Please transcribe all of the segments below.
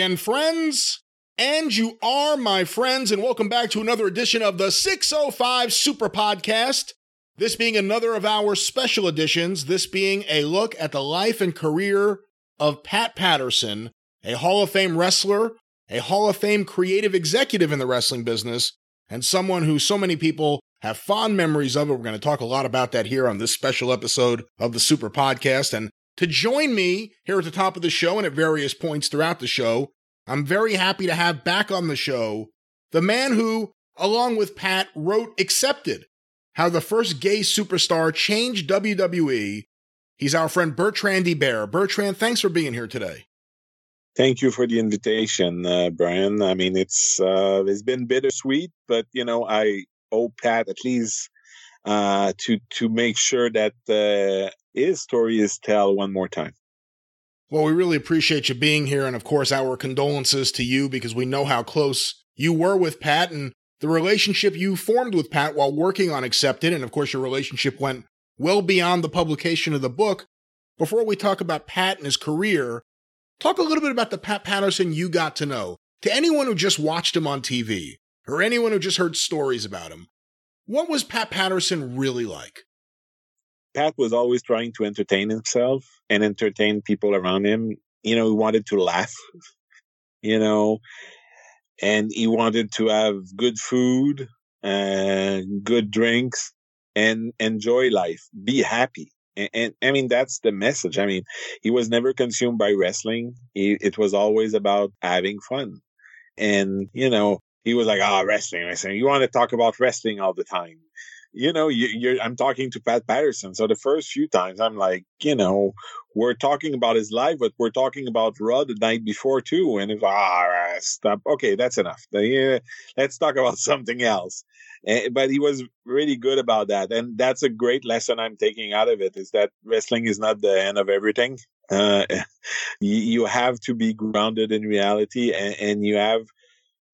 Again, friends. And you are my friends, and welcome back to another edition of the 605 Super Podcast. This being another of our special editions, this being a look at the life and career of Pat Patterson, a Hall of Fame wrestler, a Hall of Fame creative executive in the wrestling business, and someone who so many people have fond memories of. It. We're going to talk a lot about that here on this special episode of the Super Podcast. And to join me here at the top of the show and at various points throughout the show. I'm very happy to have back on the show the man who, along with Pat, wrote Accepted How the First Gay Superstar Changed WWE. He's our friend Bertrand Hébert. Bertrand, thanks for being here today. Thank you for the invitation, uh, Brian. I mean, it's uh, it's been bittersweet, but you know, I owe Pat at least uh, to to make sure that uh, his story is tell one more time. Well, we really appreciate you being here. And of course, our condolences to you because we know how close you were with Pat and the relationship you formed with Pat while working on Accepted. And of course, your relationship went well beyond the publication of the book. Before we talk about Pat and his career, talk a little bit about the Pat Patterson you got to know. To anyone who just watched him on TV or anyone who just heard stories about him, what was Pat Patterson really like? Pat was always trying to entertain himself and entertain people around him. You know, he wanted to laugh, you know, and he wanted to have good food and good drinks and enjoy life, be happy. And, and, I mean, that's the message. I mean, he was never consumed by wrestling. He, it was always about having fun. And, you know, he was like, ah, oh, wrestling, wrestling. You want to talk about wrestling all the time you know, you, I'm talking to Pat Patterson. So the first few times I'm like, you know, we're talking about his life, but we're talking about Raw the night before too. And it's ah, stop. Okay, that's enough. Let's talk about something else. And, but he was really good about that. And that's a great lesson I'm taking out of it is that wrestling is not the end of everything. Uh, you have to be grounded in reality and, and you have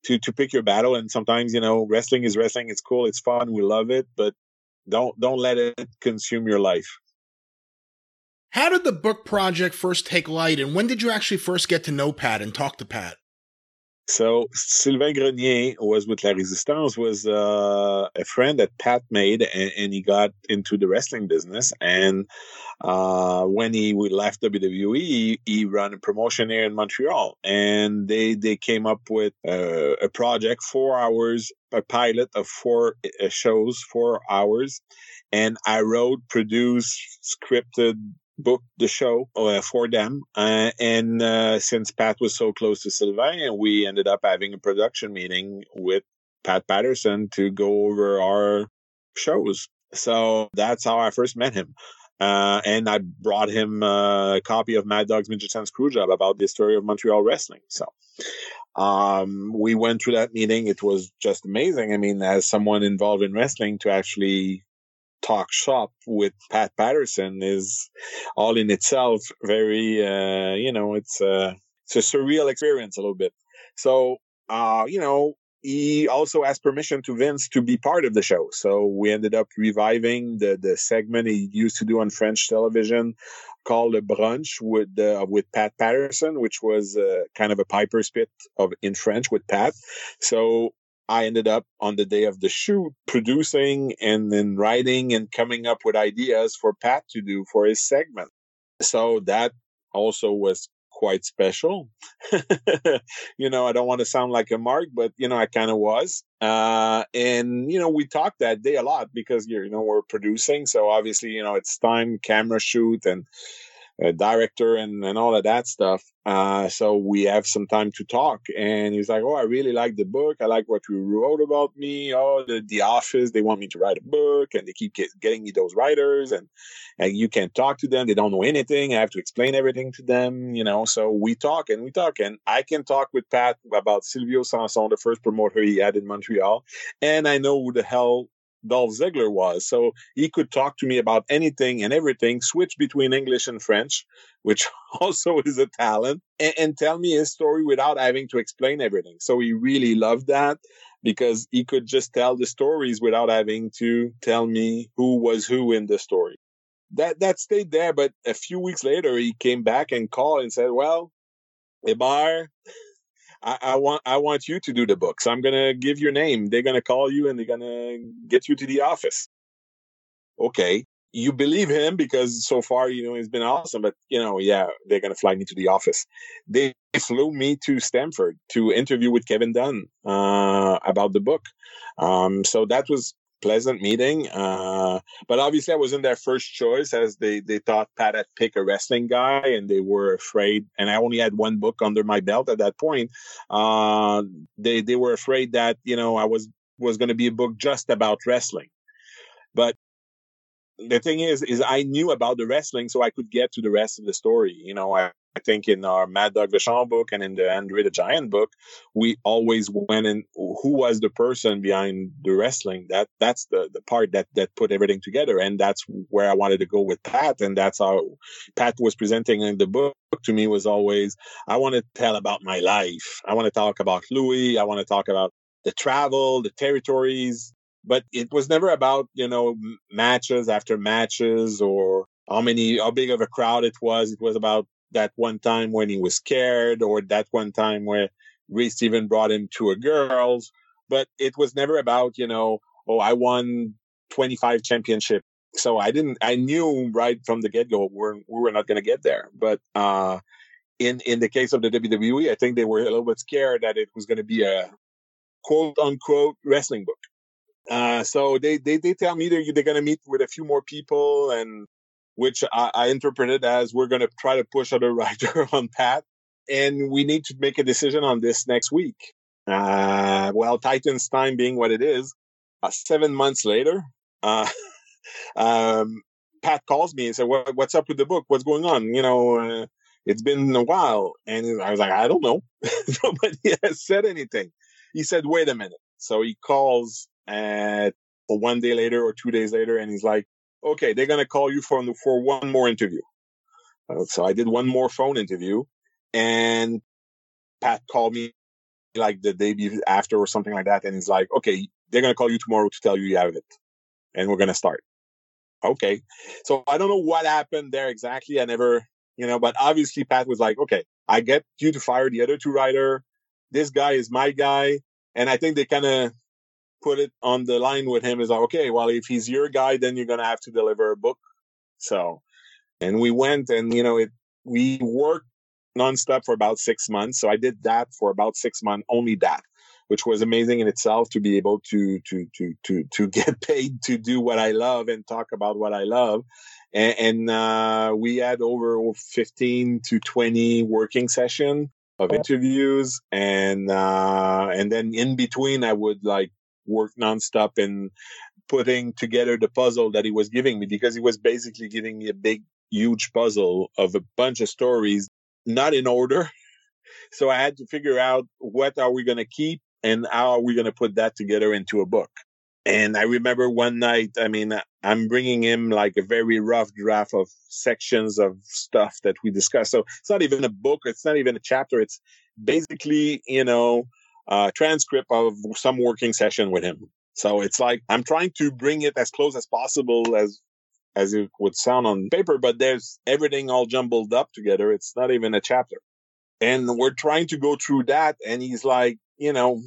to to pick your battle. And sometimes, you know, wrestling is wrestling. It's cool. It's fun. We love it, but don't don't let it consume your life. How did the book project first take light, and when did you actually first get to know Pat and talk to Pat? So Sylvain Grenier was with La Resistance, was uh, a friend that Pat made, and, and, he got into the wrestling business. And uh, when he left WWE, he, ran a promotion here in Montreal, and they they came up with uh, a project, four hours, a pilot of four uh, shows, four hours, and I wrote, produced, scripted, booked the show uh, for them. Uh, and uh, since Pat was so close to Sylvain, we ended up having a production meeting with Pat Patterson to go over our shows. So that's how I first met him. Uh, and I brought him uh, a copy of Mad Dog's Midget and Screwjob about the story of Montreal wrestling. So um, we went through that meeting. It was just amazing. I mean, as someone involved in wrestling, to actually talk shop with Pat Patterson is all in itself very, uh, you know, it's a, it's a surreal experience a little bit. So, uh, you know, he also asked permission to Vince to be part of the show. So we ended up reviving the, the segment he used to do on French television called the brunch with uh, with Pat Patterson, which was uh, kind of a Piper's Pit of in French with Pat. So I ended up on the day of the shoot producing and then writing and coming up with ideas for Pat to do for his segment. So that also was quite special. you know, I don't want to sound like a mark, but you know, I kind of was. Uh, and you know, we talked that day a lot because you know we're producing, so obviously you know it's time camera shoot and a director and, and all of that stuff. Uh, so we have some time to talk. And he's like, Oh, I really like the book. I like what you wrote about me. Oh, the, the office, they want me to write a book and they keep get, getting me those writers and, and you can't talk to them. They don't know anything. I have to explain everything to them, you know. So we talk and we talk and I can talk with Pat about Silvio Sanson, the first promoter he had in Montreal. And I know who the hell Dolph Ziggler was. So he could talk to me about anything and everything, switch between English and French, which also is a talent, and, and, tell me his story without having to explain everything. So he really loved that because he could just tell the stories without having to tell me who was who in the story. That that stayed there, but a few weeks later he came back and called and said, "Well, Hébert, I, want I want you to do the book. So I'm gonna give your name. They're gonna call you and they're gonna get you to the office. Okay. You believe him because so far, you know, he's been awesome, but you know, yeah, they're gonna fly me to the office. They flew me to Stamford to interview with Kevin Dunn uh, about the book. Um, so that was pleasant meeting. Uh, but obviously, I wasn't their first choice as they, they thought Pat had picked a wrestling guy and they were afraid. And I only had one book under my belt at that point. Uh, they, they were afraid that, you know, I was, was going to be a book just about wrestling. But the thing is, is I knew about the wrestling, so I could get to the rest of the story. You know, I, I think in our Mad Dog Vachon book and in the Andre the Giant book, we always went in who was the person behind the wrestling. That that's the, the part that that put everything together. And that's where I wanted to go with Pat. And that's how Pat was presenting in the book to me was always, I want to tell about my life. I want to talk about Louis. I want to talk about the travel, the territories, but it was never about you know matches after matches or how many how big of a crowd it was it was about that one time when he was scared or that one time where Ray Steven brought him to a girls. But it was never about you know oh I won 25 championship so I didn't I knew right from the get-go we're, we were not going to get there. But uh in in the case of the WWE I think they were a little bit scared that it was going to be a quote unquote wrestling book. Uh, so they, they, they tell me they're, they're going to meet with a few more people and which I, I interpreted as we're going to try to push other writer on Pat. And we need to make a decision on this next week. Uh, well, Titans time being what it is, uh, seven months later, uh, um, Pat calls me and said, what, what's up with the book? What's going on? You know, uh, it's been a while. And I was like, I don't know. Nobody has said anything. He said, wait a minute. So he calls one day later or two days later, and he's like, "Okay, they're gonna call you for for one more interview." Uh, so I did one more phone interview, and Pat called me like the day after or something like that, and he's like, "Okay, they're gonna call you tomorrow to tell you you have it, and we're gonna start." Okay, so I don't know what happened there exactly. I never, you know, but obviously Pat was like, "Okay, I get you to fire the other two writer. This guy is my guy." And I think they kind of put it on the line with him is like, okay, well, if he's your guy, then you're going to have to deliver a book. So, and we went and, you know, it, we worked nonstop for about six months. So I did that for about six months, only that, which was amazing in itself to be able to, to, to, to, to get paid to do what I love and talk about what I love. And, and uh, we had over 15 to 20 working session of interviews and uh and then in between i would like work nonstop in putting together the puzzle that he was giving me because he was basically giving me a big, huge puzzle of a bunch of stories, not in order. So I had to figure out what are we going to keep and how are we going to put that together into a book. And I remember one night, I mean, I'm bringing him like a very rough draft of sections of stuff that we discussed. So it's not even a book. It's not even a chapter. It's basically, you know, uh, transcript of some working session with him. So it's like I'm trying to bring it as close as possible as as it would sound on paper, but there's everything all jumbled up together. It's not even a chapter. And we're trying to go through that. And he's like, you know,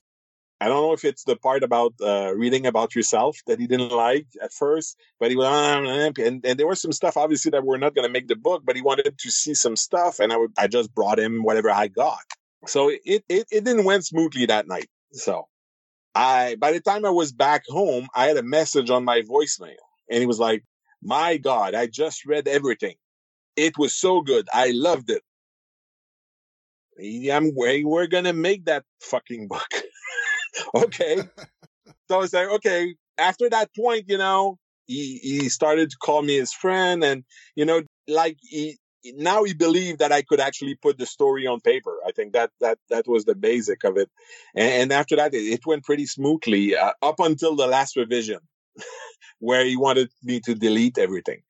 I don't know if it's the part about uh, reading about yourself that he didn't like at first, but he was, and, and there was some stuff obviously that we're not going to make the book, but he wanted to see some stuff. And I, would, I just brought him whatever I got. So it, it, it didn't went smoothly that night. So I, by the time I was back home, I had a message on my voicemail and he was like, my God, I just read everything. It was so good. I loved it. I'm, we're going to make that fucking book. okay. so I was like, okay. After that point, you know, he, he started to call me his friend and, you know, like he, now he believed that I could actually put the story on paper. I think that that that was the basic of it, and, and after that, it, it, went pretty smoothly uh, up until the last revision, where he wanted me to delete everything.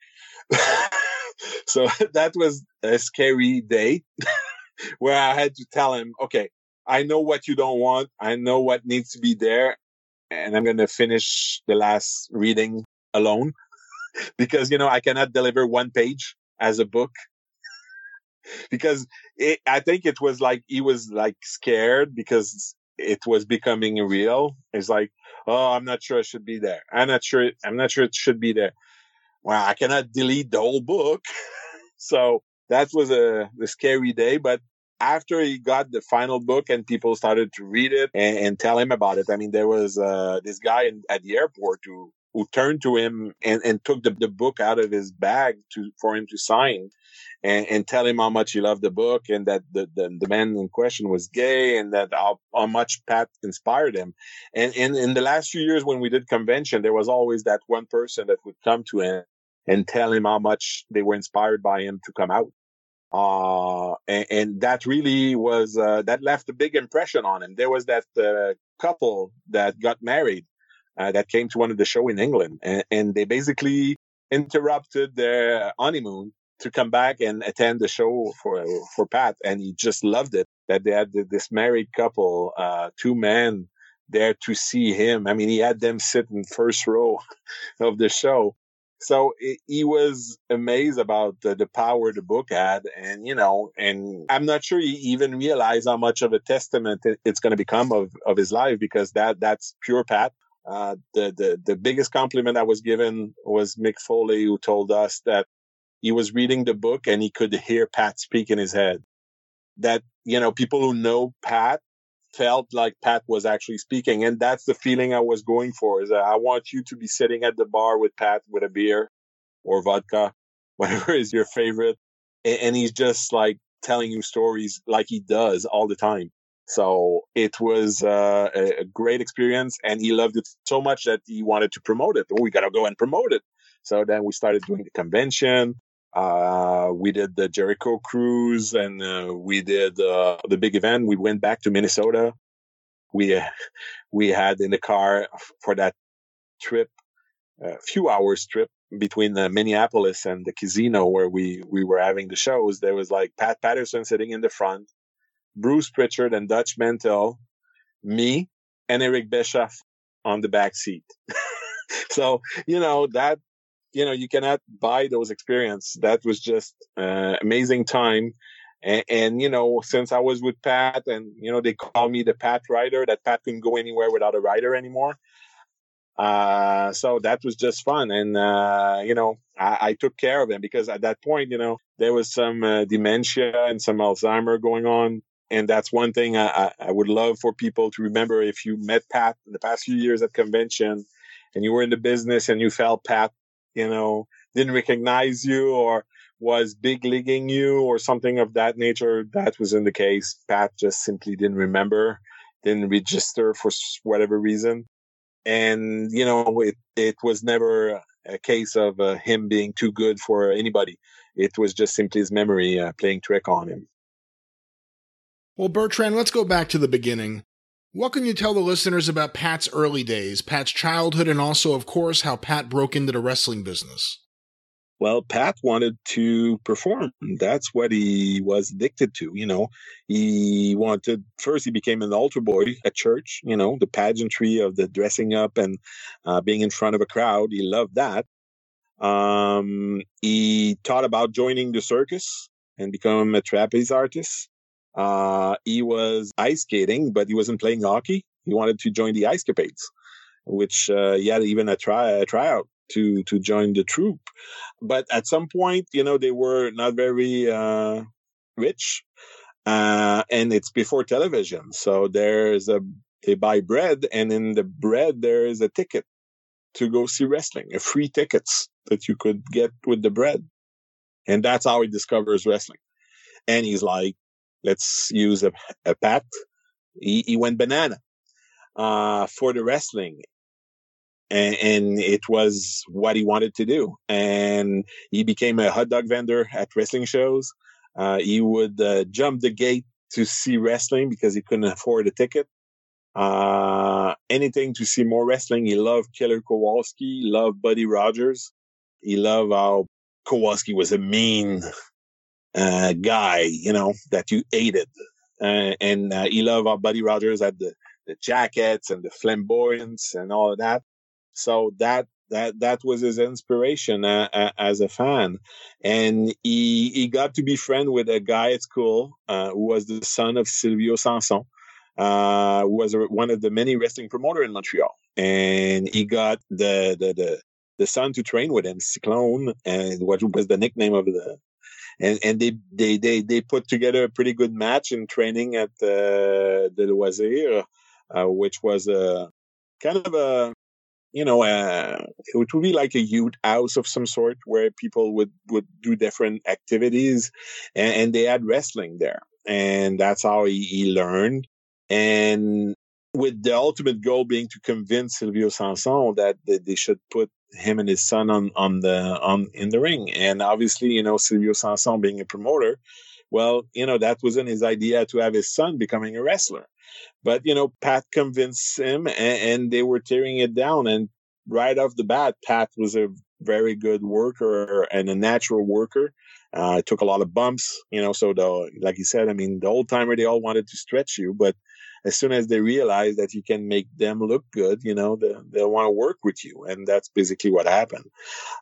so that was a scary day, where I had to tell him, "Okay, I know what you don't want. I know what needs to be there, and I'm going to finish the last reading alone." because you know I cannot deliver one page as a book because it, I think it was like he was like scared because it was becoming real. It's like, oh, I'm not sure it should be there. I'm not sure. I'm not sure it should be there. Well, I cannot delete the whole book. so that was a, a scary day, but after he got the final book and people started to read it and, and tell him about it, I mean, there was uh, this guy in, at the airport who who turned to him and, and took the, the book out of his bag to for him to sign and, and tell him how much he loved the book and that the, the, the man in question was gay and that how, how much Pat inspired him. And in, the last few years when we did convention, there was always that one person that would come to him and tell him how much they were inspired by him to come out. Uh, and, and that really was, uh, that left a big impression on him. There was that, uh, couple that got married, uh, that came to one of the show in England and, and they basically interrupted their honeymoon to come back and attend the show for for Pat, and he just loved it. That they had this married couple, uh, two men there to see him. I mean, he had them sit in first row of the show. So it, he was amazed about the, the power the book had. And, you know, and I'm not sure he even realized how much of a testament it's going to become of, of his life because that, that's pure Pat. Uh, the, the, the biggest compliment I was given was Mick Foley, who told us that he was reading the book and he could hear Pat speak in his head. That, you know, people who know Pat felt like Pat was actually speaking. And that's the feeling I was going for is that I want you to be sitting at the bar with Pat with a beer or vodka, whatever is your favorite. And he's just like telling you stories like he does all the time. So it was uh, a great experience and he loved it so much that he wanted to promote it. Oh, we got to go and promote it. So then we started doing the convention. Uh, we did the Jericho cruise and uh, we did uh, the big event. We went back to Minnesota. We uh, we had in the car for that trip a few hours trip between the Minneapolis and the casino where we we were having the shows. There was like Pat Patterson sitting in the front, Bruce Pritchard and Dutch Mantell, me and Eric Bischoff on the back seat. so you know that you know, you cannot buy those experience. That was just uh, amazing time. And, and, you know, since I was with Pat and, you know, they call me the Pat rider, that Pat couldn't go anywhere without a rider anymore. Uh, so that was just fun. And, uh, you know, I, I, took care of him because at that point, you know, there was some uh, dementia and some Alzheimer going on. And that's one thing I, I would love for people to remember if you met Pat in the past few years at convention and you were in the business and you felt Pat you know, didn't recognize you or was big leaguing you or something of that nature. That wasn't the case. Pat just simply didn't remember, didn't register for whatever reason. And, you know, it, it was never a case of uh, him being too good for anybody. It was just simply his memory uh, playing trick on him. Well, Bertrand, let's go back to the beginning. What can you tell the listeners about Pat's early days, Pat's childhood, and also, of course, how Pat broke into the wrestling business? Well, Pat wanted to perform. That's what he was addicted to. You know, he wanted, first, he became an altar boy at church, you know, the pageantry of the dressing up and uh, being in front of a crowd. He loved that. Um, he thought about joining the circus and become a trapeze artist. Uh, he was ice skating, but he wasn't playing hockey. He wanted to join the Ice Capades, which uh, he had even a try a tryout to to join the troop. But at some point, you know, they were not very uh, rich, uh, and it's before television, so there's a they buy bread, and in the bread there is a ticket to go see wrestling, a free tickets that you could get with the bread, and that's how he discovers wrestling. And he's like, let's use a, a pat. He, he went banana uh, for the wrestling. And, and, it was what he wanted to do. And he became a hot dog vendor at wrestling shows. Uh, he would uh, jump the gate to see wrestling because he couldn't afford a ticket. Uh, anything to see more wrestling. He loved Killer Kowalski, loved Buddy Rogers. He loved how Kowalski was a mean uh, guy, you know, that you hated. Uh, and uh, he loved our Buddy Rogers had the, the jackets and the flamboyance and all of that. So that That that was his inspiration uh, uh, as a fan, and he he got to be friend with a guy at school uh, who was the son of Silvio Sanson, uh, who was one of the many wrestling promoter in Montreal, and he got the the the, the son to train with him, Cyclone, and what was the nickname of the and and they they they they put together a pretty good match in training at uh, the Loisir, uh, which was a kind of a you know uh, it would be like a youth house of some sort where people would would do different activities, and, and they had wrestling there, and that's how he, he learned. And with the ultimate goal being to convince Silvio Sanson that they should put him and his son on on the on in the ring. And obviously, you know, Silvio Sanson being a promoter, well, you know, that wasn't his idea to have his son becoming a wrestler. But you know, Pat convinced him, and, and they were tearing it down. And right off the bat, Pat was a very good worker and a natural worker. Uh, took a lot of bumps, you know. So the like you said, I mean, the old timer they all wanted to stretch you, but as soon as they realize that you can make them look good, you know, they, they'll want to work with you. And that's basically what happened.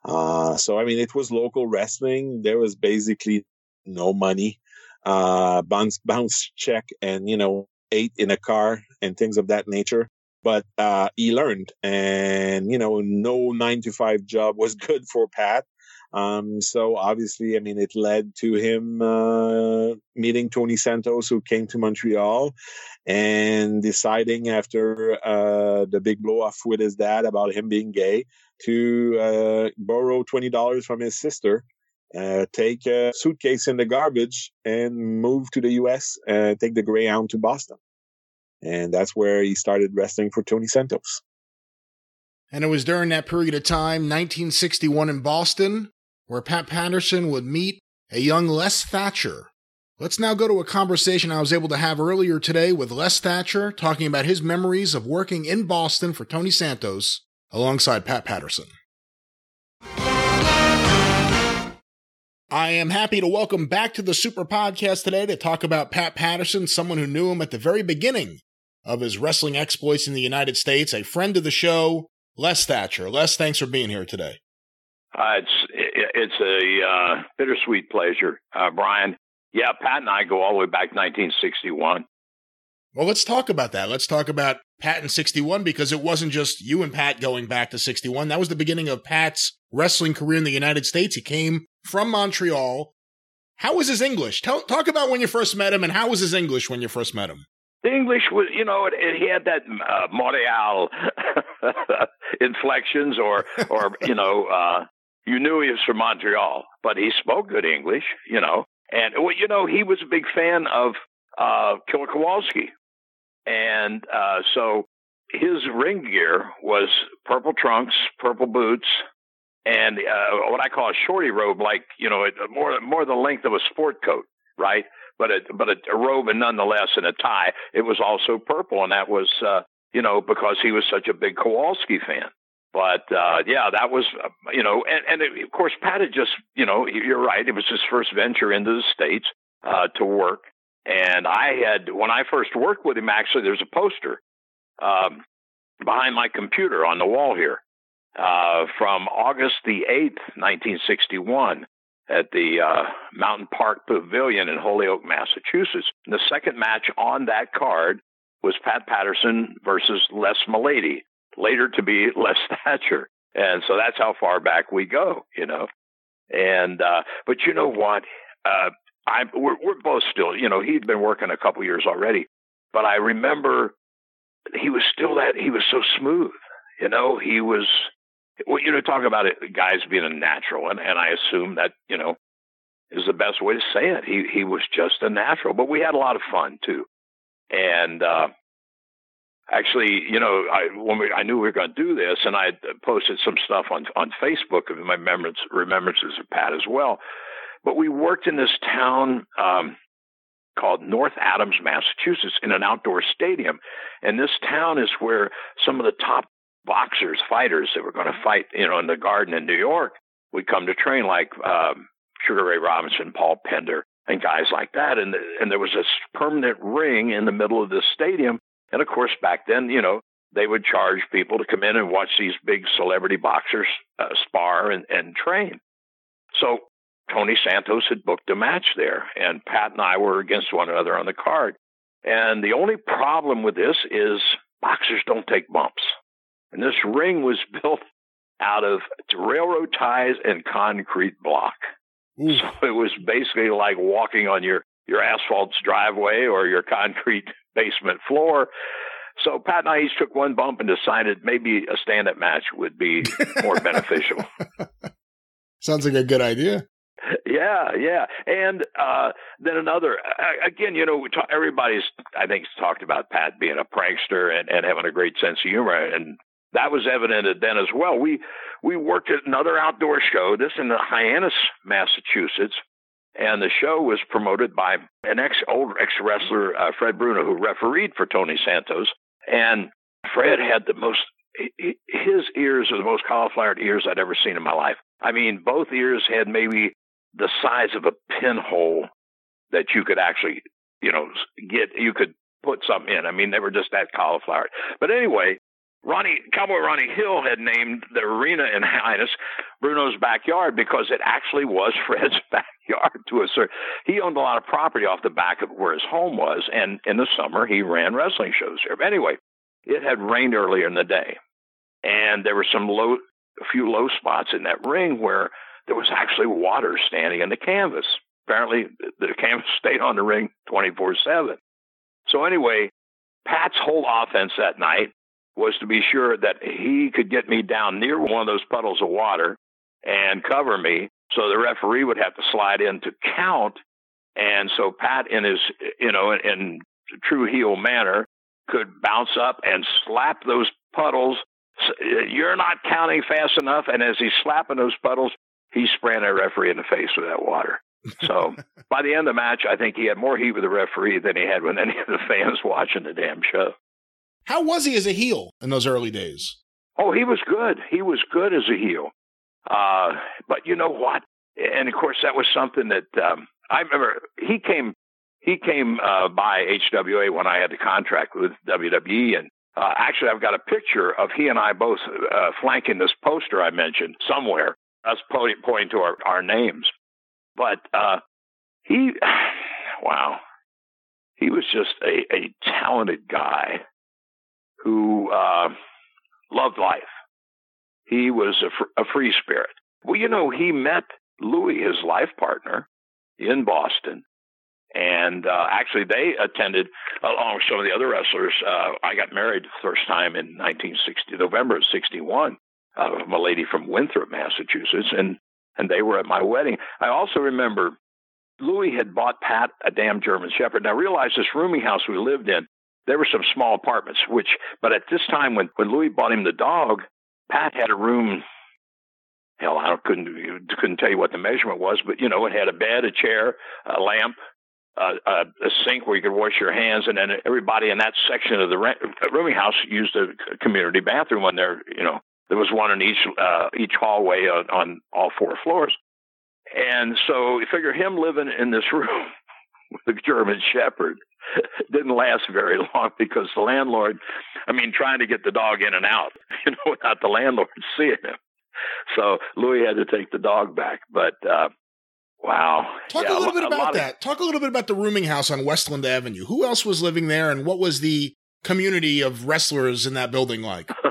Uh, so, I mean, it was local wrestling. There was basically no money, uh, bounce, bounce check and, you know, ate in a car and things of that nature. But, uh, he learned and, you know, no nine to five job was good for Pat. Um, so obviously, I mean, it led to him uh, meeting Tony Santos, who came to Montreal, and deciding after uh, the big blow off with his dad about him being gay to uh, borrow twenty dollars from his sister. Uh, take a suitcase in the garbage and move to the U.S. and take the Greyhound to Boston, and that's where he started wrestling for Tony Santos. And it was during that period of time, 1961 in Boston, where Pat Patterson would meet a young Les Thatcher. Let's now go to a conversation I was able to have earlier today with Les Thatcher, talking about his memories of working in Boston for Tony Santos alongside Pat Patterson. I am happy to welcome back to the Super Podcast today to talk about Pat Patterson, someone who knew him at the very beginning of his wrestling exploits in the United States, a friend of the show, Les Thatcher. Les, thanks for being here today. Uh, it's it's a uh, bittersweet pleasure, uh, Brian. Yeah, Pat and I go all the way back to 1961. Well, let's talk about that. Let's talk about Pat in 61 because it wasn't just you and Pat going back to 61. That was the beginning of Pat's wrestling career in the United States. He came from Montreal. How was his English? Tell, talk about when you first met him and how was his English when you first met him? The English was, you know, it, it, he had that uh, Montreal inflections, or, or you know, uh, you knew he was from Montreal, but he spoke good English, you know. And well, you know, he was a big fan of uh, Killer Kowalski, and uh, so his ring gear was purple trunks, purple boots, and uh, what I call a shorty robe, like you know, more more the length of a sport coat, right? But a but a, a robe and nonetheless and a tie. It was also purple, and that was uh, you know because he was such a big Kowalski fan. But uh, yeah, that was uh, you know, and, and it, of course Pat had just you know you're right. It was his first venture into the states uh, to work, and I had when I first worked with him. Actually, there's a poster um, behind my computer on the wall here uh, from August the eighth, 1961 at the uh, Mountain Park Pavilion in Holyoke, Massachusetts. And the second match on that card was Pat Patterson versus Les Milady later to be Les Thatcher. And so that's how far back we go, you know. And uh but you know what? Uh I we're we're both still, you know, he'd been working a couple years already, but I remember he was still that he was so smooth, you know, he was well, you know, talk about it, guys being a natural, and, and I assume that, you know, is the best way to say it. He he was just a natural, but we had a lot of fun too. And uh actually, you know, I when we, I knew we were going to do this, and I posted some stuff on on Facebook of my remembrance, remembrances of Pat as well. But we worked in this town um, called North Adams, Massachusetts, in an outdoor stadium, and this town is where some of the top boxers, fighters that were going to fight, you know, in the Garden in New York, would come to train, like um, Sugar Ray Robinson, Paul Pender, and guys like that. And and there was this permanent ring in the middle of this stadium and of course, back then, you know, they would charge people to come in and watch these big celebrity boxers uh, spar and, and train. So Tony Santos had booked a match there, and Pat and I were against one another on the card. And the only problem with this is boxers don't take bumps. And this ring was built out of railroad ties and concrete block. So it was basically like walking on your, your asphalt driveway or your concrete basement floor. So Pat and I each took one bump and decided maybe a stand up match would be more beneficial. Sounds like a good idea. Yeah, yeah, and uh, then another. Again, you know, everybody's I think talked about Pat being a prankster and, and having a great sense of humor, and that was evident then as well. We we worked at another outdoor show. This in Hyannis, Massachusetts, and the show was promoted by an ex old ex wrestler, uh, Fred Bruno, who refereed for Tony Santos, and Fred had the most. His ears are the most cauliflower ears I'd ever seen in my life. I mean, both ears had maybe the size of a pinhole that you could actually, you know, get. You could put something in. I mean, they were just that cauliflower. But anyway, Ronnie Cowboy Ronnie Hill had named the arena in Hyannis Bruno's backyard because it actually was Fred's backyard to a certain. He owned a lot of property off the back of where his home was, and in the summer he ran wrestling shows here. But anyway, it had rained earlier in the day, and there were some low, a few low spots in that ring where there was actually water standing in the canvas. Apparently, the canvas stayed on the ring 24 7. So, anyway, Pat's whole offense that night was to be sure that he could get me down near one of those puddles of water and cover me so the referee would have to slide in to count. And so Pat, in his, you know, in, in true heel manner, could bounce up and slap those puddles. You're not counting fast enough. And as he's slapping those puddles, he spraying a referee in the face with that water. So by the end of the match, I think he had more heat with the referee than he had with any of the fans watching the damn show. How was he as a heel in those early days? Oh, he was good. He was good as a heel. Uh, but you know what? And of course, that was something that um, I remember. He came, he came uh, by HWA when I had the contract with WWE, and uh, actually, I've got a picture of he and I both uh, flanking this poster I mentioned somewhere. Us pointing, to our, our names, but uh, he, wow, he was just a, a talented guy who uh, loved life. He was a, fr- a free spirit. Well, you know, he met Louis, his life partner, in Boston. And uh, actually, they attended along with some of the other wrestlers. Uh, I got married the first time in 1960, November of '61, uh, from a lady from Winthrop, Massachusetts, and and they were at my wedding. I also remember Louis had bought Pat a damn German Shepherd. Now, realize this rooming house we lived in there were some small apartments, which, but at this time when, when Louis bought him the dog, Pat had a room. Hell, I couldn't couldn't tell you what the measurement was, but you know, it had a bed, a chair, a lamp, a, a, a sink where you could wash your hands, and then everybody in that section of the rent, rooming house used a community bathroom on there. You know, there was one in each uh, each hallway on, on all four floors. And so you figure him living in this room with a German Shepherd didn't last very long because the landlord, I mean, trying to get the dog in and out, you know, without the landlord seeing him. So Louis had to take the dog back. But uh, wow. Talk yeah, a little bit a about that. Of, Talk a little bit about the rooming house on Westland Avenue. Who else was living there and what was the community of wrestlers in that building like?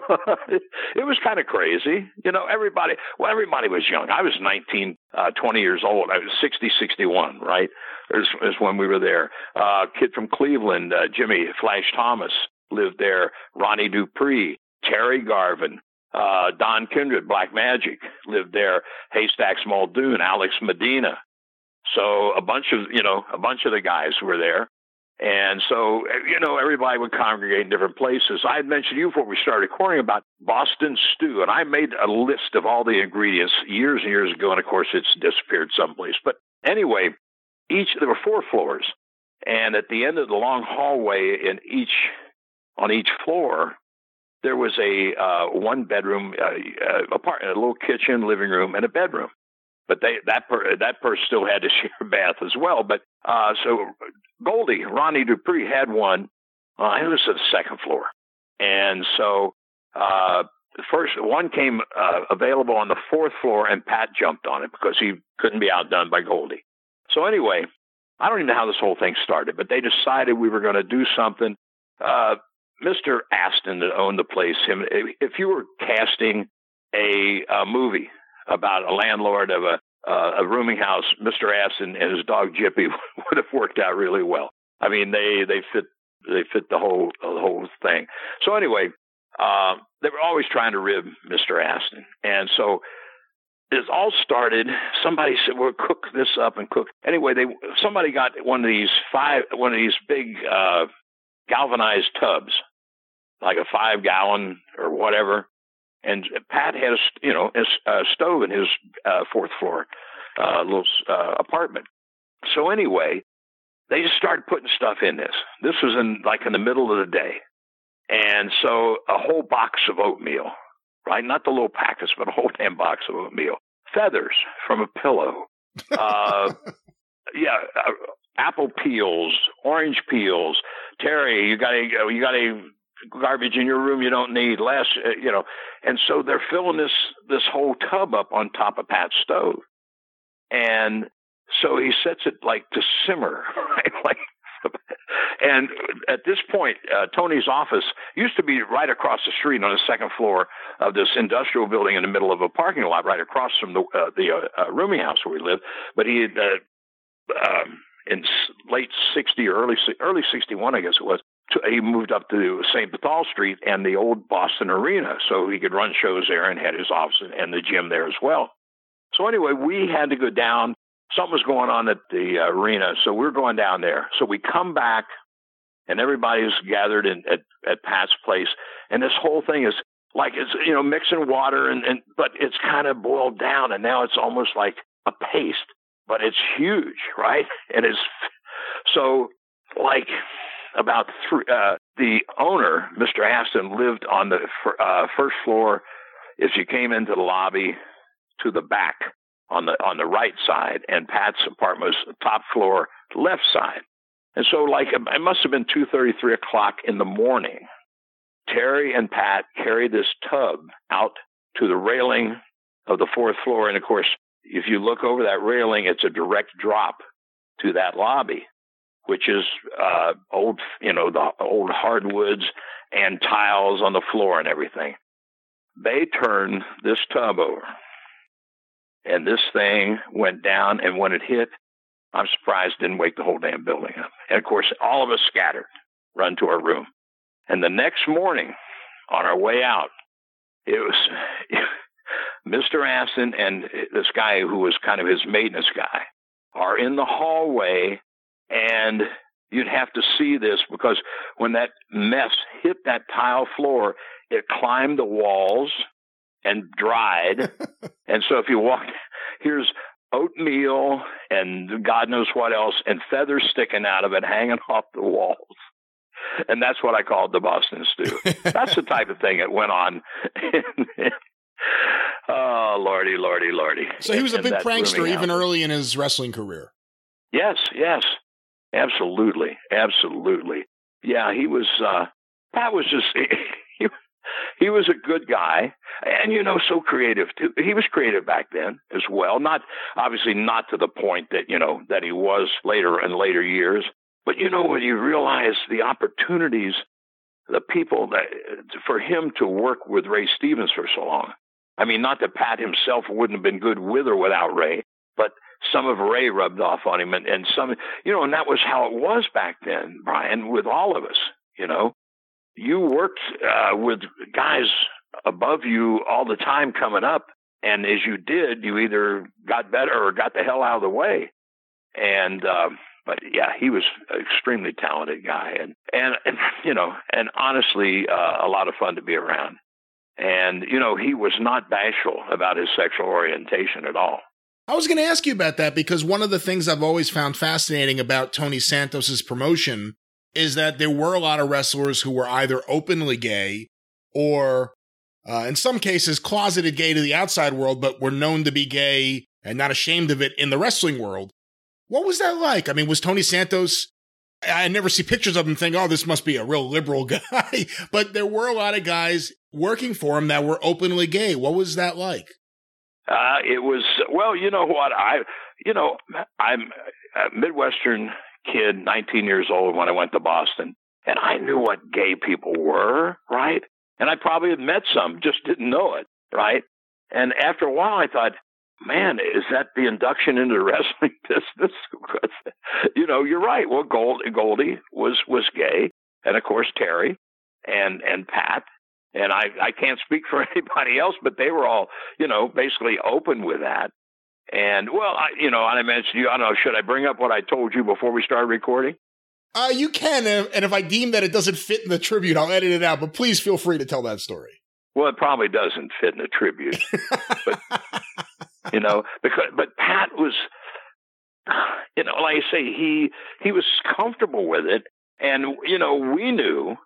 it was kind of crazy. You know, everybody, well, everybody was young. I was 19, uh, 20 years old. I was 60, 61, right? Is, is when we were there. Uh, kid from Cleveland, uh, Jimmy Flash Thomas lived there. Ronnie Dupree, Terry Garvin, uh, Don Kindred, Black Magic lived there. Haystacks Muldoon, Alex Medina. So a bunch of, you know, a bunch of the guys were there. And so, you know, everybody would congregate in different places. I had mentioned you before we started recording about Boston stew, and I made a list of all the ingredients years and years ago, and of course it's disappeared someplace. But anyway, each there were four floors, and at the end of the long hallway in each on each floor, there was a uh, one bedroom uh, uh, apartment, a little kitchen, living room, and a bedroom. But they that per, that person still had to share a bath as well. But uh, so Goldie Ronnie Dupree had one. Uh, it was the second floor, And so, uh, first one came uh, available on the fourth floor, and Pat jumped on it because he couldn't be outdone by Goldie. So anyway, I don't even know how this whole thing started, but they decided we were going to do something. Uh, Mr. Aston that owned the place, him, if you were casting a, a movie about a landlord of a uh, a rooming house, Mr. Aston and his dog Jippy would have worked out really well. I mean, they they fit they fit the whole the whole thing. So anyway, uh, they were always trying to rib Mr. Aston, and so it all started. Somebody said, "We'll cook this up and cook." Anyway, they somebody got one of these five one of these big uh, galvanized tubs, like a five gallon or whatever. And Pat had a you know a, stove in his uh, fourth floor uh, little uh, apartment. So anyway, they just started putting stuff in this. This was in like in the middle of the day, and so a whole box of oatmeal, right? Not the little packets, but a whole damn box of oatmeal. Feathers from a pillow. Uh, yeah, uh, apple peels, orange peels. Terry, you got a you got a garbage in your room you don't need. Less, uh, you know, and so they're filling this this whole tub up on top of Pat's stove, and so he sets it like to simmer, right? Like, and at this point, uh, Tony's office used to be right across the street on the second floor of this industrial building in the middle of a parking lot, right across from the uh, the uh, uh rooming house where we lived. But he had. Uh, um, in late 60 or early early 61, I guess it was. He moved up to St. Botolph Street and the old Boston Arena, so he could run shows there and had his office and the gym there as well. So anyway, we had to go down. Something was going on at the uh, arena, so we we're going down there. So we come back, and everybody's gathered in, at at Pat's place, and this whole thing is like it's you know mixing water and, and but it's kind of boiled down, and now it's almost like a paste but it's huge, right? And it's so like about three, uh, the owner, Mr. Aston, lived on the uh, first floor. As you came into the lobby, to the back on the on the right side, and Pat's apartment was top floor, left side. And so, like, it must have been two thirty, three o'clock in the morning. Terry and Pat carried this tub out to the railing of the fourth floor, and of course, if you look over that railing, it's a direct drop to that lobby, which is uh, old, you know, the old hardwoods and tiles on the floor and everything. They turned this tub over, and this thing went down. And when it hit, I'm surprised it didn't wake the whole damn building up. And of course, all of us scattered, run to our room. And the next morning, on our way out, it was Mr. Aston and this guy who was kind of his maintenance guy are in the hallway and you'd have to see this because when that mess hit that tile floor, it climbed the walls and dried. and so if you walk, here's oatmeal and God knows what else and feathers sticking out of it hanging off the walls. And that's what I called the Boston stew. that's the type of thing that went on oh, lordy, lordy, lordy. So he was a big prankster even early in his wrestling career. Yes, yes, absolutely, absolutely. Yeah, he was. uh That was just. He, he was a good guy, and you know, so creative too. He was creative back then as well. Not obviously not to the point that you know that he was later in later years. But you know, when you realize the opportunities the people that for him to work with Ray Stevens for so long. I mean, not that Pat himself wouldn't have been good with or without Ray, but some of Ray rubbed off on him, and, and some, you know, and that was how it was back then, Brian, with all of us. You know, you worked uh, with guys above you all the time coming up, and as you did, you either got better or got the hell out of the way. And um, but yeah, he was an extremely talented guy, and and, and you know, and honestly, uh, a lot of fun to be around. And you know, he was not bashful about his sexual orientation at all. I was going to ask you about that because one of the things I've always found fascinating about Tony Santos's promotion is that there were a lot of wrestlers who were either openly gay or, uh, in some cases, closeted gay to the outside world, but were known to be gay and not ashamed of it in the wrestling world. What was that like? I mean, was Tony Santos I never see pictures of him think, oh, this must be a real liberal guy. but there were a lot of guys working for him that were openly gay. What was that like? Uh, it was, well, you know what? I, you know, I'm a Midwestern kid, 19 years old when I went to Boston, and I knew what gay people were, right? And I probably had met some, just didn't know it, right? And after a while, I thought, man, is that the induction into the wrestling business? you know, you're right. Well, Gold, Goldie was was gay, and of course Terry, and and Pat, and I I can't speak for anybody else, but they were all you know basically open with that. And well, I, you know, I mentioned you. I don't know. Should I bring up what I told you before we started recording? Uh, you can, and if I deem that it doesn't fit in the tribute, I'll edit it out. But please feel free to tell that story. Well, it probably doesn't fit in the tribute, but you know, because but Pat was, you know, like I say, he he was comfortable with it, and you know, we knew.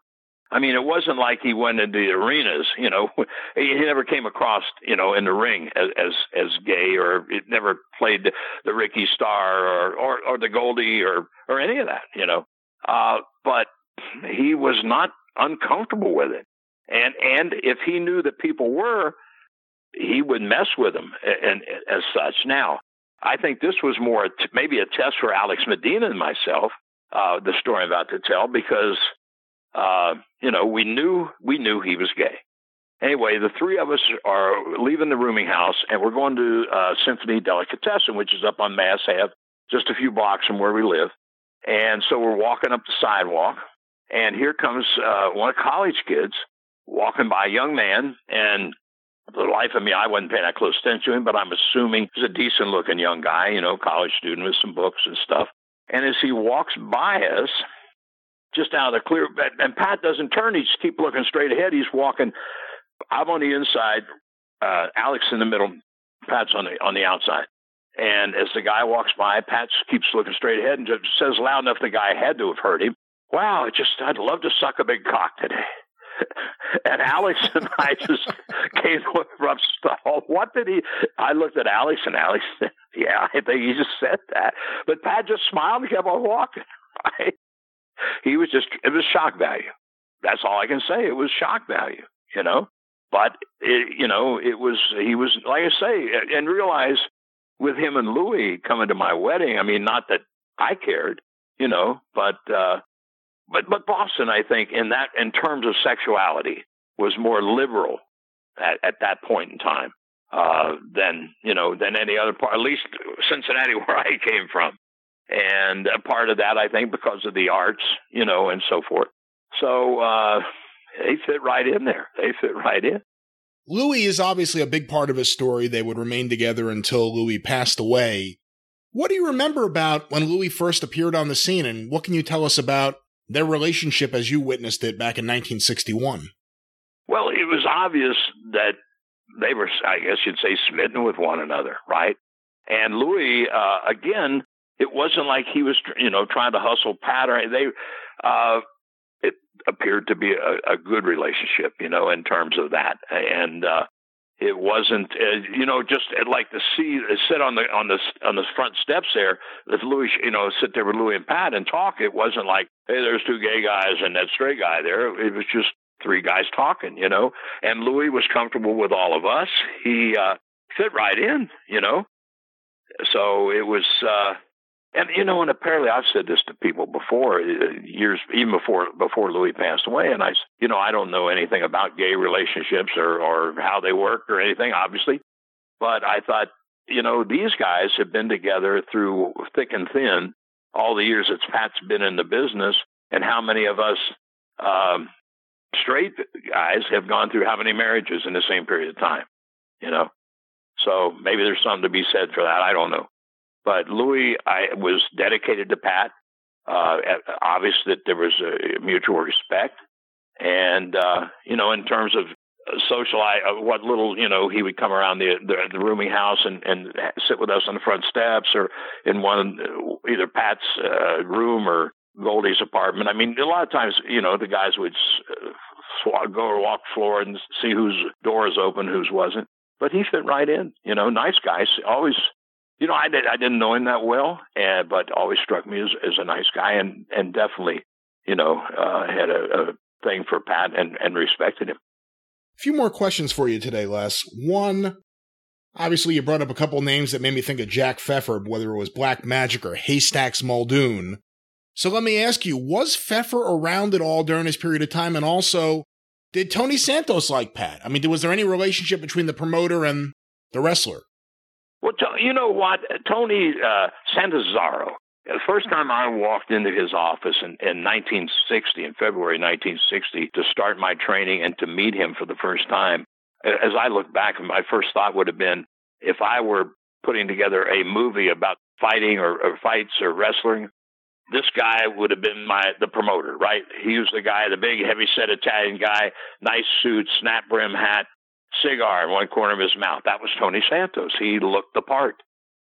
I mean, it wasn't like he went into the arenas. You know, he, he never came across, you know, in the ring as as, as gay, or it never played the Ricky Starr or, or or the Goldie or or any of that. You know, uh, but he was not uncomfortable with it, and and if he knew that people were, he would mess with them and, and as such. Now, I think this was more maybe a test for Alex Medina and myself. Uh, the story I'm about to tell because uh, you know we knew we knew he was gay. Anyway, the three of us are leaving the rooming house and we're going to uh, Symphony Delicatessen, which is up on Mass Ave, just a few blocks from where we live. And so we're walking up the sidewalk, and here comes uh, one of college kids walking by, a young man, and the life of me, I wasn't paying that close attention to him, but I'm assuming he's a decent looking young guy, you know, college student with some books and stuff. And as he walks by us, just out of the clear, and Pat doesn't turn, he just keep looking straight ahead. He's walking. I'm on the inside, uh, Alex in the middle, Pat's on the on the outside. And as the guy walks by, Pat keeps looking straight ahead and just says loud enough the guy had to have heard him. Wow, I just I'd love to suck a big cock today. and Alex and I just came from stuff. What did he? I looked at Alex and Alex said, "Yeah, I think he just said that." But Pat just smiled and kept on walking. He was just it was shock value. That's all I can say. It was shock value, you know. But it, you know, it was he was like I say, and realize with him and Louis coming to my wedding. I mean, not that I cared, you know, but uh, but but Boston, I think, in that in terms of sexuality, was more liberal at, at that point in time uh, than you know than any other part. At least Cincinnati, where I came from, and a part of that, I think, because of the arts, you know, and so forth. So uh, they fit right in there. They fit right in. Louis is obviously a big part of his story. They would remain together until Louis passed away. What do you remember about when Louis first appeared on the scene, and what can you tell us about their relationship as you witnessed it back in 1961? Well, it was obvious that they were, I guess you'd say, smitten with one another, right? And Louis, uh, again, it wasn't like he was, you know, trying to hustle Pat or they. Uh, it appeared to be a, a good relationship, you know, in terms of that, and uh, it wasn't, uh, you know, just like to see uh, sit on the on the on the front steps there with Louis, you know, sit there with Louis and Pat and talk. It wasn't like, hey, there's two gay guys and that straight guy there. It was just three guys talking, you know. And Louis was comfortable with all of us. He uh, fit right in, you know. So it was. uh and you know, and apparently I've said this to people before, uh, years even before before Louis passed away, and I, you know, I don't know anything about gay relationships or or how they work or anything, obviously, but I thought, you know, these guys have been together through thick and thin all the years that Pat's been in the business, and how many of us um, straight guys have gone through how many marriages in the same period of time, you know. So maybe there's something to be said for that. I don't know. But Louis, I was dedicated to Pat. Uh, obvious that there was a mutual respect, and uh, you know, in terms of social, uh, what little you know, he would come around the the, the rooming house and and sit with us on the front steps or in one either Pat's uh, room or Goldie's apartment. I mean, a lot of times, you know, the guys would uh, go or walk floor and see whose door is open, whose wasn't. But he fit right in. You know, nice guys, always you know, I did I didn't know him that well, and but always struck me as as a nice guy, and and definitely, you know, uh, had a, a thing for Pat and and respected him. A few more questions for you today, Les. One, obviously, you brought up a couple names that made me think of Jack Pfeffer, whether it was Black Magic or Haystacks Muldoon. So let me ask you, was Pfeffer around at all during this period of time? And also, did Tony Santos like Pat? I mean, was there any relationship between the promoter and the wrestler? Well, you know what? Tony uh, the first time I walked into his office in, in 1960, in February 1960, to start my training and to meet him for the first time, as I look back, my first thought would have been if I were putting together a movie about fighting or, or fights or wrestling, this guy would have been my the promoter, right? He was the guy, the big, heavy set Italian guy, nice suit, snap brim hat, cigar in one corner of his mouth. That was Tony Santos. He looked the part.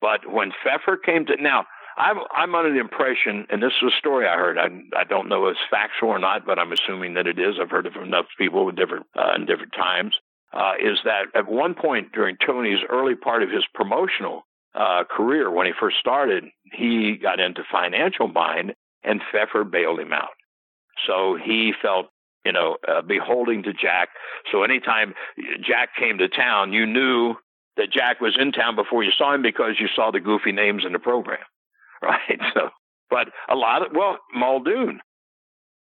But when Pfeffer came to now, I'm I'm under the impression, and this is a story I heard. I I don't know if it's factual or not, but I'm assuming that it is. I've heard it from enough people in different uh, in different times. Uh, is that at one point during Tony's early part of his promotional uh, career when he first started, he got into financial bind, and Pfeffer bailed him out. So he felt, you know, uh, beholding to Jack. So anytime Jack came to town, you knew that Jack was in town before you saw him because you saw the goofy names in the program, right? So, but a lot of well, Muldoon,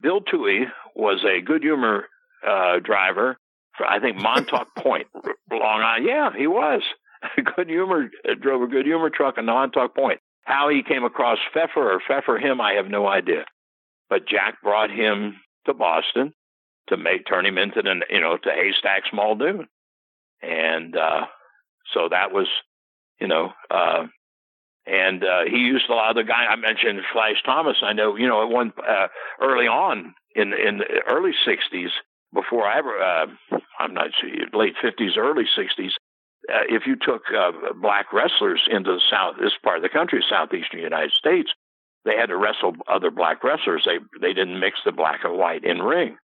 Bill Toohey was a good humor uh, driver for I think Montauk Point, Long Island. Yeah, he was. good humor uh, drove a good humor truck in Montauk Point. How he came across Pfeffer or Pfeffer him, I have no idea. But Jack brought him to Boston to make turn him into the you know to Haystacks Muldoon, and uh, so that was you know uh, and uh, he used a lot of the guy I mentioned Flash Thomas. I know you know at one uh, early on in in the early '60s before I ever uh, I'm not sure late '50s early '60s uh, if you took uh, black wrestlers into the south, this part of the country, southeastern United States, they had to wrestle other black wrestlers. They they didn't mix the black and white in ring.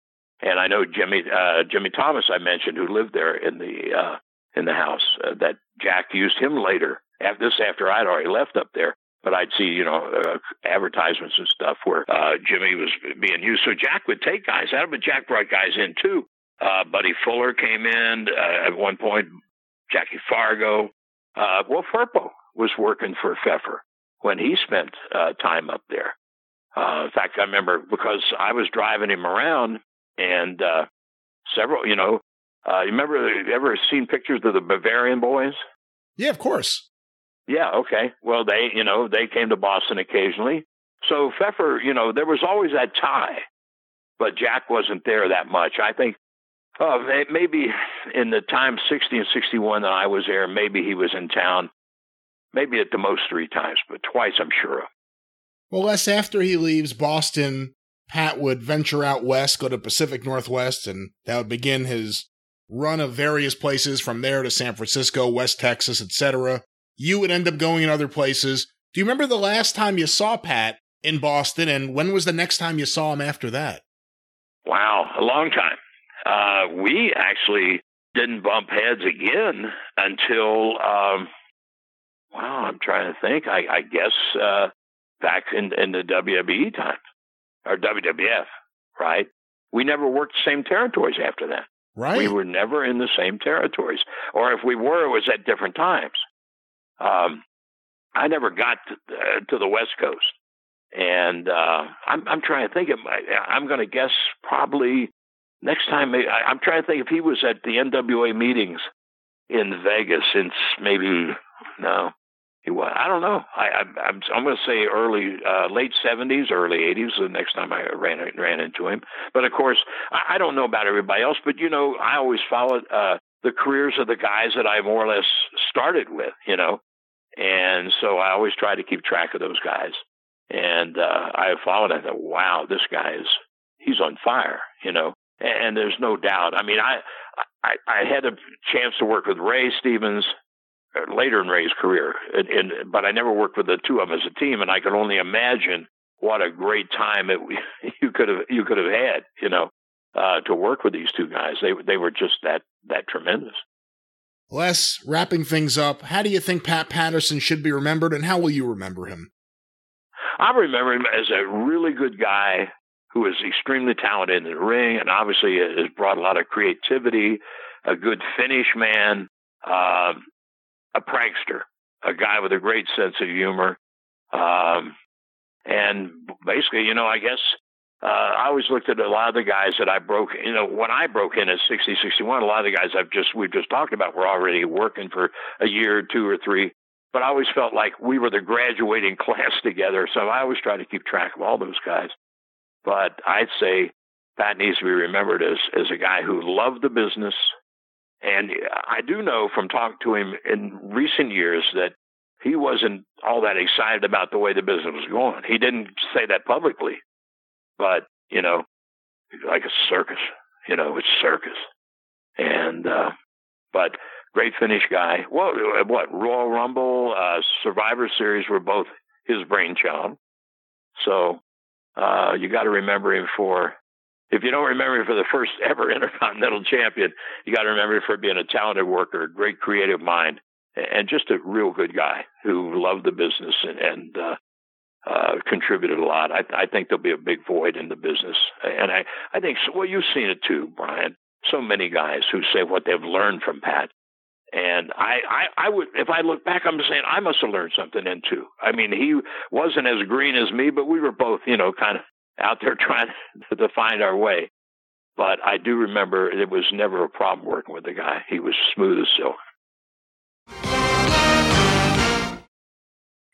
And I know Jimmy uh, Jimmy Thomas I mentioned who lived there in the uh, in the house uh, that Jack used him later. After this, after I'd already left up there, but I'd see you know uh, advertisements and stuff where uh, Jimmy was being used. So Jack would take guys out, but Jack brought guys in too. Uh, Buddy Fuller came in uh, at one point. Jackie Fargo. Uh, well, Firpo was working for Pfeffer when he spent uh, time up there. Uh, in fact, I remember because I was driving him around and uh, several, you know, uh, you remember, ever seen pictures of the Bavarian boys? Yeah, of course. Yeah, okay. Well, they, you know, they came to Boston occasionally. So Pfeffer, you know, there was always that tie, but Jack wasn't there that much. I think Oh, maybe in the time 60 and 61 that I was there, maybe he was in town, maybe at the most three times, but twice I'm sure of. Well, Les, after he leaves Boston, Pat would venture out west, go to Pacific Northwest, and that would begin his run of various places from there to San Francisco, West Texas, etc. You would end up going in other places. Do you remember the last time you saw Pat in Boston, and when was the next time you saw him after that? Wow, a long time uh, we actually didn't bump heads again until, um, wow, I'm trying to think. I, I guess uh, back in, in the WWE time or WWF, right? We never worked the same territories after that. Right. We were never in the same territories, or if we were, it was at different times. Um, I never got to, uh, to the West Coast, and uh, I'm, I'm trying to think. Of my, I'm going to guess probably next time I, am trying to think if he was at the NWA meetings in Vegas since maybe no he was I don't know. I, I I'm I'm going to say early uh, late 70s early 80s the next time I ran ran into him. But of course I, I don't know about everybody else but you know I always followed uh, the careers of the guys that I more or less started with you know? And so I always try to keep track of those guys. And uh, I followed I thought wow this guy is he's on fire you know? And there's no doubt. I mean, I, I, I had a chance to work with Ray Stevens later in Ray's career, and, and, but I never worked with the two of them as a team, and I can only imagine what a great time it you could have you could have had, you know, uh, to work with these two guys. They they were just that that tremendous. Les, wrapping things up, how do you think Pat Patterson should be remembered and how will you remember him? I remember him as a really good guy who is extremely talented in the ring and obviously has brought a lot of creativity, a good finish man, uh, a prankster, a guy with a great sense of humor. Um, and basically, you know, I guess uh, I always looked at a lot of the guys that I broke. You know, when I broke in at 60, 61, a lot of the guys I've just we've just talked about were already working for a year, two or three. But I always felt like we were the graduating class together, so I always try to keep track of all those guys. But I'd say Pat needs to be remembered as as a guy who loved the business, and I do know from talking to him in recent years that he wasn't all that excited about the way the business was going. He didn't say that publicly, but you know, like a circus. You know, it's circus. And uh, but great finish guy. What what Royal Rumble, uh, Survivor Series were both his brainchild. So uh, you got to remember him for. If you don't remember him for the first ever Intercontinental Champion, you got to remember him for being a talented worker, a great creative mind, and just a real good guy who loved the business and, and uh, uh, contributed a lot. I, I think there'll be a big void in the business, and I, I think well, you've seen it too, Brian. So many guys who say what they've learned from Pat, and I, I, I would, if I look back, I'm saying I must have learned something in too. I mean, he wasn't as green as me, but we were both, you know, kind of out there trying to find our way. But I do remember it was never a problem working with the guy. He was smooth as silk.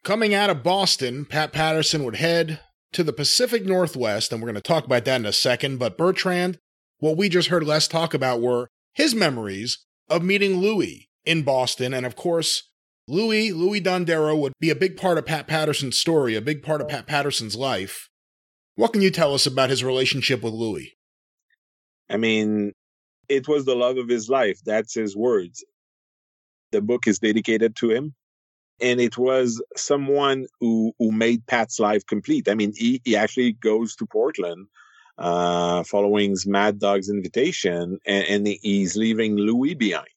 Coming out of Boston, Pat Patterson would head to the Pacific Northwest, and we're going to talk about that in a second. But Bertrand, what we just heard Les talk about were his memories of meeting Louis in Boston. And of course, Louis, Louis Dondero would be a big part of Pat Patterson's story, a big part of Pat Patterson's life. What can you tell us about his relationship with Louis? I mean, it was the love of his life. That's his words. The book is dedicated to him and it was someone who who made Pat's life complete. I mean, he, he actually goes to Portland uh, following Mad Dog's invitation, and, and he's leaving Louis behind.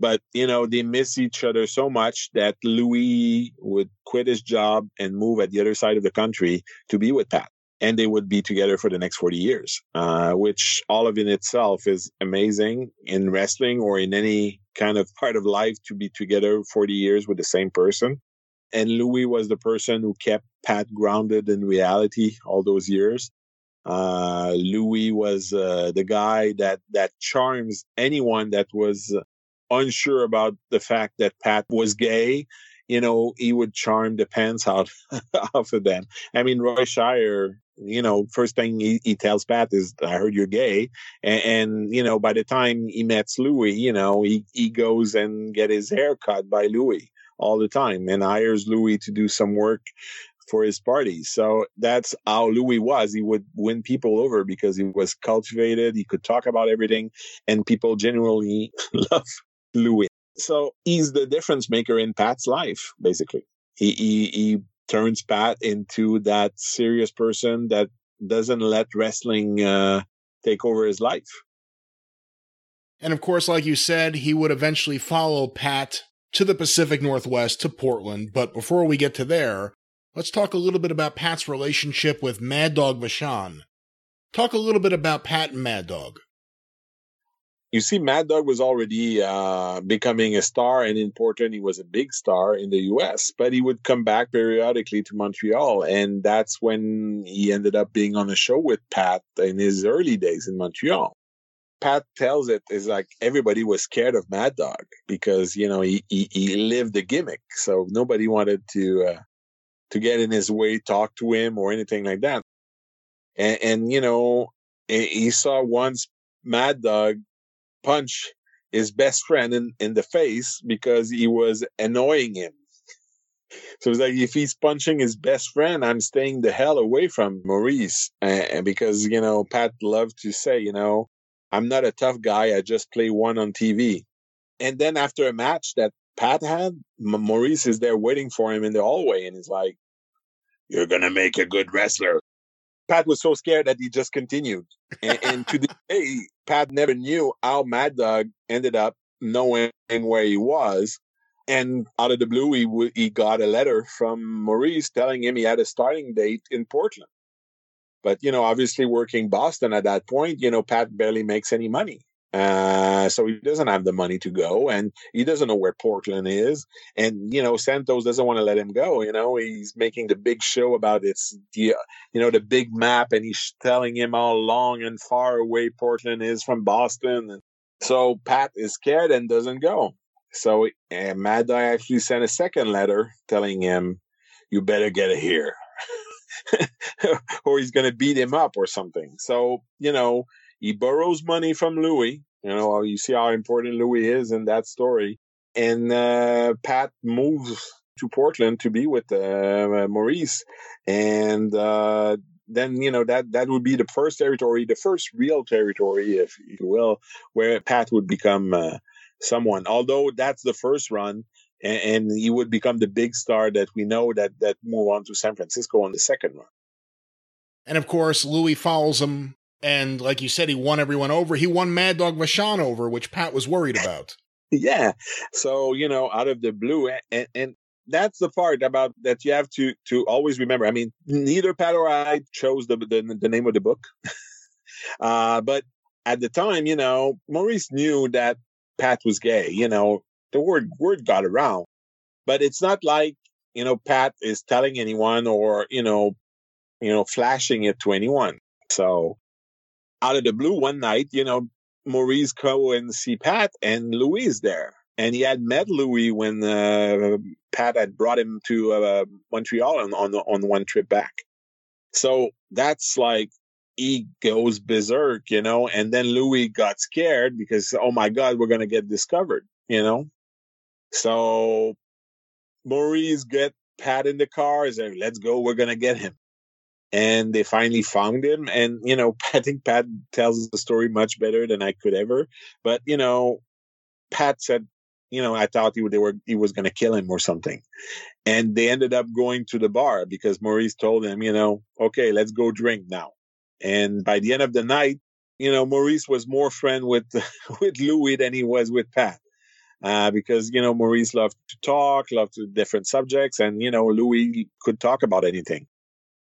But you know, they miss each other so much that Louis would quit his job and move at the other side of the country to be with Pat and they would be together for the next 40 years, uh, which all of in itself is amazing in wrestling or in any kind of part of life to be together 40 years with the same person. And Louis was the person who kept Pat grounded in reality all those years. Uh, Louis was uh, the guy that that charms anyone that was unsure about the fact that Pat was gay you know, he would charm the pants out off of them. I mean, Roy Shire, you know, first thing he, he tells Pat is, I heard you're gay. And, and, you know, by the time he meets Louis, you know, he, he goes and get his hair cut by Louis all the time and hires Louis to do some work for his party. So that's how Louis was. He would win people over because he was cultivated. He could talk about everything and people genuinely love Louis. So he's the difference maker in Pat's life, basically. He, he, he turns Pat into that serious person that doesn't let wrestling uh, take over his life. And of course, like you said, he would eventually follow Pat to the Pacific Northwest to Portland. But before we get to there, let's talk a little bit about Pat's relationship with Mad Dog Vachon. Talk a little bit about Pat and Mad Dog you see, Mad Dog was already uh, becoming a star, and in Portland, he was a big star in the U.S. But he would come back periodically to Montreal, and that's when he ended up being on a show with Pat in his early days in Montreal. Pat tells it is like everybody was scared of Mad Dog because you know he he, he lived the gimmick, so nobody wanted to uh, to get in his way, talk to him, or anything like that. And, and you know, he saw once Mad Dog punch his best friend in, in the face because he was annoying him. So it's like if he's punching his best friend, I'm staying the hell away from Maurice, uh, because you know Pat loved to say, you know, I'm not a tough guy. I just play one on TV. And then after a match that Pat had, Maurice is there waiting for him in the hallway, and he's like, "You're gonna make a good wrestler." Pat was so scared that he just continued. And, and to this day, Pat never knew how Mad Dog ended up knowing where he was. And out of the blue, he, he got a letter from Maurice telling him he had a starting date in Portland. But, you know, obviously working Boston at that point, you know, Pat barely makes any money. Uh, so he doesn't have the money to go and he doesn't know where Portland is. And, you know, Santos doesn't want to let him go. You know, he's making the big show about it's the, you know, the big map and he's telling him how long and far away Portland is from Boston. And so Pat is scared and doesn't go. So uh, Mad Dog actually sent a second letter telling him, you better get it here. or he's going to beat him up or something. So, you know, he borrows money from Louis. You know, you see how important Louis is in that story. And uh, Pat moves to Portland to be with uh, Maurice. And uh, then, you know, that, that would be the first territory, the first real territory, if you will, where Pat would become uh, someone. Although that's the first run, and, and, he would become the big star that we know that that move on to San Francisco on the second run. And of course, Louis follows him and like you said, he won everyone over. He won Mad Dog Vachon over, which Pat was worried about. yeah. So, you know, out of the blue, and, and that's the part about that you have to to always remember. I mean, neither Pat or I chose the the, the name of the book, uh, but at the time, you know, Maurice knew that Pat was gay. You know, the word word got around, but it's not like you know Pat is telling anyone or you know, you know, flashing it to anyone. So out of the blue one night, you know, Maurice and see Pat and Louis there. And he had met Louis when uh, Pat had brought him to uh, Montreal on, on, on one trip back. So that's like, he goes berserk, you know, and then Louis got scared because, oh my God, we're to get discovered, you know? So Maurice get Pat in the car, is like, let's go, we're to get him and they finally found him. And, you know, I think Pat tells the story much better than I could ever. But, you know, Pat said, you know, I thought he, they were, he was going to kill him or something. And they ended up going to the bar because Maurice told him, you know, okay, let's go drink now. And by the end of the night, you know, Maurice was more friend with, with Louis than he was with Pat. Uh, because, you know, Maurice loved to talk, loved to different subjects, and, you know, Louis could talk about anything.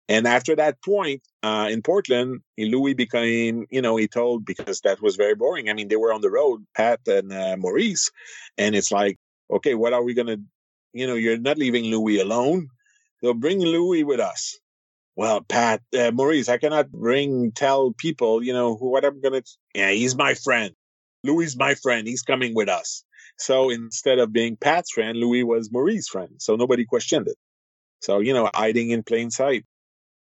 And after that point uh, in Portland, Louis became, you know, he told because that was very boring. I mean, they were on the road, Pat and uh, Maurice, and it's like, okay, what are we gonna, you know, you're not leaving Louis alone. They'll bring Louis with us. Well, Pat, uh, Maurice, I cannot bring, tell people, you know, what I'm gonna. Yeah, he's my friend. Louis is my friend. He's coming with us. So instead of being Pat's friend, Louis was Maurice's friend. So nobody questioned it. So, you know, hiding in plain sight.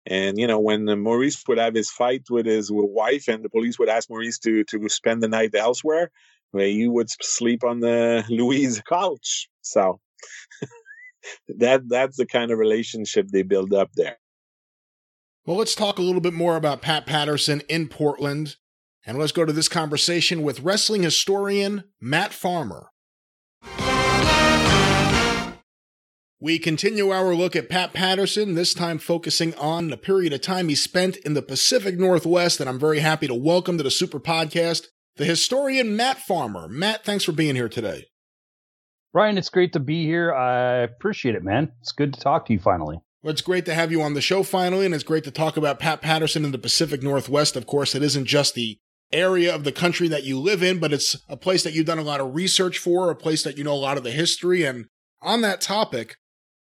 And you know, when Maurice would have his fight with his wife, and the police would ask Maurice to to spend the night elsewhere, where he would sleep on the Louise couch. So that that's the kind of relationship they build up there. Well, let's talk a little bit more about Pat Patterson in Portland, and let's go to this conversation with wrestling historian Matt Farmer. We continue our look at Pat Patterson, this time focusing on the period of time he spent in the Pacific Northwest, and I'm very happy to welcome to the Super Podcast the historian Matt Farmer. Matt, thanks for being here today. Ryan, it's great to be here. I appreciate it, man. It's good to talk to you finally. Well, it's great to have you on the show finally, and it's great to talk about Pat Patterson in the Pacific Northwest. Of course, it isn't just the area of the country that you live in, but it's a place that you've done a lot of research for, a place that you know a lot of the history. And on that topic,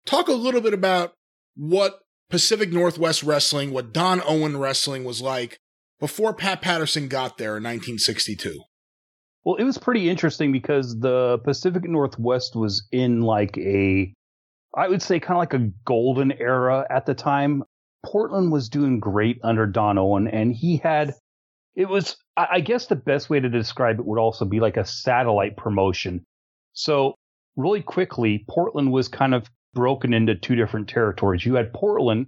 Talk a little bit about what Pacific Northwest Wrestling, what Don Owen Wrestling was like before Pat Patterson got there in 1962. Well, it was pretty interesting because the Pacific Northwest was in like a, I would say, kind of like a golden era at the time. Portland was doing great under Don Owen, and he had, it was, I guess the best way to describe it would also be like a satellite promotion. So, really quickly, Portland was kind of broken into two different territories. You had Portland,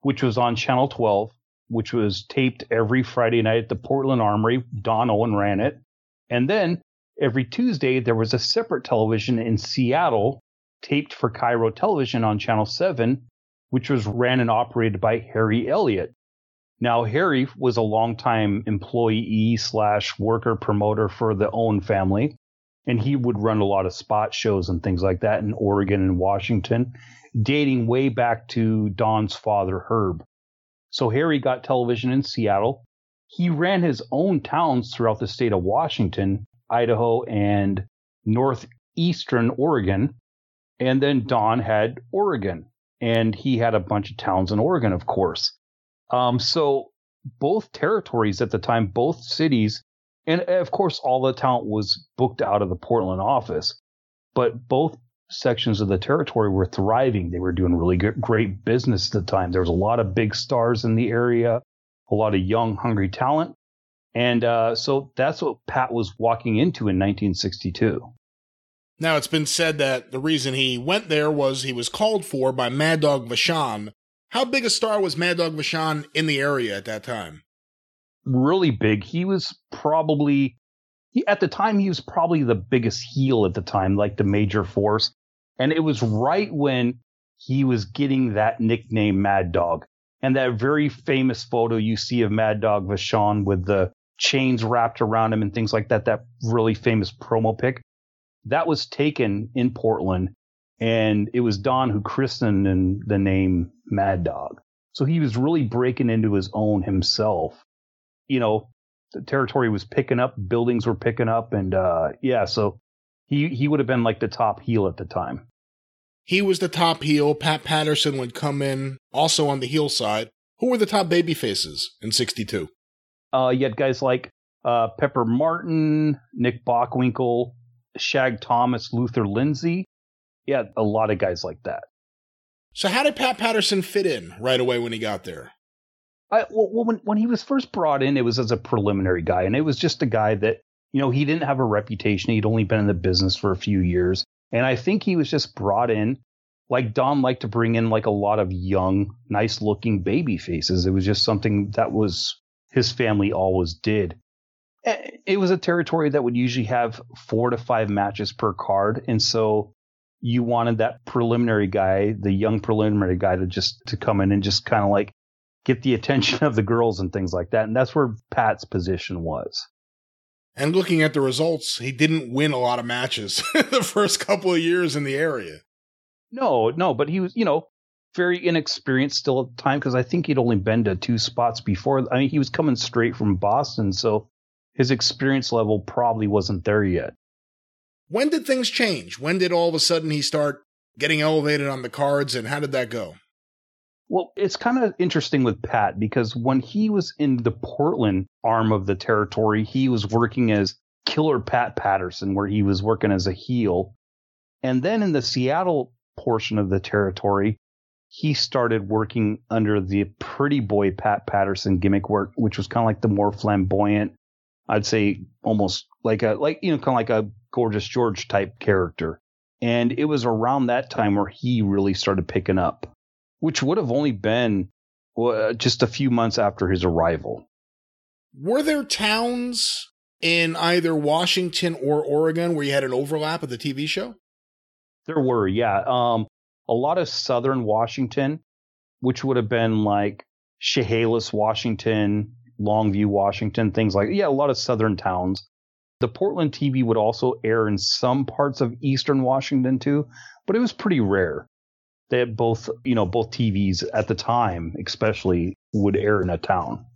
which was on Channel 12, which was taped every Friday night at the Portland Armory. Don Owen ran it. And then every Tuesday, there was a separate television in Seattle taped for KIRO Television on Channel 7, which was ran and operated by Harry Elliott. Now, Harry was a longtime employee slash worker promoter for the Owen family. And he would run a lot of spot shows and things like that in Oregon and Washington, dating way back to Don's father, Herb. So Harry got television in Seattle. He ran his own towns throughout the state of Washington, Idaho, and northeastern Oregon. And then Don had Oregon, and he had a bunch of towns in Oregon, of course. Um, so both territories at the time, both cities, and of course, all the talent was booked out of the Portland office, but both sections of the territory were thriving. They were doing really good, great business at the time. There was a lot of big stars in the area, a lot of young, hungry talent. And uh, so that's what Pat was walking into in 1962. Now, it's been said that the reason he went there was he was called for by Mad Dog Vachon. How big a star was Mad Dog Vachon in the area at that time? Really big. He was probably, he, at the time, he was probably the biggest heel at the time, like the major force. And it was right when he was getting that nickname Mad Dog. And that very famous photo you see of Mad Dog Vachon with the chains wrapped around him and things like that, that really famous promo pic that was taken in Portland, and it was Don who christened the name Mad Dog. So he was really breaking into his own himself. You know, the territory was picking up, buildings were picking up, and uh, yeah, so he he would have been like the top heel at the time. He was the top heel. Pat Patterson would come in also on the heel side. Who were the top baby faces in '62? Uh, you had guys like uh, Pepper Martin, Nick Bockwinkel, Shag Thomas, Luther Lindsay. Yeah, a lot of guys like that. So how did Pat Patterson fit in right away when he got there? I, well, when when he was first brought in, it was as a preliminary guy, and it was just a guy that you know he didn't have a reputation. He'd only been in the business for a few years, and I think he was just brought in. Like Don liked to bring in like a lot of young, nice looking baby faces. It was just something that was his family always did it was a territory that would usually have four to five matches per card, and so you wanted that preliminary guy, the young preliminary guy, to just to come in and just kind of like get the attention of the girls and things like that, and that's where Pat's position was. And looking at the results, he didn't win a lot of matches the first couple of years in the area. No, no, but he was, you know, very inexperienced still at the time because I think he'd only been to two spots before. I mean, he was coming straight from Boston, so his experience level probably wasn't there yet. When did things change? When did all of a sudden he start getting elevated on the cards, and how did that go? Well, it's kind of interesting with Pat because when he was in the Portland arm of the territory, he was working as Killer Pat Patterson, where he was working as a heel. And then in the Seattle portion of the territory, he started working under the pretty boy Pat Patterson gimmick work, which was kind of like the more flamboyant, I'd say almost like a like you know kind of like a gorgeous George type character. And it was around that time where he really started picking up, which would have only been well, just a few months after his arrival. Were there towns in either Washington or Oregon where you had an overlap of the TV show? There were, yeah. Um, a lot of southern Washington, which would have been like Chehalis, Washington, Longview, Washington, things like yeah, a lot of southern towns. The Portland TV would also air in some parts of eastern Washington too, but it was pretty rare. They had both, you know, both TVs at the time, especially, would air in a town.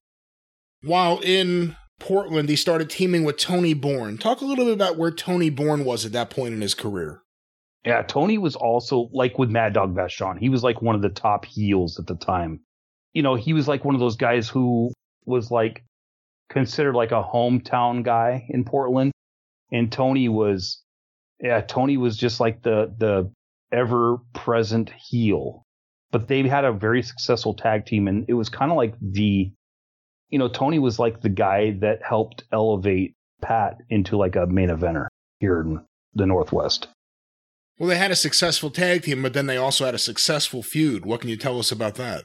While in Portland, he started teaming with Tony Borne. Talk a little bit about where Tony Borne was at that point in his career. Yeah, Tony was also like with Mad Dog Vachon. He was like one of the top heels at the time. You know, he was like one of those guys who was like considered like a hometown guy in Portland, and Tony was, yeah, Tony was just like the the ever present heel. But they had a very successful tag team, and it was kind of like the, you know, Tony was like the guy that helped elevate Pat into like a main eventer here in the Northwest. Well, they had a successful tag team, but then they also had a successful feud. What can you tell us about that?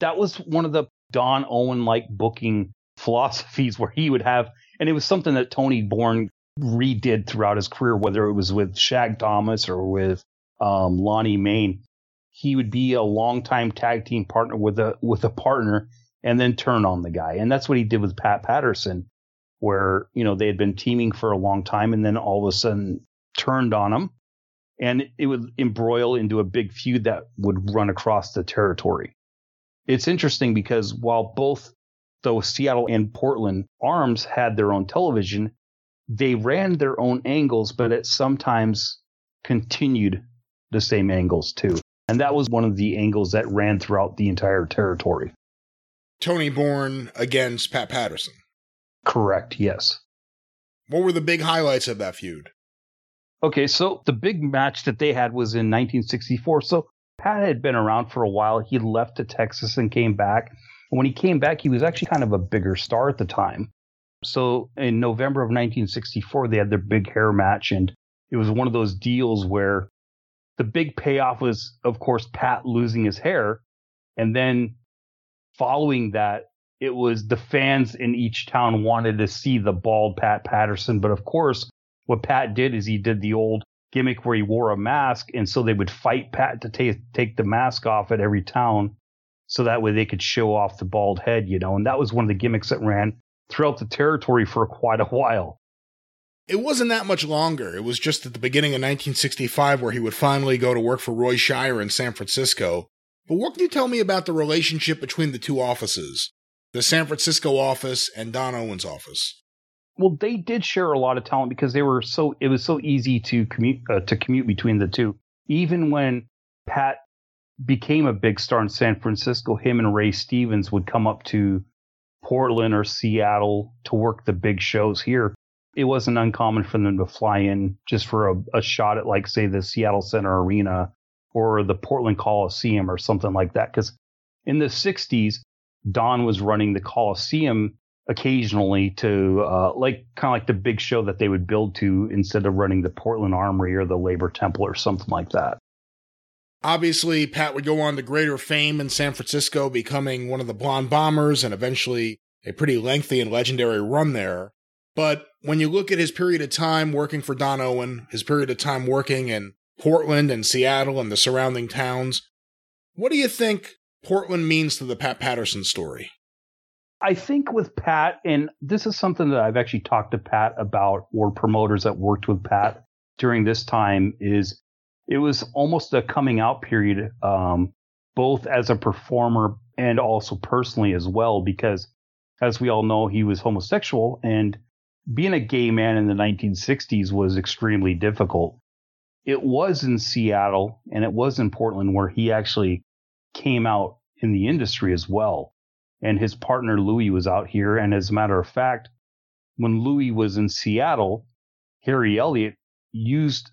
That was one of the Don Owen like booking philosophies where he would have, and it was something that Tony Borne redid throughout his career, whether it was with Shag Thomas or with um, Lonnie Mayne. He would be a longtime tag team partner with a with a partner and then turn on the guy. And that's what he did with Pat Patterson. where, you know, they had been teaming for a long time and then all of a sudden turned on him, And it would embroil into a big feud that would run across the territory. It's interesting because while both though Seattle and Portland Arms had their own television, they ran their own angles, but it sometimes continued the same angles too. And that was one of the angles that ran throughout the entire territory. Tony Borne against Pat Patterson. Correct, yes. What were the big highlights of that feud? Okay, so the big match that they had was in 1964. So Pat had been around for a while. He left to Texas and came back. And when he came back, he was actually kind of a bigger star at the time. So in November of 1964, they had their big hair match, and it was one of those deals where the big payoff was, of course, Pat losing his hair. And then following that, it was the fans in each town wanted to see the bald Pat Patterson. But of course, what Pat did is he did the old gimmick where he wore a mask. And so they would fight Pat to take, take the mask off at every town. So that way they could show off the bald head, you know, and that was one of the gimmicks that ran throughout the territory for quite a while. It wasn't that much longer. It was just at the beginning of 1965 where he would finally go to work for Roy Shire in San Francisco. But what can you tell me about the relationship between the two offices, the San Francisco office and Don Owens' office? Well, they did share a lot of talent because they were so it was so easy to commute uh, to commute between the two. Even when Pat became a big star in San Francisco, him and Ray Stevens would come up to Portland or Seattle to work the big shows here. It wasn't uncommon for them to fly in just for a, a shot at, like, say, the Seattle Center Arena or the Portland Coliseum or something like that. Because in the 60s, Don was running the Coliseum occasionally to, uh, like, kind of like the big show that they would build to instead of running the Portland Armory or the Labor Temple or something like that. Obviously, Pat would go on to greater fame in San Francisco, becoming one of the Blonde Bombers and eventually a pretty lengthy and legendary run there. But when you look at his period of time working for Don Owen, his period of time working in Portland and Seattle and the surrounding towns, what do you think Portland means to the Pat Patterson story? I think with Pat, and this is something that I've actually talked to Pat about, or promoters that worked with Pat during this time, is it was almost a coming out period, um, both as a performer and also personally as well, because as we all know, he was homosexual and being a gay man in the 1960s was extremely difficult. It was in Seattle and it was in Portland where he actually came out in the industry as well. And his partner Louis was out here. And as a matter of fact, when Louis was in Seattle, Harry Elliott used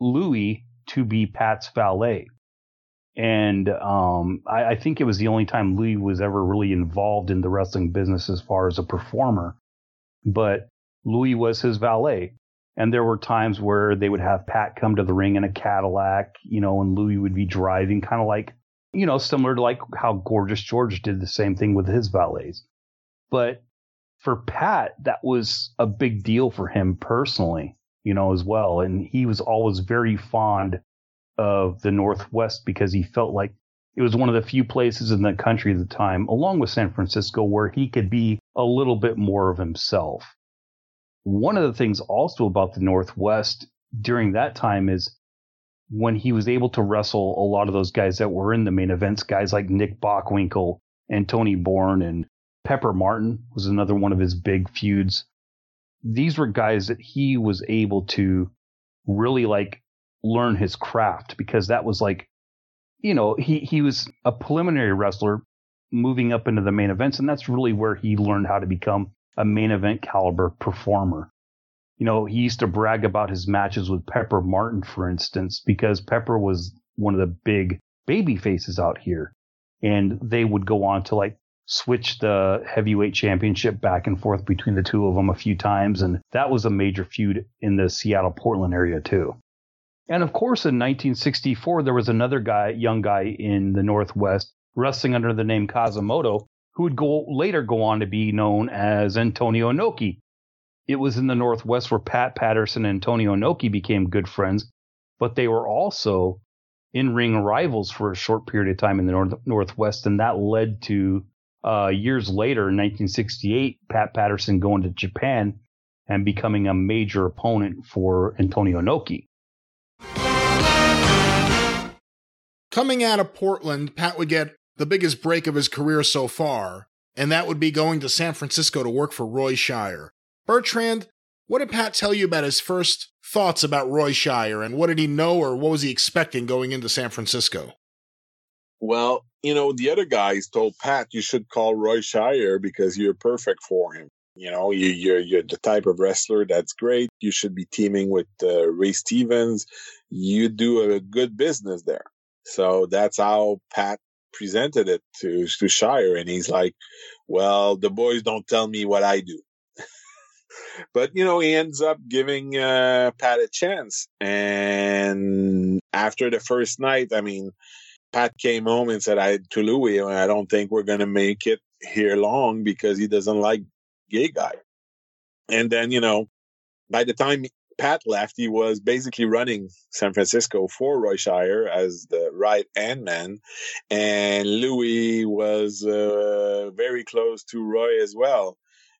Louis to be Pat's valet. And um, I, I, think it was the only time Louis was ever really involved in the wrestling business as far as a performer. But Louis was his valet. And there were times where they would have Pat come to the ring in a Cadillac, you know, and Louis would be driving, kind of like, you know, similar to like how Gorgeous George did the same thing with his valets. But for Pat, that was a big deal for him personally you know, as well. And he was always very fond of the Northwest because he felt like it was one of the few places in the country at the time, along with San Francisco, where he could be a little bit more of himself. One of the things also about the Northwest during that time is when he was able to wrestle a lot of those guys that were in the main events, guys like Nick Bockwinkel and Tony Borne and Pepper Martin was another one of his big feuds these were guys that he was able to really like learn his craft because that was like, you know, he, he was a preliminary wrestler moving up into the main events. And that's really where he learned how to become a main event caliber performer. You know, he used to brag about his matches with Pepper Martin, for instance, because Pepper was one of the big baby faces out here. And they would go on to like switch the heavyweight championship back and forth between the two of them a few times. And that was a major feud in the Seattle Portland area too. And of course, in 1964, there was another guy, young guy in the Northwest wrestling under the name Kazumoto, who would go later go on to be known as Antonio Inoki. It was in the Northwest where Pat Patterson and Antonio Inoki became good friends, but they were also in ring rivals for a short period of time in the North- Northwest, and that led to uh, years later, in 1968, Pat Patterson going to Japan and becoming a major opponent for Antonio Inoki. Coming out of Portland, Pat would get the biggest break of his career so far, and that would be going to San Francisco to work for Roy Shire. Bertrand, what did Pat tell you about his first thoughts about Roy Shire, and what did he know or what was he expecting going into San Francisco? Well, you know, the other guys told Pat you should call Roy Shire because you're perfect for him. You know, you, are you're, you're the type of wrestler that's great. You should be teaming with uh, Ray Stevens. You do a good business there. So that's how Pat presented it to to Shire, and he's like, "Well, the boys don't tell me what I do." but you know, he ends up giving uh, Pat a chance, and after the first night, I mean, Pat came home and said, "I to Louis, I don't think we're to make it here long because he doesn't like gay guy." And then you know, by the time Pat left, he was basically running San Francisco for Roy Shire as the right hand man, and Louis was uh, very close to Roy as well.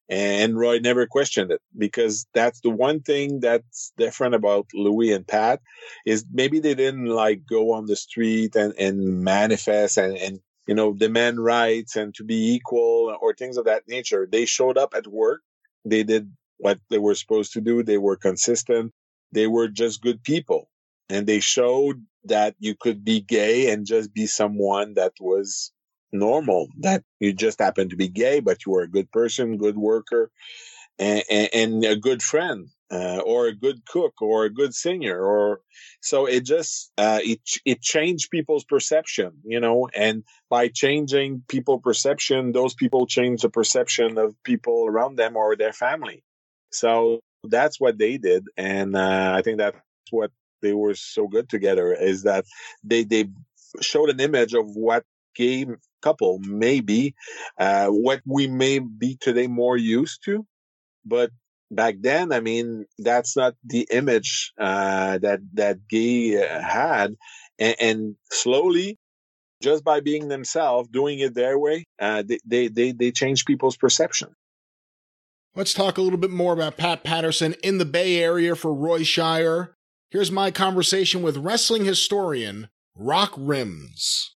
And Roy never questioned it because that's the one thing that's different about Louis and Pat is maybe they didn't like go on the street and, and manifest and, and you know demand rights and to be equal or things of that nature. They showed up at work. They did what they were supposed to do. They were consistent. They were just good people. And they showed that you could be gay and just be someone that was normal, that you just happened to be gay, but you were a good person, good worker, and, and, and a good friend. Uh, or a good cook or a good singer or so it just uh, it it changed people's perception you know and by changing people perception those people change the perception of people around them or their family so that's what they did, and uh, I think that's what they were so good together is that they they showed an image of what gay couple may be, uh, what we may be today more used to, but back then, I mean, that's not the image uh, that that gay uh, had, and, and, slowly, just by being themselves, doing it their way, uh, they, they they they change people's perception. Let's talk a little bit more about Pat Patterson in the Bay Area for Roy Shire. Here's my conversation with wrestling historian Rock Rims.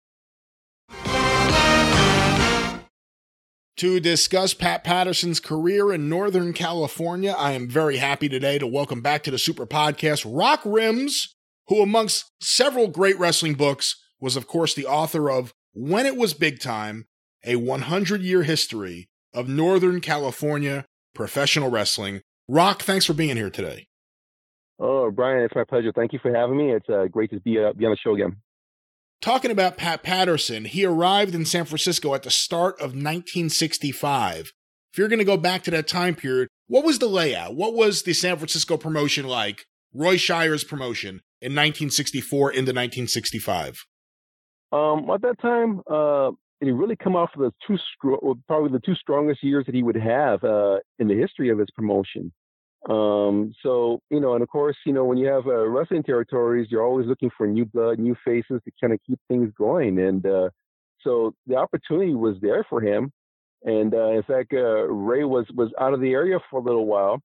To discuss Pat Patterson's career in Northern California, I am very happy today to welcome back to the Super Podcast Rock Rims, who, amongst several great wrestling books, was, of course, the author of When It Was Big Time, a 100 year history of Northern California professional wrestling. Rock, thanks for being here today. Oh, Brian, it's my pleasure. Thank you for having me. It's uh, great to be, uh, be on the show again. Talking about Pat Patterson, he arrived in San Francisco at the start of 1965. If you're going to go back to that time period, what was the layout? What was the San Francisco promotion like? Roy Shire's promotion in 1964 into 1965. Um, at that time, uh, and he really come off of the two probably the two strongest years that he would have uh, in the history of his promotion. Um, so you know, and of course, you know, when you have uh, wrestling territories, you're always looking for new blood, new faces to kind of keep things going. And uh, so the opportunity was there for him. And uh, in fact, uh, Ray was was out of the area for a little while,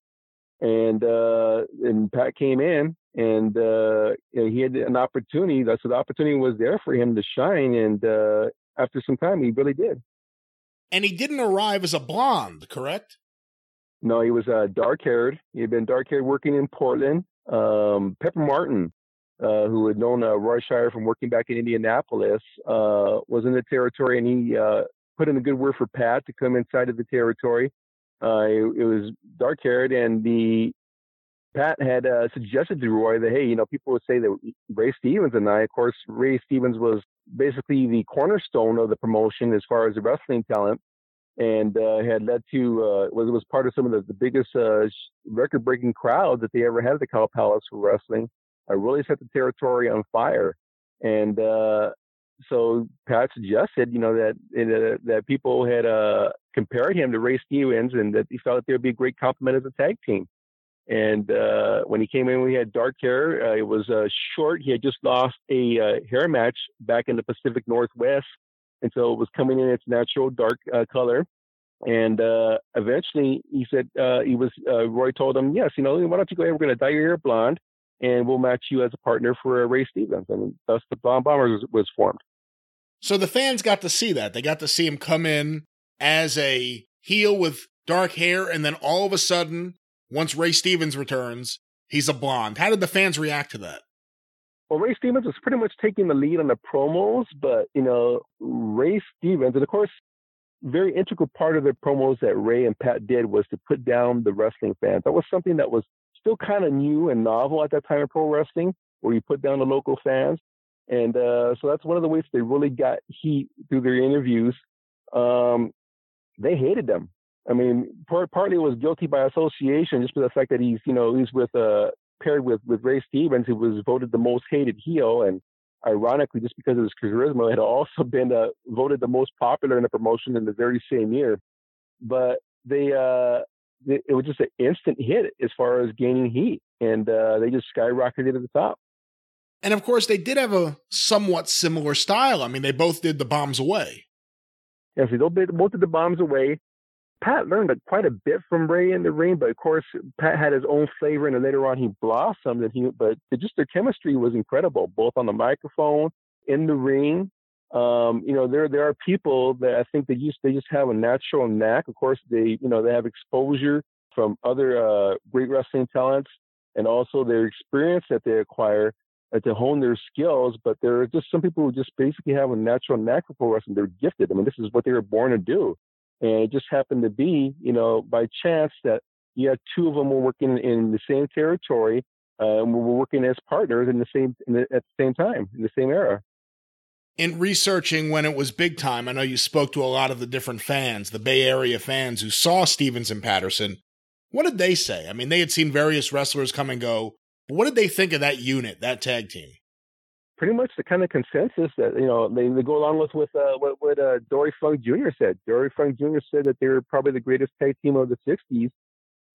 and uh, and Pat came in, and uh, he had an opportunity. That's so the opportunity was there for him to shine, and after some time, he really did. And he didn't arrive as a blonde, correct? No, he was uh, dark haired. He had been dark haired working in Portland. Um, Pepper Martin, uh, who had known uh, Roy Shire from working back in Indianapolis, uh, was in the territory and he uh, put in a good word for Pat to come inside of the territory. Uh, it, it, was dark haired, and the Pat had uh, suggested to Roy that, hey, you know, people would say that Ray Stevens and I, of course, Ray Stevens was basically the cornerstone of the promotion as far as the wrestling talent, and uh, had led to uh, was was part of some of the, the biggest uh, record-breaking crowds that they ever had at the Cow Palace for wrestling. I really set the territory on fire, and uh, so Pat suggested, you know, that uh, that people had compared him to Ray Stevens, and that he felt that they would be a great complement as a tag team. And uh, when he came in, we had dark hair. Uh, it was uh, short. He had just lost a uh, hair match back in the Pacific Northwest and so it was coming in its natural dark uh, color. And uh, eventually, he said he was. Roy told him, "Yes, you know, why don't you go ahead? We're going to dye your hair blonde, and we'll match you as a partner for Ray Stevens." And thus, the Blonde Bombers was, was formed. So the fans got to see that. They got to see him come in as a heel with dark hair, and then all of a sudden, once Ray Stevens returns, he's a blonde. How did the fans react to that? Well, Ray Stevens was pretty much taking the lead on the promos, but you know, Ray Stevens, and of course, very integral part of the promos that Ray and Pat did was to put down the wrestling fans. That was something that was still kind of new and novel at that time in pro wrestling, where you put down the local fans. And uh, so that's one of the ways they really got heat through their interviews. Um, they hated them. I mean, part, partly it was guilty by association just for the fact that he's, you know, he's with uh, paired with with Ray Stevens, who was voted the most hated heel, and ironically, just because of his charisma, had also been uh, voted the most popular in the promotion in the very same year. But they, uh, they it was just an instant hit as far as gaining heat, and uh, they just skyrocketed to the top. And of course, they did have a somewhat similar style. I mean, they both did the bombs away. Yeah, so they both did the bombs away. Pat learned quite a bit from Ray in the ring, but of course Pat had his own flavor, and later on he blossomed. And he, but just their chemistry was incredible, both on the microphone, in the ring. Um, you know, there there are people that I think they just they just have a natural knack. Of course, they you know they have exposure from other uh, great wrestling talents, and also their experience that they acquire uh, to hone their skills. But there are just some people who just basically have a natural knack for wrestling. They're gifted. I mean, this is what they were born to do. And it just happened to be, you know, by chance that you had two of them were working in the same territory uh, and we were working as partners in the same in the, at the same time in the same era. In researching when it was big time, I know you spoke to a lot of the different fans, the Bay Area fans who saw Stevens and Patterson. What did they say? I mean, they had seen various wrestlers come and go. But what did they think of that unit, that tag team? Pretty much the kind of consensus that you know they, they go along with with uh, what, what uh, Dory Funk Jr. said. Dory Funk Jr. said that they were probably the greatest tag team of the '60s.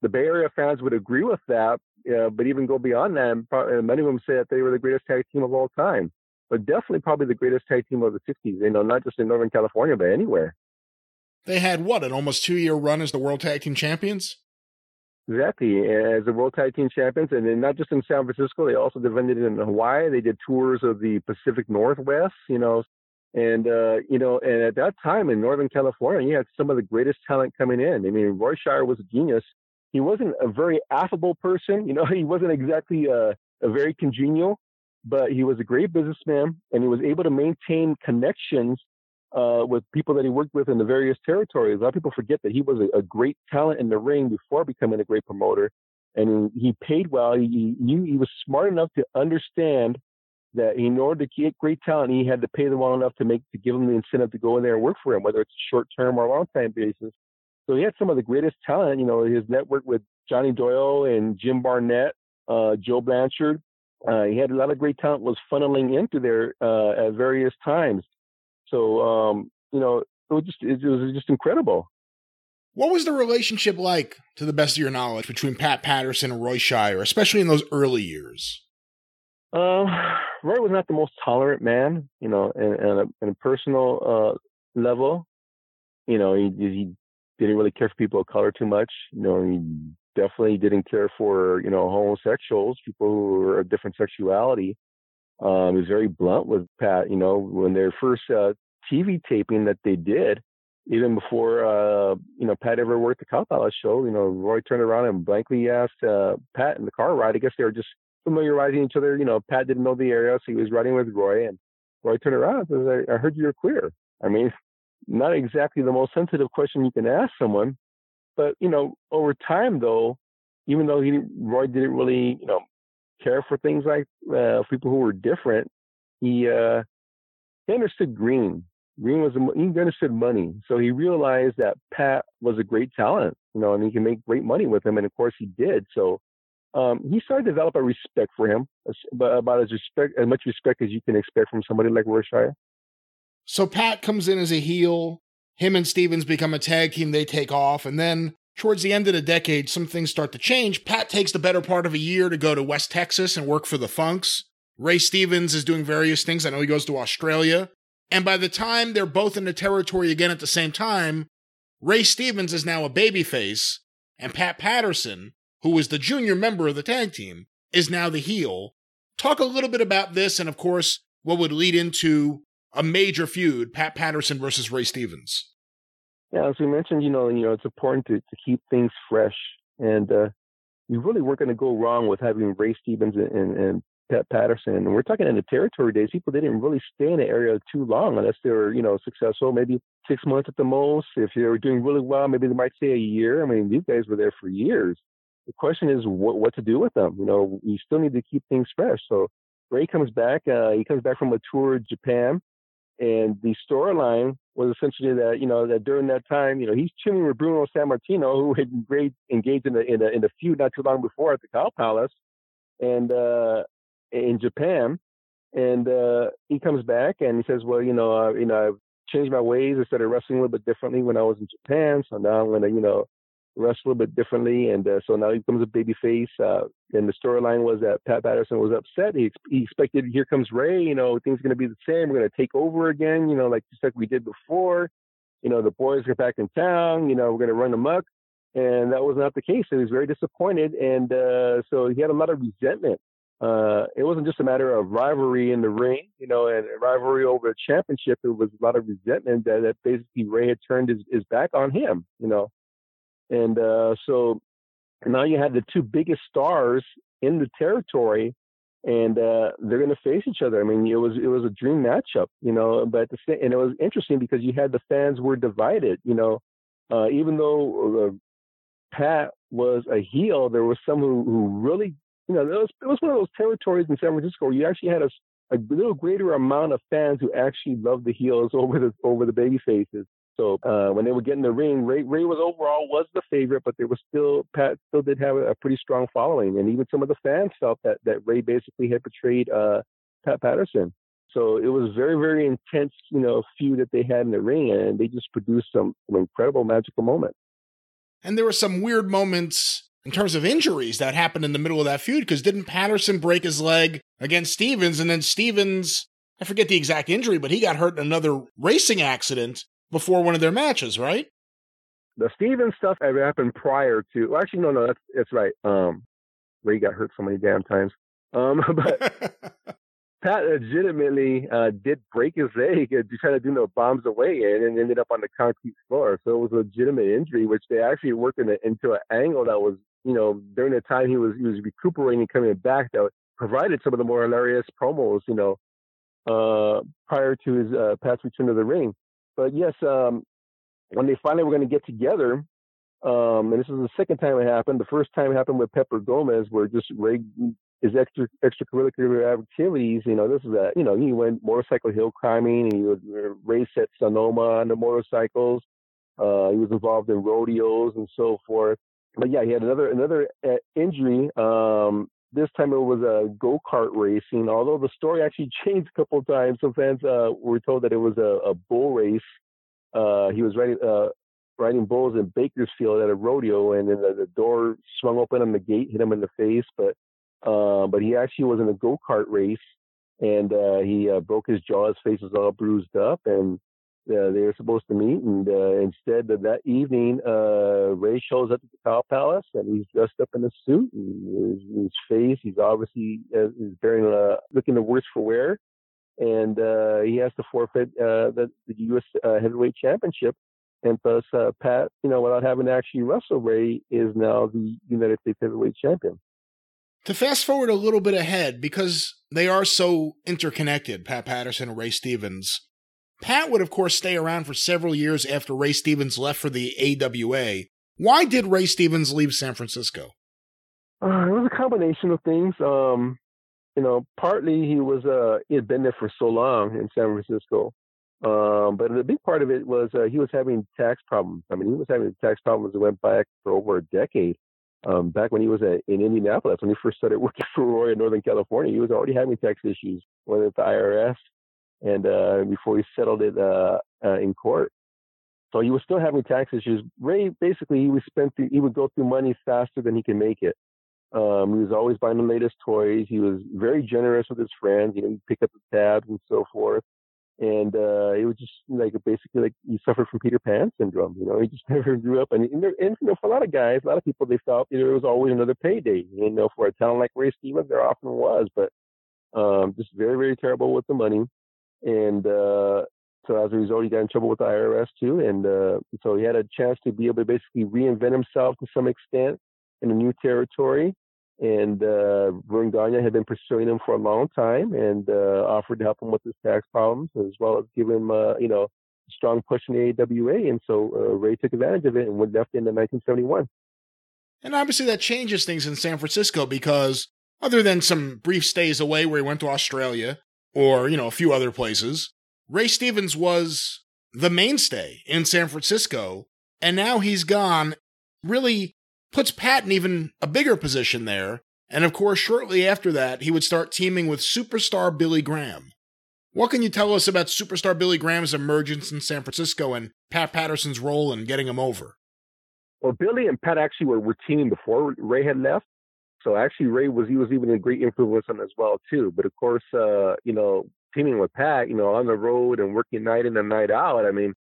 The Bay Area fans would agree with that, uh, but even go beyond that. And probably, many of them said that they were the greatest tag team of all time, but definitely probably the greatest tag team of the '60s. You know, not just in Northern California, but anywhere. They had what an almost two year run as the World Tag Team Champions. Exactly, as the World Tag Team Champions, and then not just in San Francisco, they also defended in Hawaii. They did tours of the Pacific Northwest, you know, and uh, you know, and at that time in Northern California, you had some of the greatest talent coming in. I mean, Roy Shire was a genius. He wasn't a very affable person, you know, he wasn't exactly a, a very congenial, but he was a great businessman, and he was able to maintain connections uh, with people that he worked with in the various territories. A lot of people forget that he was a, a great talent in the ring before becoming a great promoter, and he paid well. He, he knew he was smart enough to understand that in order to get great talent, he had to pay them well enough to make to give them the incentive to go in there and work for him, whether it's short term or long time basis. So he had some of the greatest talent. You know, his network with Johnny Doyle and Jim Barnett, uh, Joe Blanchard. Uh, he had a lot of great talent was funneling into there uh, at various times. So um, you know, it was just it was just incredible. What was the relationship like, to the best of your knowledge, between Pat Patterson and Roy Shire, especially in those early years? Um, Roy was not the most tolerant man, you know, in, in, a, in a personal uh, level. You know, he, he didn't really care for people of color too much. You know, he definitely didn't care for you know homosexuals, people who were of different sexuality. Um, he was very blunt with Pat. You know, when their first uh, TV taping that they did, even before uh, you know Pat ever worked the Cow Palace show, you know, Roy turned around and blankly asked uh, Pat in the car ride. I guess they were just familiarizing each other. You know, Pat didn't know the area, so he was riding with Roy, and Roy turned around and said, "I, I heard you're queer." I mean, not exactly the most sensitive question you can ask someone, but you know, over time though, even though he Roy didn't really you know care for things like uh, people who were different, he uh, he understood green. Green was a, he understood money, so he realized that Pat was a great talent, you know, and he can make great money with him, and of course he did. So um, he started to develop a respect for him, but about as respect as much respect as you can expect from somebody like Shire. So Pat comes in as a heel. Him and Stevens become a tag team. They take off, and then towards the end of the decade, some things start to change. Pat takes the better part of a year to go to West Texas and work for the Funks. Ray Stevens is doing various things. I know he goes to Australia. And by the time they're both in the territory again at the same time, Ray Stevens is now a babyface, and Pat Patterson, who was the junior member of the tag team, is now the heel. Talk a little bit about this, and of course, what would lead into a major feud, Pat Patterson versus Ray Stevens. Yeah, as we mentioned, you know, you know, it's important to, to keep things fresh, and uh, you really weren't going to go wrong with having Ray Stevens and, and, and Pat Patterson. And we're talking in the territory days, people they didn't really stay in the area too long unless they were, you know, successful, maybe six months at the most. If they were doing really well, maybe they might stay a year. I mean, these guys were there for years. The question is what, what to do with them. You know, you still need to keep things fresh. So Ray comes back. Uh, he comes back from a tour of Japan. And the storyline was essentially that, you know, that during that time, you know, he's chilling with Bruno Sammartino, who had engaged in a, in a, in a feud not too long before at the Cow Palace. And, uh, in Japan, and uh, he comes back and he says, "Well, you know, uh, you know, I've changed my ways. I started wrestling a little bit differently when I was in Japan, so now I'm gonna, you know, wrestle a little bit differently." And uh, so now he becomes a baby face. Uh, and the storyline was that Pat Patterson was upset. He, he expected, "Here comes Ray. You know, things are gonna be the same. We're gonna take over again. You know, like just like we did before. You know, the boys are back in town. You know, we're gonna run amok." And that was not the case. He was very disappointed, and uh, so he had a lot of resentment uh, it wasn't just a matter of rivalry in the ring, you know, and rivalry over a championship. It was a lot of resentment that, that basically Ray had turned his, his back on him, you know. And uh, so now you had the two biggest stars in the territory, and uh, they're going to face each other. I mean, it was it was a dream matchup, you know. But the, and it was interesting because you had the fans were divided, you know. Uh, even though uh, Pat was a heel, there was some who, who really you know, it was, it was one of those territories in San Francisco where you actually had a, a little greater amount of fans who actually loved the heels over the over the baby faces. So uh, when they were getting the ring, Ray, Ray was overall was the favorite, but there was still Pat still did have a, pretty strong following, and even some of the fans felt that that Ray basically had betrayed uh, Pat Patterson. So it was very very intense, you know, feud that they had in the ring, and they just produced some, some incredible magical moments. And there were some weird moments in terms of injuries that happened in the middle of that feud because didn't Patterson break his leg against Stevens and then Stevens I forget the exact injury but he got hurt in another racing accident before one of their matches right? The Stevens stuff happened prior to well actually no no that's that's right. Um Ray got hurt so many damn times. Um but Pat legitimately uh, did break his leg and trying to do no bombs away and ended up on the concrete floor. So it was a legitimate injury, which they actually worked in into an angle that was you know, during the time he was he was recuperating coming back that provided some of the more hilarious promos, you know, uh, prior to his uh, past return to the ring. But yes, um, when they finally were going to get together, um, and this is the second time it happened. The first time it happened with Pepper Gomez, where just Ray, his extra extracurricular activities. You know, this is a you know he went motorcycle hill climbing. He would uh, race at Sonoma on the motorcycles. Uh, he was involved in rodeos and so forth but yeah, he had another another uh, injury. Um, this time it was a go kart racing. Although the story actually changed a couple of times. Some fans uh, were told that it was a, a bull race. Uh, he was riding uh, riding bulls in Bakersfield at a rodeo, and then the, the door swung open on the gate, hit him in the face. But uh, but he actually was in a go kart race, and uh, he broke his jaw. His face was all bruised up, and uh, they were supposed to meet, and uh, instead of that evening, uh, Ray shows up at the Cow Palace, and he's dressed up in a suit, and his, his face, he's obviously uh, is bearing, uh, looking the worst for wear, and uh, he has to forfeit uh, the, the U.S. Uh, heavyweight championship. And thus, uh, Pat, you know, without having to actually wrestle Ray, is now the United States heavyweight champion. To fast forward a little bit ahead, because they are so interconnected, Pat Patterson and Ray Stevens, Pat would, of course, stay around for several years after Ray Stevens left for the AWA. Why did Ray Stevens leave San Francisco? Uh, it was a combination of things. Um, you know, partly he was uh, he had been there for so long in San Francisco, um, but a big part of it was uh, he was having tax problems. I mean, he was having tax problems that went back for over a decade. Um, back when he was at, in Indianapolis, when he first started working for Roy in Northern California, he was already having tax issues, whether it's the IRS and uh, before he settled it uh, uh, in court. So he was still having tax issues. Ray basically he was spent through, he would go through money faster than he can make it. Um, he was always buying the latest toys. He was very generous with his friends. You know, he'd pick up the tabs and so forth. and uh, it was just like basically like he suffered from Peter Pan syndrome. You know, he just never grew up, and and, there, and you know, for a lot of guys, a lot of people, they felt you know, there was always another payday. You know, for a talent like Ray Stevens, there often was, but um, just very very terrible with the money, and uh, so as a result, he got in trouble with the IRS too, and uh, so he had a chance to be able to basically reinvent himself to some extent in a new territory and uh, Gagne had been pursuing him for a long time and uh, offered to help him with his tax problems as well as give him, uh, you know, a strong push in the AWA. And so uh, Ray took advantage of it and went left into 1971. And obviously that changes things in San Francisco because other than some brief stays away where he went to Australia or, you know, a few other places, Ray Stevens was the mainstay in San Francisco. And now he's gone really puts Pat in even a bigger position there. And of course, shortly after that, he would start teaming with superstar Billy Graham. What can you tell us about superstar Billy Graham's emergence in San Francisco and Pat Patterson's role in getting him over? Well, Billy and Pat actually were, were teaming before Ray had left. So actually, Ray was he was even a great influence on as well too. But of course, uh, you know, teaming with Pat, you know, on the road and working night in and night out. I mean,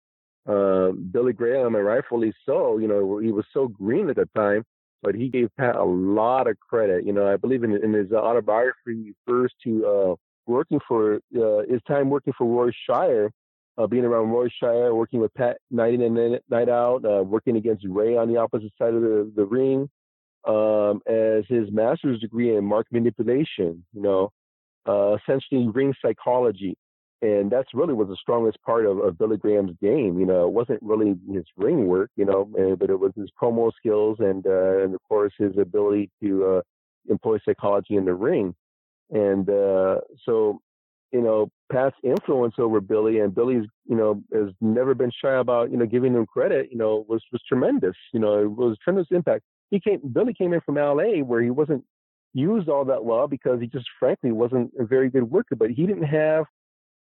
uh, Billy Graham, and rightfully so, you know, he was so green at the time, but he gave Pat a lot of credit. You know, I believe in, in his autobiography, he refers to uh, working for uh, his time working for Roy Shire, uh, being around Roy Shire, working with Pat night in and night out, uh, working against Ray on the opposite side of the, the ring, um, as his master's degree in market manipulation. You know, uh, essentially ring psychology and that's really was the strongest part of, of Billy Graham's game. You know, it wasn't really his ring work, you know, eh, but it was his promo skills and uh, and of course his ability to uh, employ psychology in the ring. And uh, so, you know, Pat's influence over Billy and Billy's, you know, has never been shy about, you know, giving him credit. You know, was was tremendous. You know, it was tremendous impact. He came, Billy came in from L.A. where he wasn't used all that well because he just frankly wasn't a very good worker, but he didn't have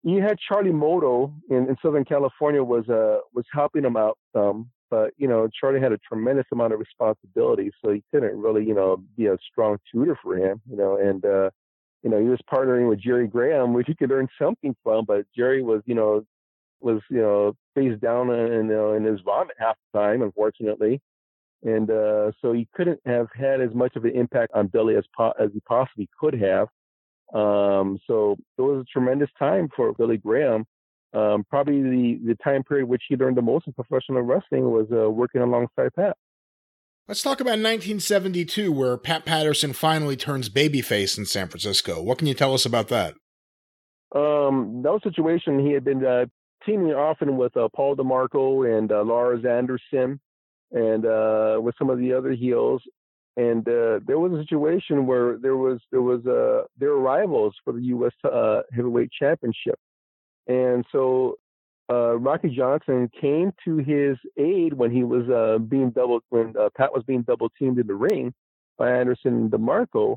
you had Charlie Moto in, in Southern California was uh was helping him out some, but you know Charlie had a tremendous amount of responsibility, so he couldn't really you know be a strong tutor for him, you know, and uh, you know he was partnering with Jerry Graham, which he could learn something from, but Jerry was you know was you know face down in you know, in his vomit half the time, unfortunately, and uh, so he couldn't have had as much of an impact on Billy as po- as he possibly could have. Um, so it was a tremendous time for Billy Graham. Um, probably the, the time period which he learned the most in professional wrestling was uh, working alongside Pat. Let's talk about 1972, where Pat Patterson finally turns babyface in San Francisco. What can you tell us about that? Um, that was a situation he had been uh, teaming often with uh, Paul DeMarco and uh, Lars Anderson and uh, with some of the other heels and uh, there was a situation where there was there was uh, were rivals for the U.S. Uh, heavyweight championship, and so uh, Rocky Johnson came to his aid when he was uh, being double when uh, Pat was being double teamed in the ring by Anderson and DeMarco,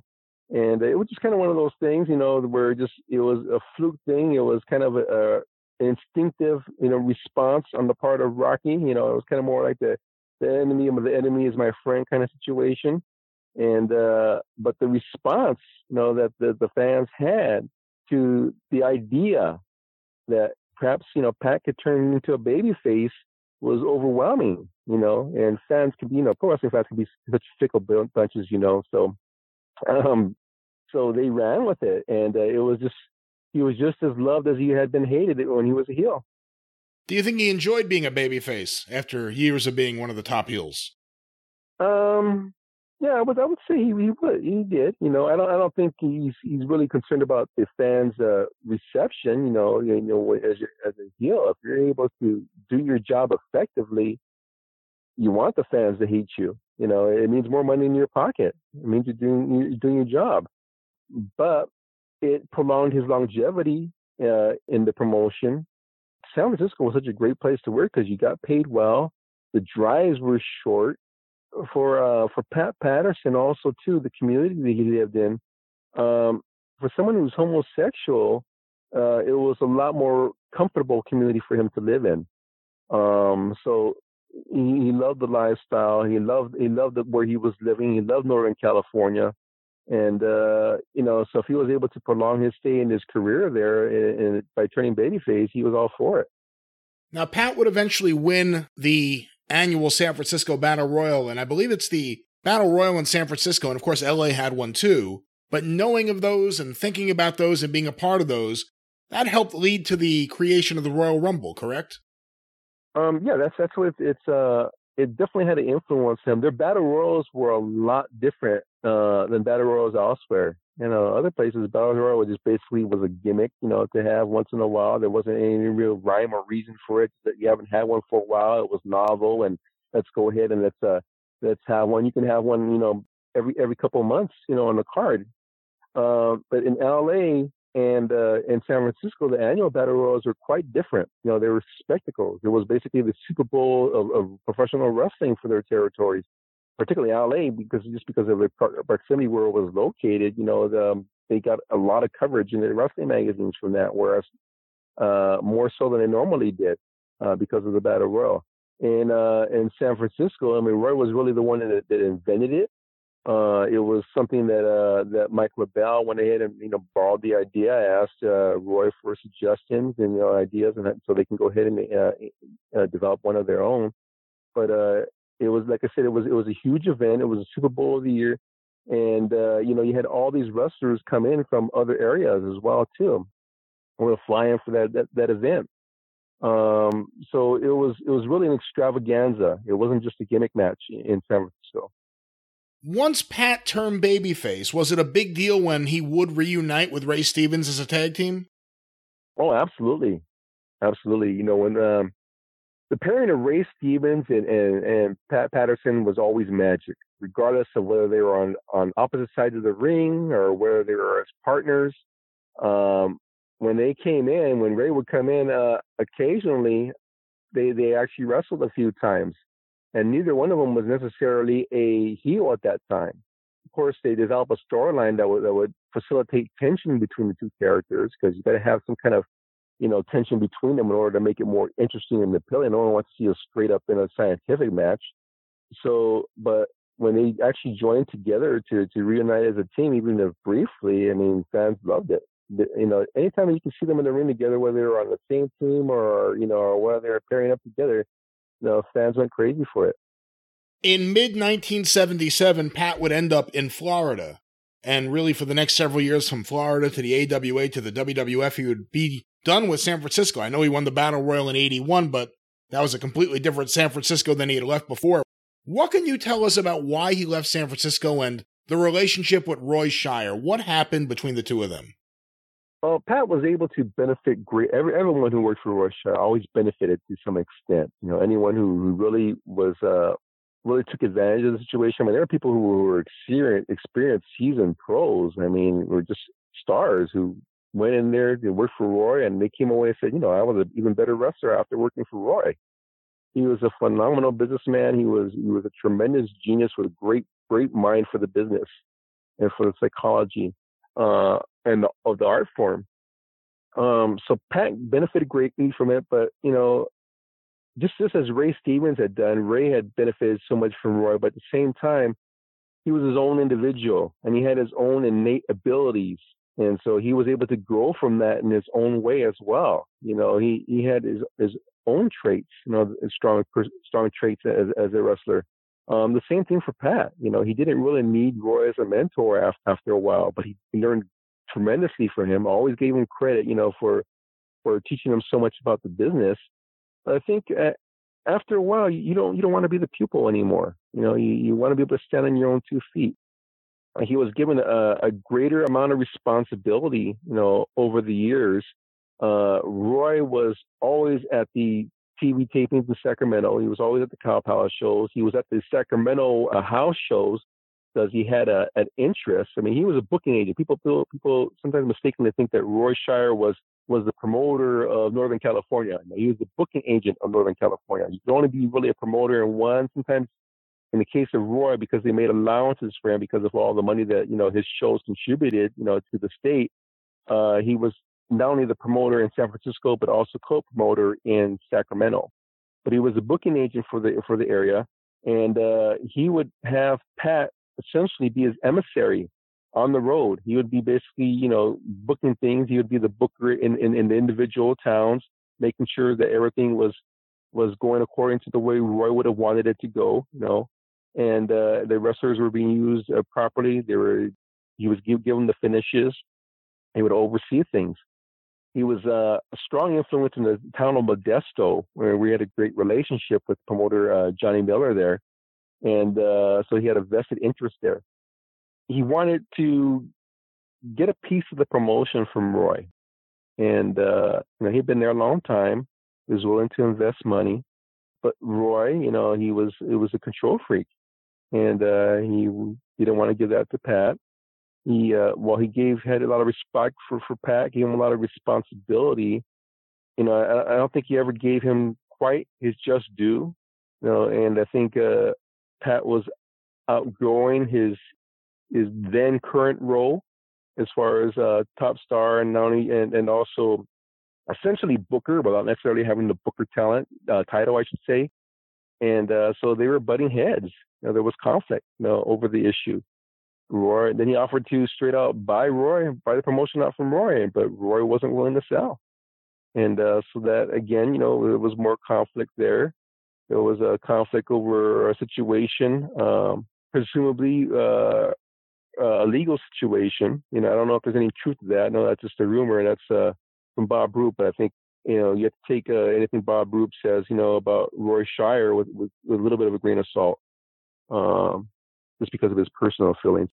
and it was just kind of one of those things, you know, where just it was a fluke thing. It was kind of a, a instinctive, you know, response on the part of Rocky. You know, it was kind of more like the the enemy of the enemy is my friend kind of situation. And uh, but the response, you know, that the, the fans had to the idea that perhaps you know Pat could turn into a baby face was overwhelming, you know, and fans could, you know, pro wrestling fans could be such fickle bunches, you know, so, um, so they ran with it, and uh, it was just he was just as loved as he had been hated when he was a heel. Do you think he enjoyed being a babyface after years of being one of the top heels? Um, yeah, I would I would say he, he would he did. You know, I don't I don't think he's he's really concerned about the fans' uh, reception. You know, you know as as a heel, if you're able to do your job effectively, you want the fans to hate you. You know, it means more money in your pocket. It means you're doing you're doing your job. But it prolonged his longevity uh, in the promotion San Francisco was such a great place to work because you got paid well. The drives were short. For uh, for Pat Patterson, also too, the community that he lived in, um, for someone who's homosexual, uh, it was a lot more comfortable community for him to live in. Um, so he, he, loved the lifestyle. He loved he loved where he was living. He loved Northern California, And uh, you know, so if he was able to prolong his stay in his career there and, and by turning babyface, he was all for it. Now, Pat would eventually win the annual San Francisco Battle Royal, and I believe it's the Battle Royal in San Francisco, and of course, LA had one too. But knowing of those and thinking about those and being a part of those, that helped lead to the creation of the Royal Rumble, correct? Um, yeah, that's that's what it's, it's uh it definitely had an influence him. Their battle royals were a lot different uh, than battle royals elsewhere. You know, other places battle royal was just basically was a gimmick, you know, to have once in a while. There wasn't any real rhyme or reason for it. That you haven't had one for a while. It was novel, and let's go ahead and let's uh let's have one. You can have one, you know, every every couple of months, you know, on the card. Uh, but in LA, and uh, in San Francisco, the annual battle royals were quite different. You know, they were spectacles. It was basically the Super Bowl of, of professional wrestling for their territories, particularly LA, because just because of the proximity where it was located. You know, the, um, they got a lot of coverage in the wrestling magazines from that, whereas uh, more so than they normally did uh, because of the battle royal. In uh, in San Francisco, I mean, Roy was really the one that, that invented it. Uh, it was something that uh, that Mike LeBell went ahead and you know borrowed the idea. I asked uh, Roy for suggestions and you know ideas, and so they can go ahead and develop one of their own. But uh, it was like I said, it was it was a huge event. It was a Super Bowl of the year, and uh, you know you had all these wrestlers come in from other areas as well too. We were flying for that that, that event. Um, so it was it was really an extravaganza. It wasn't just a gimmick match in San Francisco. Once Pat turned babyface, was it a big deal when he would reunite with Ray Stevens as a tag team? Oh, absolutely, absolutely. You know when um, the pairing of Ray Stevens and, and, and Pat Patterson was always magic, regardless of whether they were on on opposite sides of the ring or whether they were as partners. Um, when they came in, when Ray would come in, uh, occasionally they they actually wrestled a few times and neither one of them was necessarily a heel at that time. Of course, they developed a storyline that would that would facilitate tension between the two characters because you got to have some kind of you know tension between them in order to make it more interesting and appealing. No one wants to see a straight up in a scientific match. So, but when they actually joined together to to reunite as a team, even if briefly, I mean, fans loved it. You know, anytime you can see them in the ring together, whether they're on the same team or you know, or whether they're pairing up together, you know, fans went crazy for it. In mid 1977, Pat would end up in Florida. And really, for the next several years, from Florida to the AWA to the WWF, he would be done with San Francisco. I know he won the Battle Royal in 81, but that was a completely different San Francisco than he had left before. What can you tell us about why he left San Francisco and the relationship with Roy Shire? What happened between the two of them? Well, Pat was able to benefit great. Every, everyone who worked for Roy Shire always benefited to some extent. You know, anyone who, who really was uh, really took advantage of the situation. I mean, there are people who were experienced, experienced seasoned pros. I mean, were just stars who went in there to work for Roy, and they came away and said, you know, I was an even better wrestler after working for Roy. He was a phenomenal businessman. He was he was a tremendous genius with a great great mind for the business and for the psychology. Uh, and the, of the art form. Um, so Pat benefited greatly from it, but you know, just just as Ray Stevens had done, Ray had benefited so much from Roy, but at the same time, he was his own individual and he had his own innate abilities. And so he was able to grow from that in his own way as well. You know, he, he had his, his own traits, you know, strong, strong traits as, as a wrestler. Um, the same thing for Pat. You know, he didn't really need Roy as a mentor after, after a while, but he learned tremendously from him. Always gave him credit, you know, for for teaching him so much about the business. But I think uh, after a while, you don't you don't want to be the pupil anymore. You know, you, you want to be able to stand on your own two feet. He was given a, a greater amount of responsibility, you know, over the years. Uh, Roy was always at the TV tapings in Sacramento. He was always at the Cow Palace shows. He was at the Sacramento uh, house shows because he had a, an interest. I mean, he was a booking agent. People people sometimes mistakenly think that Roy Shire was was the promoter of Northern California. No, he was the booking agent of Northern California. You can only be really a promoter in one. Sometimes, in the case of Roy, because they made allowances for him because of all the money that you know his shows contributed, you know, to the state, uh, he was not only the promoter in San Francisco but also co-promoter in Sacramento. But he was a booking agent for the for the area, and uh, he would have Pat essentially be his emissary on the road. He would be basically, you know, booking things. He would be the booker in, in, in the individual towns, making sure that everything was was going according to the way Roy would have wanted it to go, you know. And uh, the wrestlers were being used uh, properly. They were he was give, given the finishes. He would oversee things. He was uh, a strong influence in the town of Modesto, where we had a great relationship with promoter uh, Johnny Miller there, and uh, so he had a vested interest there he wanted to get a piece of the promotion from Roy. And uh, you know, he'd been there a long time. He was willing to invest money. But Roy, you know, he was it was a control freak. And uh, he didn't want to give that to Pat. He uh while he gave had a lot of respect for, for Pat, gave him a lot of responsibility. You know, I, I don't think he ever gave him quite his just due. You know, and I think uh Pat was outgrowing his his then current role as far as uh, top star and not only and, and also essentially booker without necessarily having the booker talent uh, title, I should say. And uh, so they were butting heads. You know, there was conflict you know, over the issue. Roy, then he offered to straight out buy Roy, buy the promotion out from Roy, but Roy wasn't willing to sell. And uh, so that again, you know, there was more conflict there. There was a conflict over a situation, um, presumably uh, a legal situation. You know, I don't know if there's any truth to that. No, that's just a rumor, and that's uh, from Bob Roop. But I think you know you have to take uh, anything Bob Roop says, you know, about Roy Shire with, with, with a little bit of a grain of salt, um, just because of his personal feelings.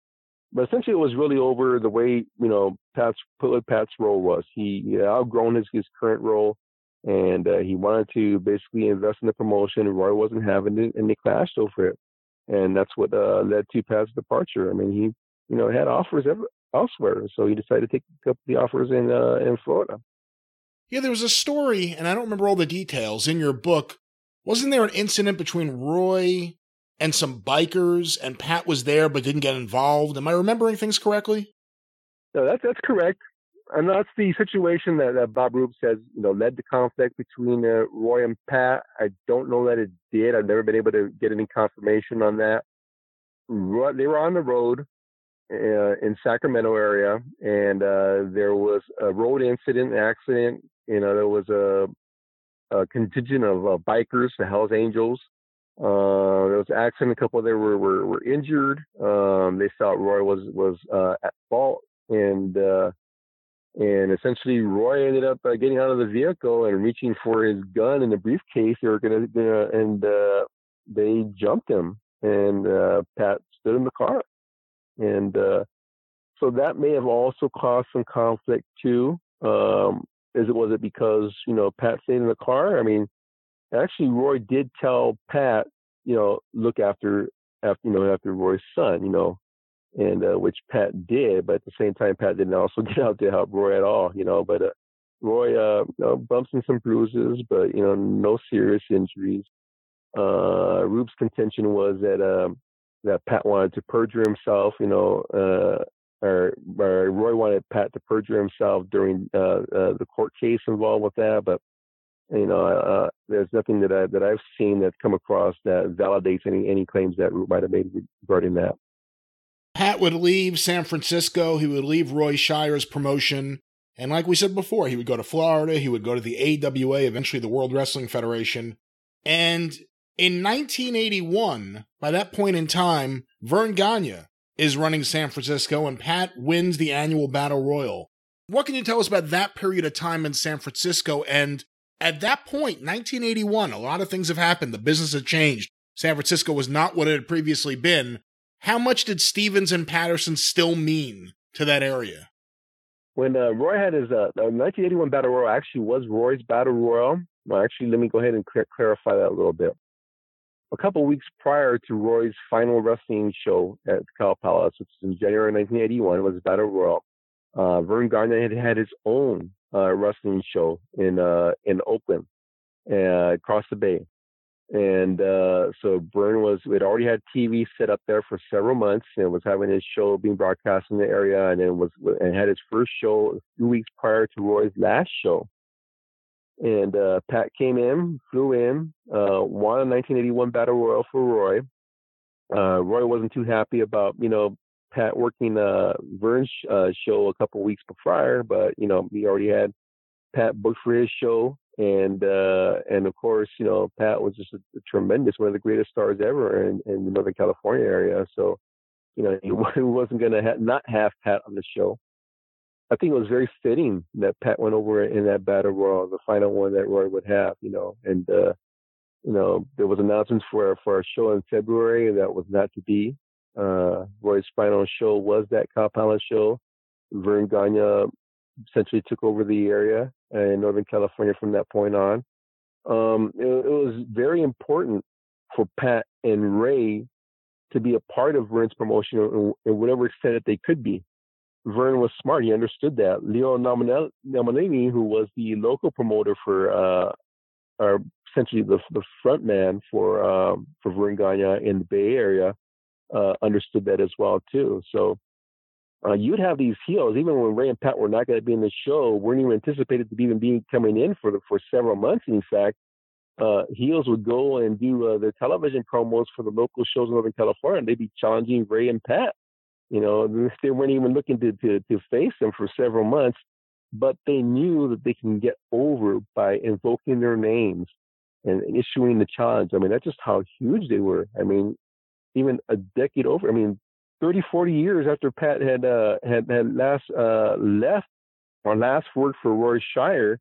But essentially, it was really over the way you know Pat's what Pat's role was. He, he outgrown his his current role, and uh, he wanted to basically invest in the promotion. Roy wasn't having it, and they clashed over it and that's what uh, led to Pat's departure. I mean, he you know, had offers elsewhere. So he decided to take up the offers in uh, in Florida. Yeah, there was a story, and I don't remember all the details in your book. Wasn't there an incident between Roy and some bikers, and Pat was there but didn't get involved? Am I remembering things correctly? No, that's that's correct. And that's the situation that, that Bob Roop says, you know, led to conflict between uh, Roy and Pat. I don't know that it did. I've never been able to get any confirmation on that. They were on the road uh, in Sacramento area, and uh, there was a road incident, accident. You know, there was a, a contingent of uh, bikers, the Hell's Angels. Uh, there was an accident. A couple of them were were, were injured. Um, they thought Roy was was uh, at fault, and uh, and essentially Roy ended up getting out of the vehicle and reaching for his gun in the briefcase. They were gonna, and they jumped him, and Pat stood in the car and uh, so that may have also caused some conflict too. Um, is it was it because you know Pat stayed in the car? I mean, actually, Roy did tell Pat, you know, look after after you know after Roy's son, you know, and uh, which Pat did, but at the same time, Pat didn't also get out to help Roy at all, you know. But uh, Roy uh, you know, bumps and some bruises, but you know, no serious injuries. Uh, Roop's contention was that um, that Pat wanted to perjure himself, you know, uh, or, or, Roy wanted Pat to perjure himself during uh, uh, the court case involved with that, but you know, uh, there's nothing that I that I've seen that come across that validates any any claims that might have made regarding that. Pat would leave San Francisco. He would leave Roy Shire's promotion. And like we said before, he would go to Florida. He would go to the AWA, eventually the World Wrestling Federation. And in 1981, by that point in time, Verne Gagne is running San Francisco and Pat wins the annual Battle Royal. What can you tell us about that period of time in San Francisco? And at that point, 1981, a lot of things have happened. The business had changed. San Francisco was not what it had previously been. How much did Stevens and Patterson still mean to that area? When uh, Roy had his uh, 1981 Battle Royal, actually was Roy's Battle Royal. Well, actually, let me go ahead and cl- clarify that a little bit a couple weeks prior to Roy's final wrestling show at Cow Palace, which was in January 1981, was Battle Royal. Uh, Verne Gagne had had his own uh, wrestling show in uh, in Oakland, uh, across the bay, and uh, so Verne was had already had TV set up there for several months and was having his show being broadcast in the area, and then was and had his first show a few weeks prior to Roy's last show and uh, Pat came in, flew in, uh, won a 1981 Battle Royal for Roy. Uh, Roy wasn't too happy about, you know, Pat working uh Verne's uh, show a couple weeks prior, but you know he already had Pat booked for his show, and uh and of course you know Pat was just a, a tremendous, one of the greatest stars ever in, in the Northern California area. So you know he, he wasn't going to ha- not have Pat on the show. I think it was very fitting that Pat went over in that battle royal, the final one that Roy would have, you know, and uh you know, there was announcements for for a show in February that was not to be. Uh, Roy's final show was that Cow Palace show. Verne Gagne essentially took over the area in Northern California from that point on. Um, it, it, was very important for Pat and Ray to be a part of Verne's promotion in, in whatever extent that they could be. Verne was smart. He understood that. Leo Nomellini, who was the local promoter for uh, our essentially the the front man for um, for Verne Gagne in the Bay Area, uh, understood that as well too. So uh, you'd have these heels, even when Ray and Pat were not going to be in the show, weren't even anticipated to be even be coming in for for several months. In fact, uh, heels would go and do uh, their television promos for the local shows in Northern California, and they'd be challenging Ray and Pat. You know, they weren't even looking to, to, to face them for several months, but they knew that they can get over by invoking their names and issuing the challenge. I mean, that's just how huge they were. I mean, even a decade over. I mean, 30, 40 years after Pat had uh, had had last uh, left or last worked for Roy Shire,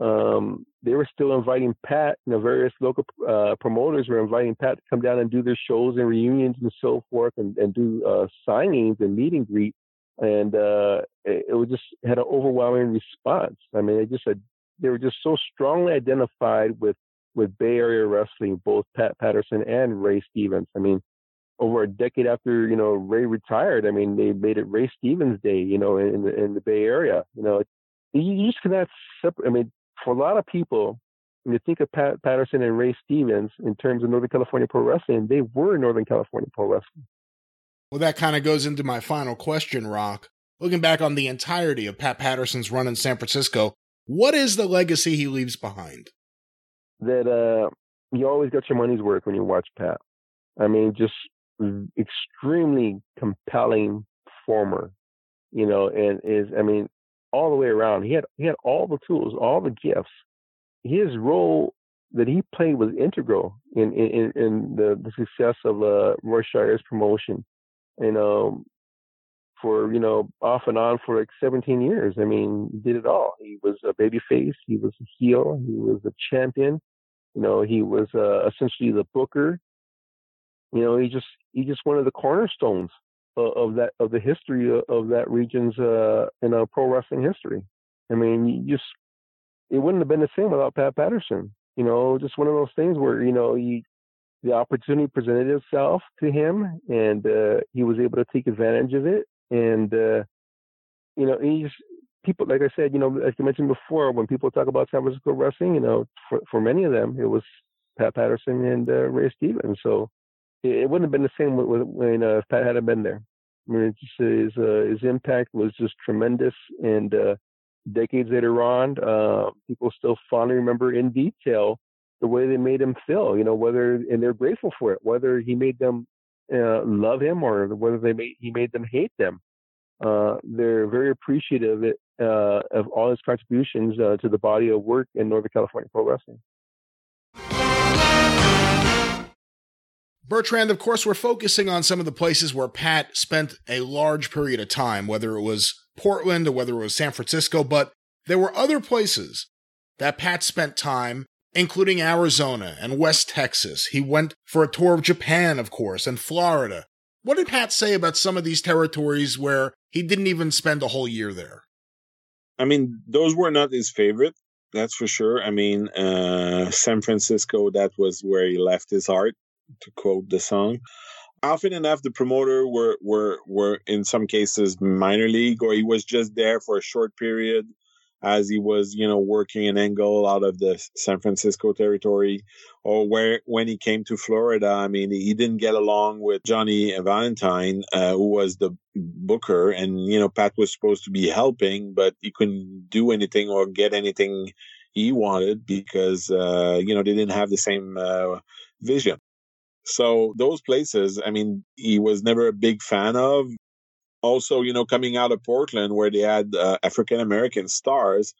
um, they were still inviting Pat. You know, various local uh, promoters were inviting Pat to come down and do their shows and reunions and so forth, and, and do uh, signings and meet and greet. And uh, it, it was just had an overwhelming response. I mean, they just had they were just so strongly identified with with Bay Area wrestling, both Pat Patterson and Ray Stevens. I mean, over a decade after you know Ray retired, I mean, they made it Ray Stevens Day, you know, in the in the Bay Area. You know, you just cannot separate. I mean, for a lot of people, when you think of Pat Patterson and Ray Stevens in terms of Northern California pro wrestling, they were Northern California pro wrestling. Well, that kind of goes into my final question, Rock. Looking back on the entirety of Pat Patterson's run in San Francisco, what is the legacy he leaves behind? that uh, you always got your money's worth when you watch Pat. I mean, just extremely compelling former, you know, and is I mean, all the way around. He had he had all the tools, all the gifts. His role that he played was integral in in, in the, the success of uh, Roy promotion. And um, for you know off and on for like 17 years. I mean, he did it all. He was a baby face. He was a heel. He was a champion. You know, he was uh, essentially the booker. You know, he just he just one of the cornerstones of, of that of the history of, that region's uh, pro wrestling history. I mean, you just it wouldn't have been the same without Pat Patterson. You know, just one of those things where you know he the opportunity presented itself to him, and uh, he was able to take advantage of it. And uh, you know, he's people, like I said, you know, as I mentioned before, when people talk about San Francisco wrestling, you know, for, for many of them, it was Pat Patterson and uh, Ray Stevens. So it, it, wouldn't have been the same when uh, Pat hadn't been there. I mean, just, his uh, his impact was just tremendous, and uh, decades later on, uh, people still fondly remember in detail the way they made him feel. You know, whether and they're grateful for it, whether he made them uh, love him or whether they made he made them hate them. Uh, they're very appreciative uh, of all his contributions to the body of work in Northern California pro wrestling. Bertrand, of course, we're focusing on some of the places where Pat spent a large period of time, whether it was Portland or whether it was San Francisco, but there were other places that Pat spent time, including Arizona and West Texas. He went for a tour of Japan, of course, and Florida. What did Pat say about some of these territories where he didn't even spend a whole year there? I mean, those were not his favorite, that's for sure. I mean, uh, San Francisco, that was where he left his heart, to quote the song. Often enough, the promoter were were were in some cases minor league, or he was just there for a short period as he was, you know, working an angle out of the San Francisco territory, or where when he came to Florida, I mean, he didn't get along with Johnny Valentine, uh, who was the booker, and you know, Pat was supposed to be helping, but he couldn't do anything or get anything he wanted because uh, you know they didn't have the same uh, vision. So those places, I mean, he was never a big fan of. also, you know, coming out of Portland where they had uh, African American stars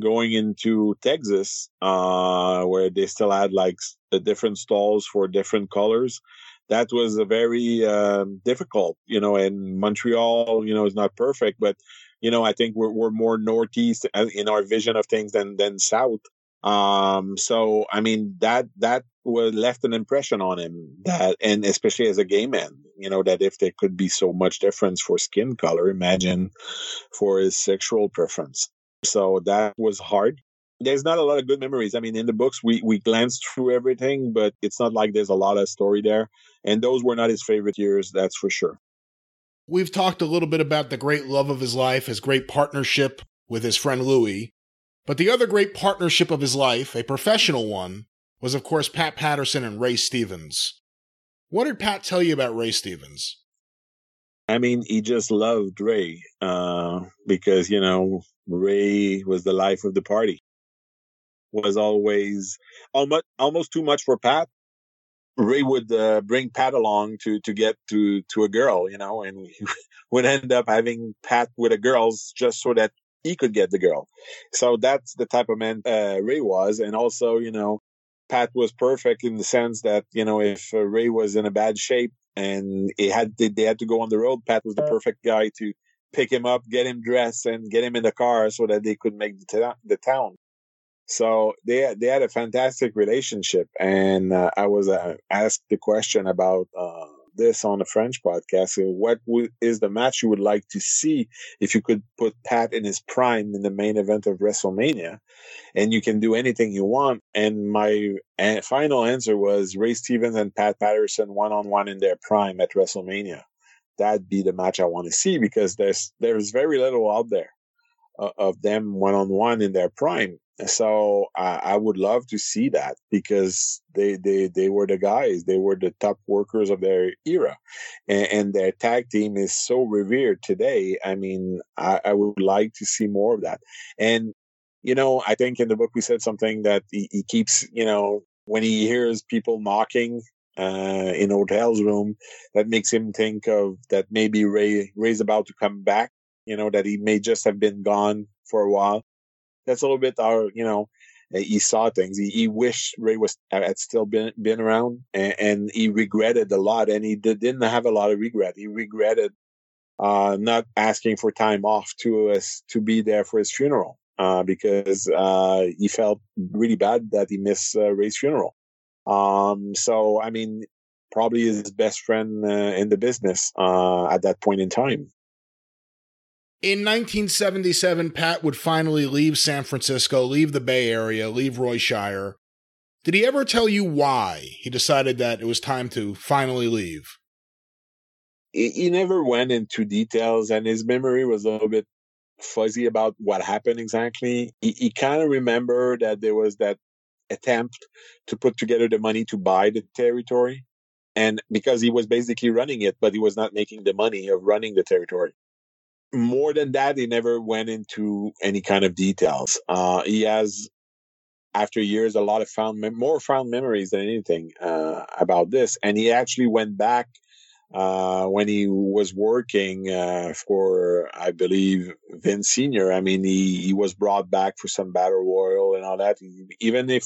going into Texas, uh, where they still had like the different stalls for different colors. That was a very um, difficult, you know, and Montreal, you know, is not perfect, but you know, I think we're, we're more northeast uh, in our vision of things than than south. Um, so I mean that that was left an impression on him that, and especially as a gay man, you know, that if there could be so much difference for skin color, imagine for his sexual preference. So that was hard. There's not a lot of good memories. I mean, in the books, we, we glanced through everything, but it's not like there's a lot of story there. And those were not his favorite years, that's for sure. We've talked a little bit about the great love of his life, his great partnership with his friend Louis. But the other great partnership of his life, a professional one, was of course Pat Patterson and Ray Stevens. What did Pat tell you about Ray Stevens? I mean, he just loved Ray uh, because, you know, Ray was the life of the party. Was always almost almost too much for Pat. Ray would uh, bring Pat along to to get to to a girl, you know, and would end up having Pat with a girls just so that he could get the girl. So that's the type of man uh, Ray was, and also, you know, Pat was perfect in the sense that you know if uh, Ray was in a bad shape and he had they had to go on the road, Pat was the perfect guy to pick him up, get him dressed, and get him in the car so that they could make the, the town. So they they had a fantastic relationship, and uh, I was uh, asked the question about uh, this on the French podcast. What w- is the match you would like to see if you could put Pat in his prime in the main event of WrestleMania, and you can do anything you want? And my final answer was Ray Stevens and Pat Patterson one on one in their prime at WrestleMania that'd be the match I want to see because there's there's very little out there uh, of them one on one in their prime. So I, would love to see that because they, they they were the guys, they were the top workers of their era, and, and their tag team is so revered today. I mean, I, I, would like to see more of that. And you know, I think in the book we said something that he, he keeps, you know, when he hears people mocking uh, in Hotel's room that makes him think of that maybe Ray Ray's about to come back. You know that he may just have been gone for a while. That's a little bit our you know he saw things. He, he wished Ray was had still been been around, and, and he regretted a lot. And he did, didn't have a lot of regret. He regretted uh, not asking for time off to us to be there for his funeral uh, because uh, he felt really bad that he missed uh, Ray's funeral. Um, so, I mean, probably his best friend uh, in the business uh, at that point in time. In 1977, Pat would finally leave San Francisco, leave the Bay Area, leave Roy Shire. Did he ever tell you why he decided that it was time to finally leave? He never went into details, and his memory was a little bit fuzzy about what happened exactly. He, he kind of remembered that there was that attempt to put together the money to buy the territory. And because he was basically running it, but he was not making the money of running the territory. More than that, he never went into any kind of details. Uh, he has, after years, a lot of found, more found memories than anything uh, about this. And he actually went back uh, when he was working uh, for, I believe, Vince Senior. I mean, he, he was brought back for some battle royal and all that. Even if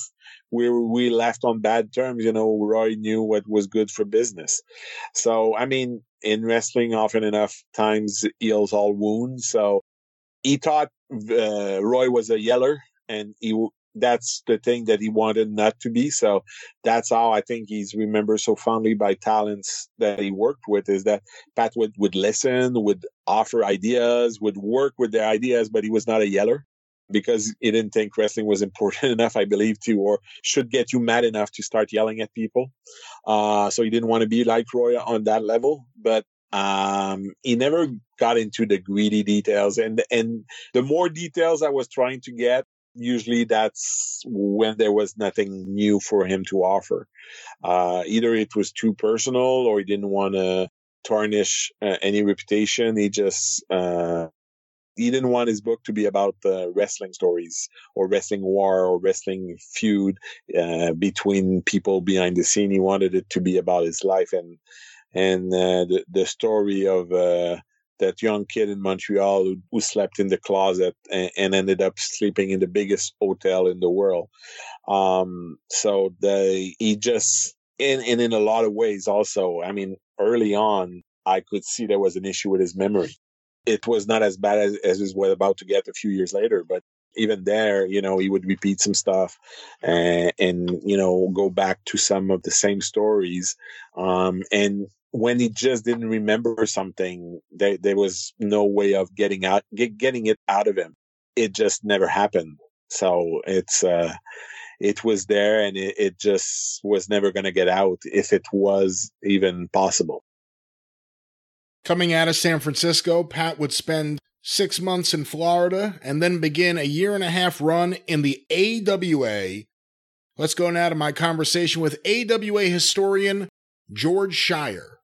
we we left on bad terms, you know, Roy knew what was good for business. So, I mean, in wrestling, often enough times heals all wounds. So he thought uh, Roy was a yeller, and he that's the thing that he wanted not to be. So that's how I think he's remembered so fondly by talents that he worked with is that Pat would, would listen, would offer ideas, would work with their ideas, but he was not a yeller because he didn't think wrestling was important enough, I believe, to or should get you mad enough to start yelling at people. Uh, so he didn't want to be like Roy on that level, but um, he never got into the greedy details and and the more details I was trying to get, usually that's when there was nothing new for him to offer. Uh, either it was too personal or he didn't want to tarnish uh, any reputation. He just, uh, he didn't want his book to be about uh, wrestling stories or wrestling war or wrestling feud uh, between people behind the scene. He wanted it to be about his life and and uh, the the story of uh, that young kid in Montreal who, who slept in the closet and, and, ended up sleeping in the biggest hotel in the world. Um, so the he just and, and in a lot of ways also, I mean, early on, I could see there was an issue with his memory. It was not as bad as, as it was about to get a few years later, but even there, you know, he would repeat some stuff and, and you know, go back to some of the same stories. Um, and when he just didn't remember something, there, there was no way of getting out, get, getting it out of him. It just never happened. So it's, uh, it was there and it, it just was never going to get out if it was even possible. Coming out of San Francisco, Pat would spend six months in Florida and then begin a year and a half run in the AWA. Let's go now to my conversation with AWA historian George Schire.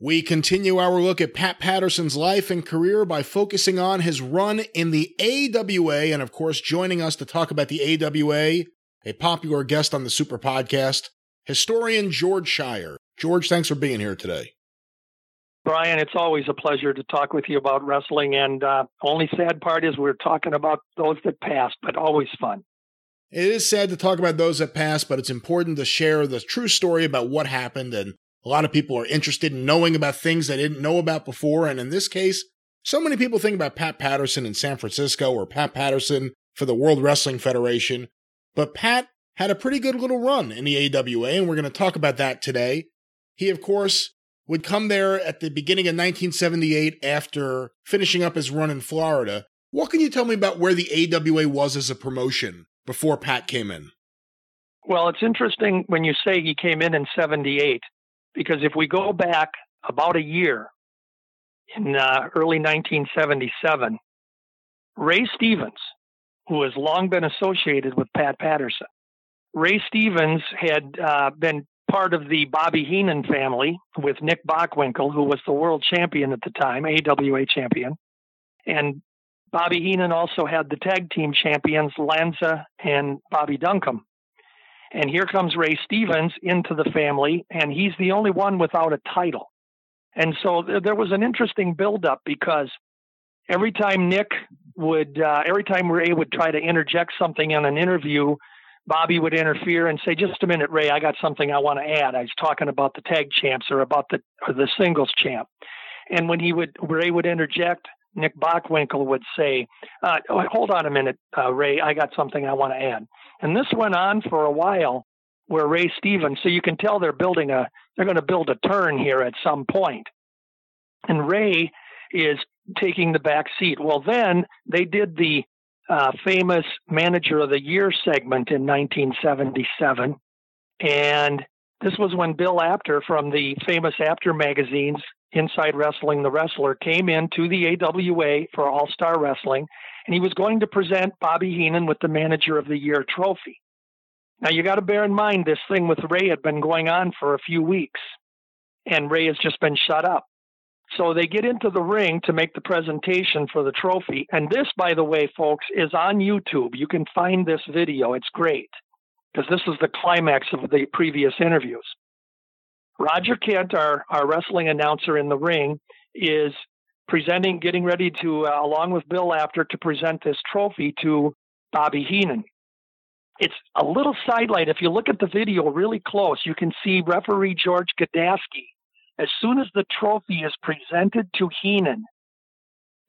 We continue our look at Pat Patterson's life and career by focusing on his run in the AWA, and of course, joining us to talk about the AWA, a popular guest on the Super Podcast, historian George Schire. George, thanks for being here today. Brian, it's always a pleasure to talk with you about wrestling. And uh, only sad part is we're talking about those that passed, but always fun. It is sad to talk about those that passed, but it's important to share the true story about what happened. And a lot of people are interested in knowing about things they didn't know about before. And in this case, so many people think about Pat Patterson in San Francisco or Pat Patterson for the World Wrestling Federation. But Pat had a pretty good little run in the AWA, and we're going to talk about that today. He, of course, would come there at the beginning of 1978 after finishing up his run in Florida. What can you tell me about where the AWA was as a promotion before Pat came in? Well, it's interesting when you say he came in in 78, because if we go back about a year in uh, early 1977, Ray Stevens, who has long been associated with Pat Patterson, Ray Stevens had uh, been part of the Bobby Heenan family with Nick Bockwinkel, who was the world champion at the time, AWA champion. And Bobby Heenan also had the tag team champions, Lanza and Bobby Duncum. And here comes Ray Stevens into the family, and he's the only one without a title. And so there was an interesting buildup because every time Nick would, uh, every time Ray would try to interject something in an interview, Bobby would interfere and say, "Just a minute, Ray. I got something I want to add. I was talking about the tag champs or about the or the singles champ." And when he would Ray would interject, Nick Bockwinkel would say, uh, oh, "Hold on a minute, uh, Ray. I got something I want to add." And this went on for a while, where Ray Stevens. So you can tell they're building a they're going to build a turn here at some point. And Ray is taking the back seat. Well, then they did the uh, famous Manager of the Year segment in 1977. And this was when Bill Apter from the famous Apter magazines, Inside Wrestling the Wrestler, came in to the AWA for All Star Wrestling, and he was going to present Bobby Heenan with the Manager of the Year trophy. Now, you got to bear in mind this thing with Ray had been going on for a few weeks, and Ray has just been shut up. So they get into the ring to make the presentation for the trophy. And this, by the way, folks, is on YouTube. You can find this video. It's great because this is the climax of the previous interviews. Roger Kent, our, our wrestling announcer in the ring, is presenting, getting ready to, uh, along with Bill Apter, to present this trophy to Bobby Heenan. It's a little sidelight. If you look at the video really close, you can see referee George Gadaski as soon as the trophy is presented to Heenan,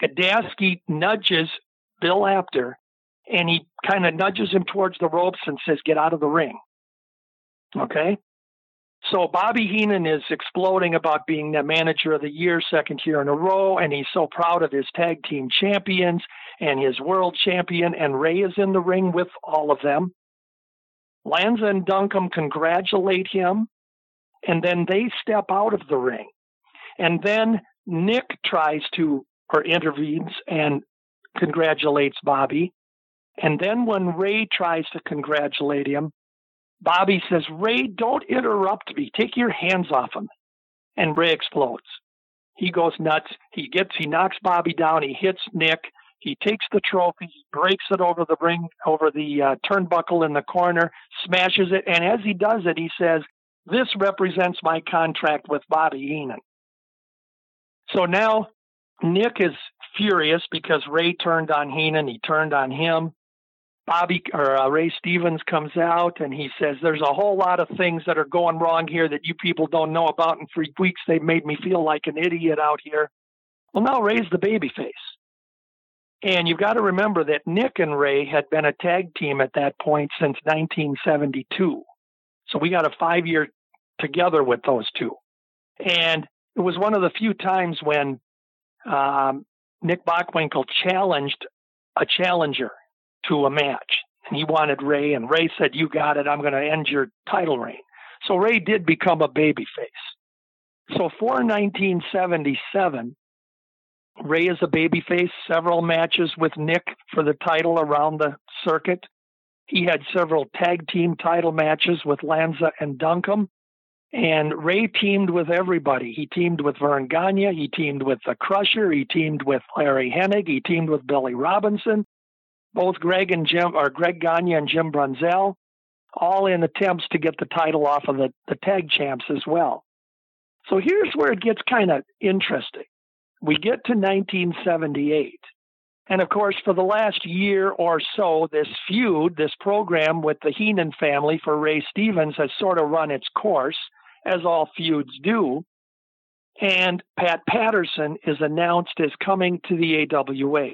Gadaski nudges Bill Apter and he kind of nudges him towards the ropes and says, Get out of the ring. Okay? So Bobby Heenan is exploding about being the manager of the year, second year in a row, and he's so proud of his tag team champions and his world champion, and Ray is in the ring with all of them. Lanza and Duncum congratulate him and then they step out of the ring. And then Nick tries to, or intervenes and congratulates Bobby. And then when Ray tries to congratulate him, Bobby says, Ray, don't interrupt me. Take your hands off him. And Ray explodes. He goes nuts. He gets, he knocks Bobby down. He hits Nick. He takes the trophy, he breaks it over the ring, over the uh, turnbuckle in the corner, smashes it. And as he does it, he says, this represents my contract with Bobby Heenan. So now Nick is furious because Ray turned on Heenan. He turned on him. Bobby or uh, Ray Stevens comes out and he says, There's a whole lot of things that are going wrong here that you people don't know about. And for weeks, they've made me feel like an idiot out here. Well, now Ray's the baby face. And you've got to remember that Nick and Ray had been a tag team at that point since 1972. So we got a five year together with those two. And it was one of the few times when um, Nick Bockwinkel challenged a challenger to a match. And he wanted Ray, and Ray said, You got it. I'm going to end your title reign. So Ray did become a babyface. So for 1977, Ray is a babyface, several matches with Nick for the title around the circuit. He had several tag team title matches with Lanza and Duncum. And Ray teamed with everybody. He teamed with Verne Gagne. He teamed with the Crusher. He teamed with Larry Hennig. He teamed with Billy Robinson. Both Greg and Jim, or Greg Gagne and Jim Brunzell, all in attempts to get the title off of the, the tag champs as well. So here's where it gets kind of interesting. We get to 1978. And of course, for the last year or so, this feud, this program with the Heenan family for Ray Stevens has sort of run its course as all feuds do. And Pat Patterson is announced as coming to the AWA.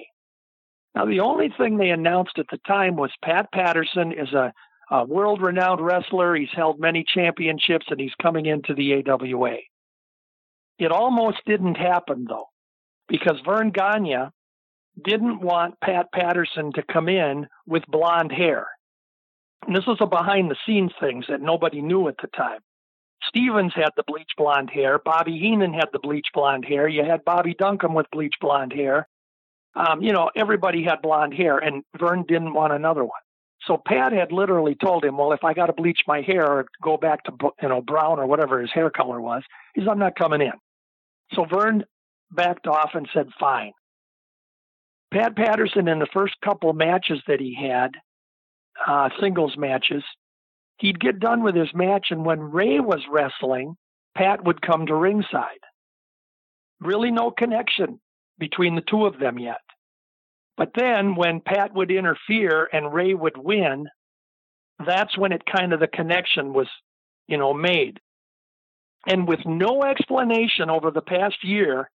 Now, the only thing they announced at the time was Pat Patterson is a, a world renowned wrestler. He's held many championships and he's coming into the AWA. It almost didn't happen, though, because Verne Gagne didn't want Pat Patterson to come in with blonde hair. And this was a behind the scenes things that nobody knew at the time. Stevens had the bleach blonde hair. Bobby Heenan had the bleach blonde hair. You had Bobby Duncum with bleach blonde hair. Um, you know, everybody had blonde hair, and Verne didn't want another one. So Pat had literally told him, "Well, if I got to bleach my hair or go back to you know brown or whatever his hair color was, he's I'm not coming in." So Verne backed off and said, "Fine." Pat Patterson in the first couple matches that he had, uh, singles matches, he'd get done with his match, and when Ray was wrestling, Pat would come to ringside. Really, no connection between the two of them yet. But then when Pat would interfere and Ray would win, that's when it kind of the connection was, you know, made. And with no explanation over the past year,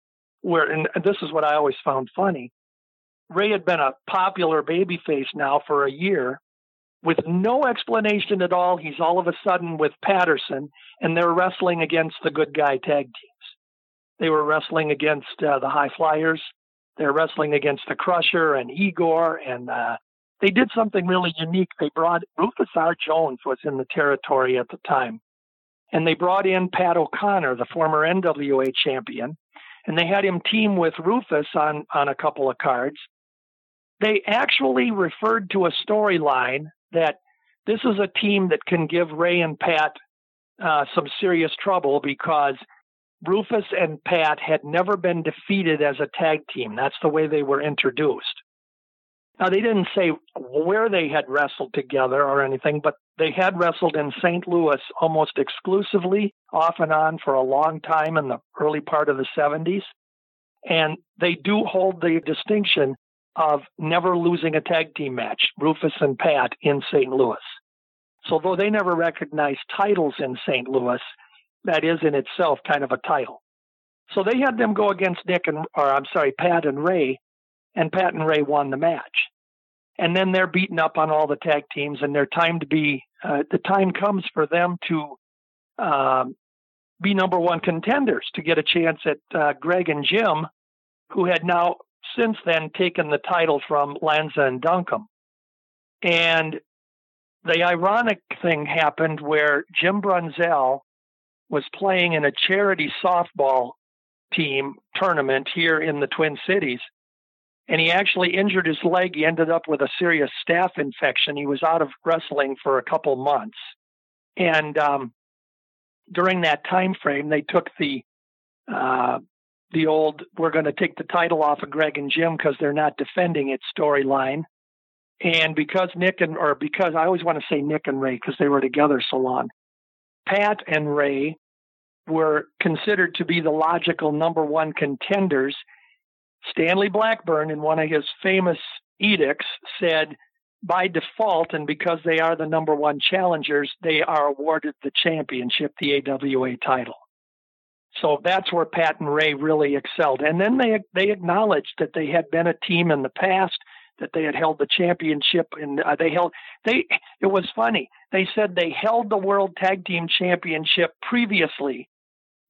where, and this is what I always found funny, Ray had been a popular babyface now for a year, with no explanation at all, he's all of a sudden with Patterson, and they're wrestling against the good guy tag teams. They were wrestling against uh, the High Flyers. They're wrestling against the Crusher and Igor, and uh, they did something really unique. They brought Rufus R. Jones was in the territory at the time, and they brought in Pat O'Connor, the former NWA champion, and they had him team with Rufus on on a couple of cards. They actually referred to a storyline that this is a team that can give Ray and Pat uh, some serious trouble because Rufus and Pat had never been defeated as a tag team. That's the way they were introduced. Now, they didn't say where they had wrestled together or anything, but they had wrestled in St. Louis almost exclusively, off and on, for a long time in the early part of the 70s. And they do hold the distinction of never losing a tag team match, Rufus and Pat in St. Louis. So, though they never recognized titles in St. Louis, that is in itself kind of a title. So they had them go against Nick and, or I'm sorry, Pat and Ray, and Pat and Ray won the match. And then they're beaten up on all the tag teams, and their time to be, uh, the time comes for them to um, be number one contenders to get a chance at uh, Greg and Jim, who had now since then taken the title from Lanza and Duncum. And the ironic thing happened where Jim Brunzell was playing in a charity softball team tournament here in the Twin Cities. And he actually injured his leg. He ended up with a serious staph infection. He was out of wrestling for a couple months. And um, during that time frame, they took the uh, the old "we're going to take the title off of Greg and Jim because they're not defending it" storyline. And because Nick and or because I always want to say Nick and Ray because they were together so long, Pat and Ray were considered to be the logical number one contenders, Stanley Blackburn, in one of his famous edicts, said by default, and because they are the number one challengers, they are awarded the championship, the AWA title. So that's where Pat and Ray really excelled. And then they they acknowledged that they had been a team in the past, that they had held the championship, and uh, they held they. It was funny. They said they held the World Tag Team Championship previously,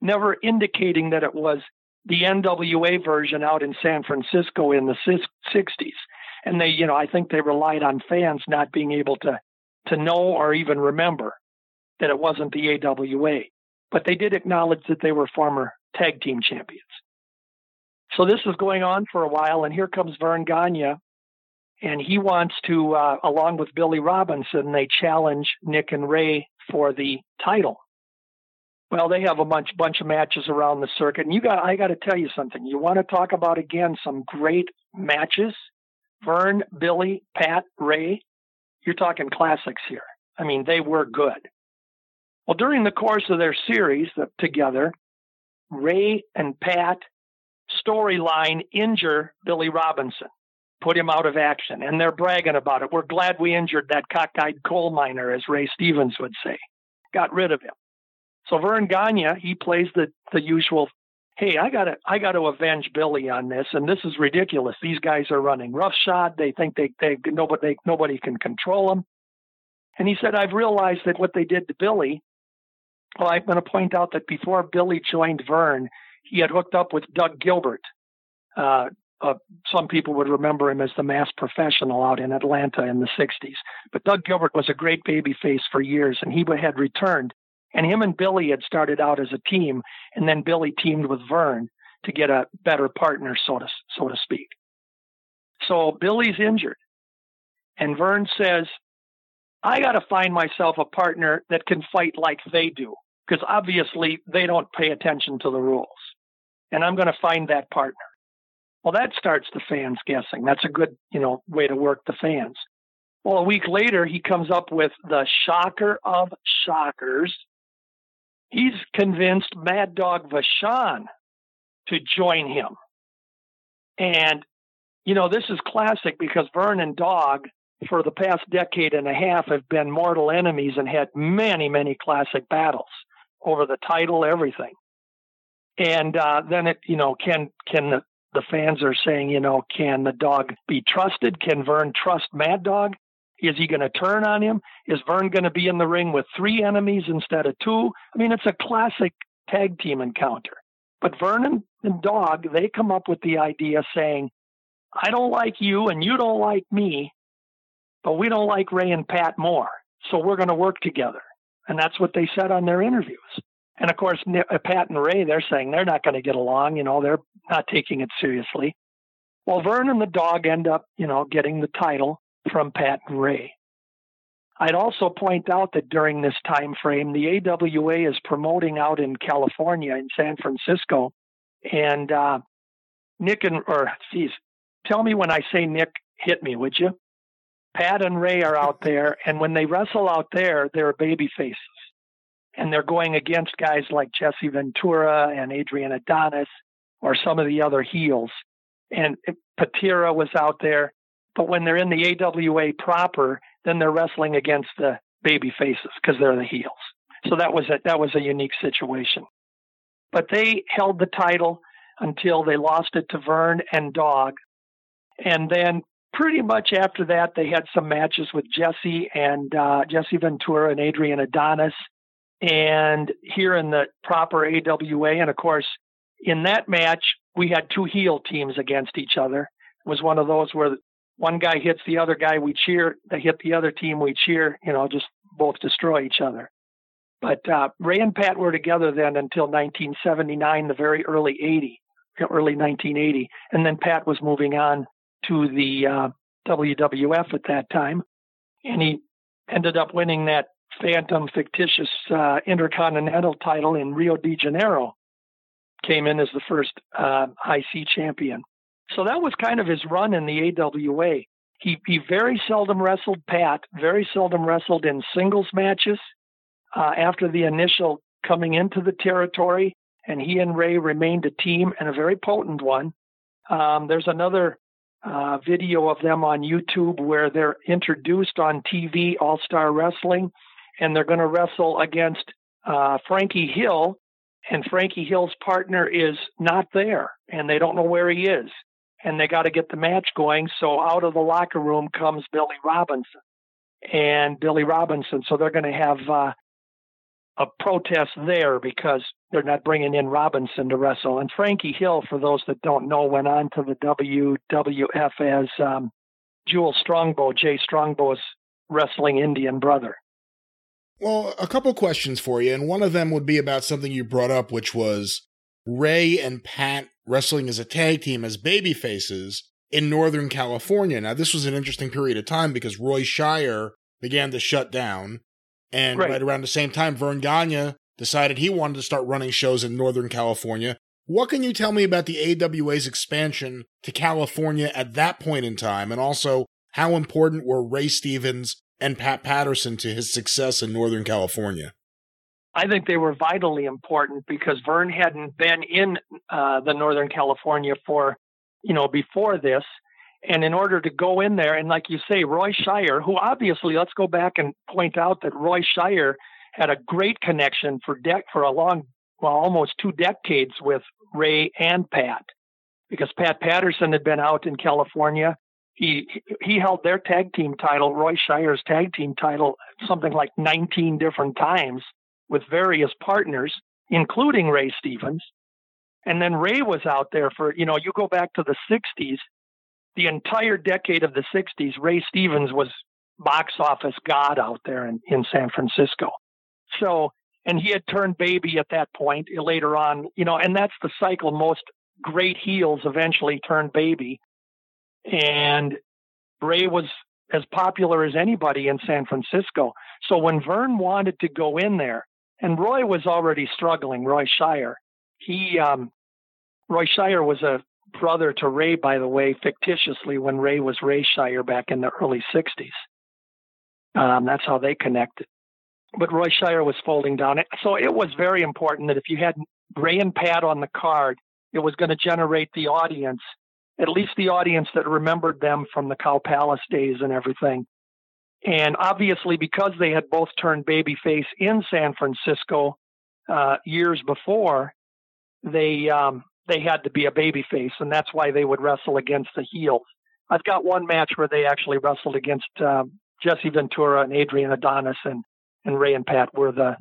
never indicating that it was the NWA version out in San Francisco in the 60s. And they, you know, I think they relied on fans not being able to to know or even remember that it wasn't the AWA but they did acknowledge that they were former tag team champions. So this is going on for a while, and here comes Verne Gagne, and he wants to, uh, along with Billy Robinson, they challenge Nick and Ray for the title. Well, they have a bunch bunch of matches around the circuit, and you got I got to tell you something. You want to talk about again some great matches? Verne, Billy, Pat, Ray. You're talking classics here. I mean, they were good. Well, during the course of their series together, Ray and Pat storyline injure Billy Robinson, put him out of action, and they're bragging about it. We're glad we injured that cockeyed coal miner, as Ray Stevens would say. Got rid of him. So Verne Gagne, he plays the the usual. Hey, I gotta I gotta avenge Billy on this, and this is ridiculous. These guys are running roughshod. They think they they nobody they, nobody can control them. And he said, I've realized that what they did to Billy well, I'm going to point out that before Billy joined Verne, he had hooked up with Doug Gilbert. Uh, uh, some people would remember him as the mass professional out in Atlanta in the 60s. But Doug Gilbert was a great baby face for years, and he had returned. And him and Billy had started out as a team, and then Billy teamed with Verne to get a better partner, so to, so to speak. So Billy's injured. And Verne says, I got to find myself a partner that can fight like they do because obviously they don't pay attention to the rules. And I'm going to find that partner. Well, that starts the fans guessing. That's a good, you know, way to work the fans. Well, a week later, he comes up with the shocker of shockers. He's convinced Mad Dog Vachon to join him. And, you know, this is classic because Verne and Dog for the past decade and a half have been mortal enemies and had many, many classic battles over the title, everything. And uh, then it, you know, can can the, the fans are saying, you know, can the dog be trusted? Can Verne trust Mad Dog? Is he going to turn on him? Is Verne going to be in the ring with three enemies instead of two? I mean, it's a classic tag team encounter. But Vernon and Dog, they come up with the idea saying, I don't like you and you don't like me, but we don't like Ray and Pat more. So we're going to work together. And that's what they said on their interviews. And of course, uh, Pat and Ray, they're saying they're not going to get along. You know, they're not taking it seriously. Well, Verne and the dog end up, you know, getting the title from Pat and Ray. I'd also point out that during this time frame, the AWA is promoting out in California, in San Francisco, and uh, Nick and or geez, tell me when I say Nick, hit me, would you? Pat and Ray are out there, and when they wrestle out there, they're baby faces. And they're going against guys like Jesse Ventura and Adrian Adonis or some of the other heels. And Patera was out there. But when they're in the AWA proper, then they're wrestling against the baby faces because they're the heels. So that was a, that was a unique situation. But they held the title until they lost it to Verne and Dog. And then pretty much after that, they had some matches with Jesse and uh, Jesse Ventura and Adrian Adonis. And here in the proper AWA, and of course, in that match, we had two heel teams against each other. It was one of those where one guy hits the other guy, we cheer. They hit the other team, we cheer. You know, just both destroy each other. But uh, Ray and Pat were together then until 1979, the very early 80, early 1980, and then Pat was moving on to the uh, WWF at that time, and he ended up winning that phantom fictitious uh, intercontinental title in Rio de Janeiro. Came in as the first uh, IC champion. So that was kind of his run in the AWA. He he very seldom wrestled Pat, very seldom wrestled in singles matches. uh, after the initial coming into the territory, and he and Ray remained a team and a very potent one. Um, there's another uh, video of them on YouTube where they're introduced on TV, All Star Wrestling, and they're going to wrestle against uh, Frankie Hill, and Frankie Hill's partner is not there, and they don't know where he is, and they got to get the match going. So out of the locker room comes Billy Robinson, and Billy Robinson. So they're going to have uh, a protest there because they're not bringing in Robinson to wrestle. And Frankie Hill, for those that don't know, went on to the WWF as um, Jules Strongbow, Jay Strongbow's wrestling Indian brother. Well, a couple questions for you, and one of them would be about something you brought up, which was Ray and Pat wrestling as a tag team as baby faces in Northern California. Now, this was an interesting period of time because Roy Shire began to shut down. And right, right around the same time, Verne Gagne decided he wanted to start running shows in Northern California. What can you tell me about the AWA's expansion to California at that point in time? And also, how important were Ray Stevens and Pat Patterson to his success in Northern California? I think they were vitally important because Verne hadn't been in uh, the Northern California for, you know, before this. And in order to go in there, and like you say, Roy Shire, who obviously, let's go back and point out that Roy Shire had a great connection for dec- for a long, well, almost two decades with Ray and Pat, because Pat Patterson had been out in California. He he held their tag team title, Roy Shire's tag team title, something like 19 different times with various partners, including Ray Stevens. And then Ray was out there for, you know, you go back to the 60s, the entire decade of the 60s, Ray Stevens was box office god out there in, in San Francisco. So, and he had turned baby at that point later on, you know, and that's the cycle. Most great heels eventually turn baby. And Ray was as popular as anybody in San Francisco. So when Verne wanted to go in there, and Roy was already struggling, Roy Shire, he, um, Roy Shire was a brother to Ray, by the way, fictitiously when Ray was Ray Shire back in the early 60s. Um, that's how they connected. But Roy Shire was folding down. So it was very important that if you had Ray and Pat on the card, it was going to generate the audience, at least the audience that remembered them from the Cow Palace days and everything. And obviously, because they had both turned babyface in San Francisco uh, years before, they um, they had to be a babyface, and that's why they would wrestle against the heels. I've got one match where they actually wrestled against uh, Jesse Ventura and Adrian Adonis, and and Ray and Pat were the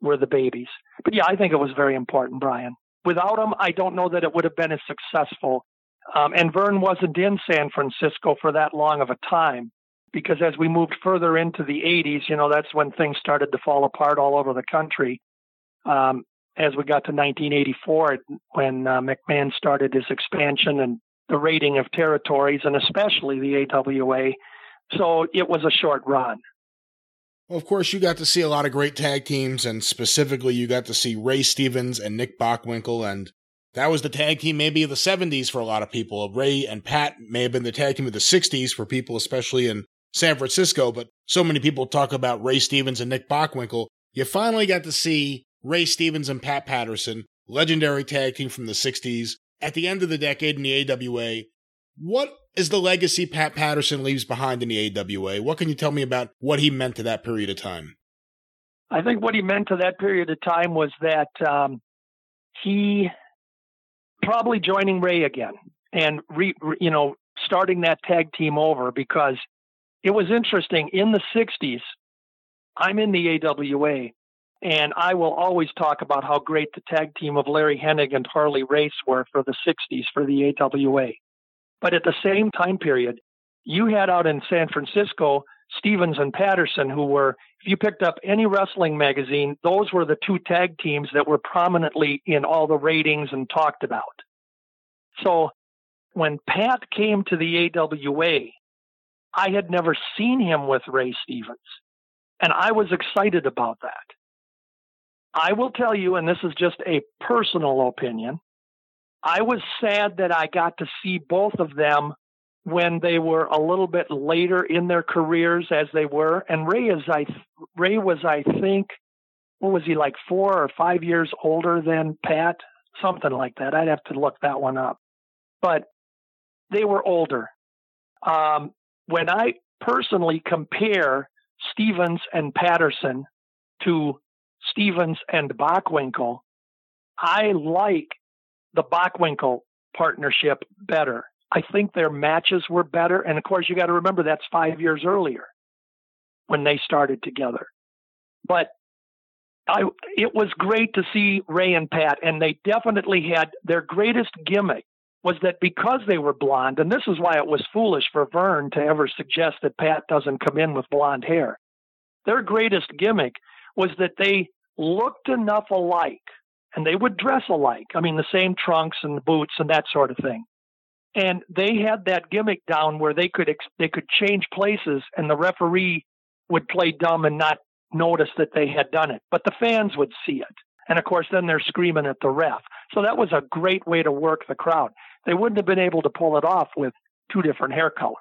were the babies. But yeah, I think it was very important, Brian. Without them, I don't know that it would have been as successful. Um, and Verne wasn't in San Francisco for that long of a time because as we moved further into the 80s, you know, that's when things started to fall apart all over the country. Um, as we got to 1984, when uh, McMahon started his expansion and the raiding of territories, and especially the AWA. So it was a short run. Well, of course, you got to see a lot of great tag teams, and specifically, you got to see Ray Stevens and Nick Bockwinkel, and that was the tag team maybe of the 70s for a lot of people. Ray and Pat may have been the tag team of the 60s for people, especially in San Francisco, but so many people talk about Ray Stevens and Nick Bockwinkel. You finally got to see Ray Stevens and Pat Patterson, legendary tag team from the 60s, at the end of the decade in the AWA. What is the legacy Pat Patterson leaves behind in the AWA? What can you tell me about what he meant to that period of time? I think what he meant to that period of time was that um, he probably joining Ray again and re, re, you know starting that tag team over because it was interesting in the 60s. I'm in the AWA, and I will always talk about how great the tag team of Larry Hennig and Harley Race were for the 60s for the AWA. But at the same time period, you had out in San Francisco Stevens and Patterson, who were, if you picked up any wrestling magazine, those were the two tag teams that were prominently in all the ratings and talked about. So when Pat came to the AWA, I had never seen him with Ray Stevens. And I was excited about that. I will tell you, and this is just a personal opinion, I was sad that I got to see both of them when they were a little bit later in their careers as they were. And Ray is I Ray was I think what was he like four or five years older than Pat? Something like that. I'd have to look that one up. But they were older. Um, when I personally compare Stevens and Patterson to Stevens and Bockwinkel, I like the Bockwinkel partnership better. I think their matches were better. And of course, you got to remember that's five years earlier when they started together. But I, it was great to see Ray and Pat, and they definitely had their greatest gimmick was that because they were blonde, and this is why it was foolish for Verne to ever suggest that Pat doesn't come in with blonde hair. Their greatest gimmick was that they looked enough alike and they would dress alike. I mean, the same trunks and the boots and that sort of thing. And they had that gimmick down where they could ex- they could change places and the referee would play dumb and not notice that they had done it, but the fans would see it. And of course, then they're screaming at the ref. So that was a great way to work the crowd. They wouldn't have been able to pull it off with two different hair colors.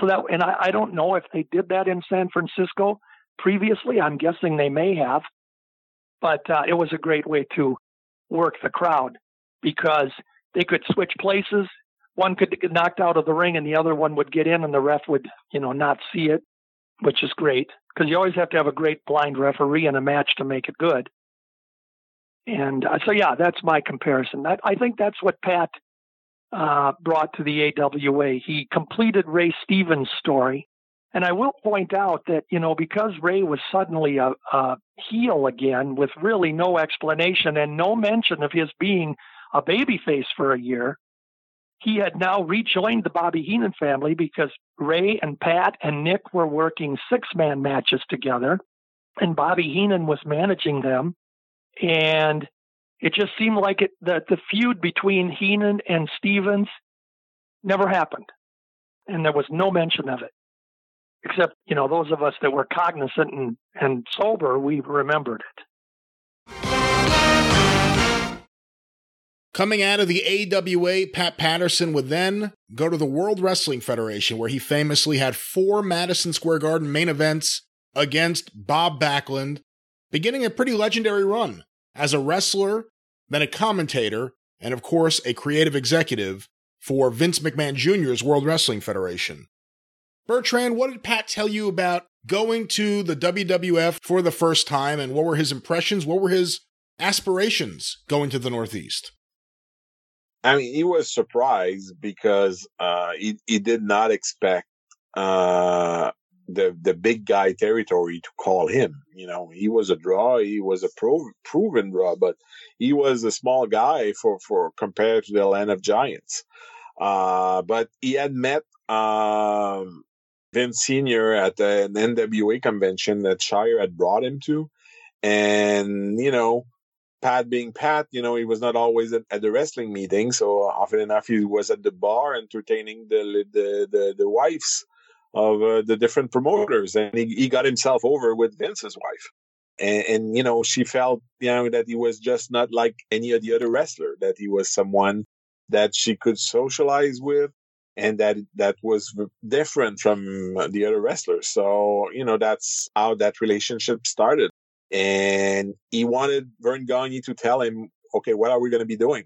So that, and I, I don't know if they did that in San Francisco previously. I'm guessing they may have, but uh, it was a great way to work the crowd because they could switch places. One could get knocked out of the ring, and the other one would get in, and the ref would, you know, not see it, which is great because you always have to have a great blind referee in a match to make it good. And uh, so, yeah, that's my comparison. That, I think that's what Pat uh, brought to the AWA. He completed Ray Stevens' story. And I will point out that, you know, because Ray was suddenly a, a heel again with really no explanation and no mention of his being a babyface for a year, he had now rejoined the Bobby Heenan family because Ray and Pat and Nick were working six man matches together, and Bobby Heenan was managing them. And it just seemed like it, that the feud between Heenan and Stevens never happened. And there was no mention of it. Except, you know, those of us that were cognizant and, and sober, we remembered it. Coming out of the AWA, Pat Patterson would then go to the World Wrestling Federation, where he famously had four Madison Square Garden main events against Bob Backlund, beginning a pretty legendary run as a wrestler, then a commentator, and of course, a creative executive for Vince McMahon Jr.'s World Wrestling Federation. Bertrand, what did Pat tell you about going to the WWF for the first time, and what were his impressions? What were his aspirations going to the Northeast? I mean, he was surprised because uh, he he did not expect uh, the the big guy territory to call him. You know, he was a draw. He was a pro, proven draw, but he was a small guy for for compared to the land of giants. Uh, but he had met um, Vince Senior at an NWA convention that Shire had brought him to, and you know Pat being Pat, you know, he was not always at, at, the wrestling meeting. So often enough, he was at the bar entertaining the the the, the wives of uh, the different promoters, and he, he got himself over with Vince's wife. And, and, you know, she felt, you know, that he was just not like any of the other wrestler. That he was someone that she could socialize with, and that that was different from the other wrestlers. So, you know, that's how that relationship started and he wanted Verne Gagne to tell him, okay, what are we going to be doing?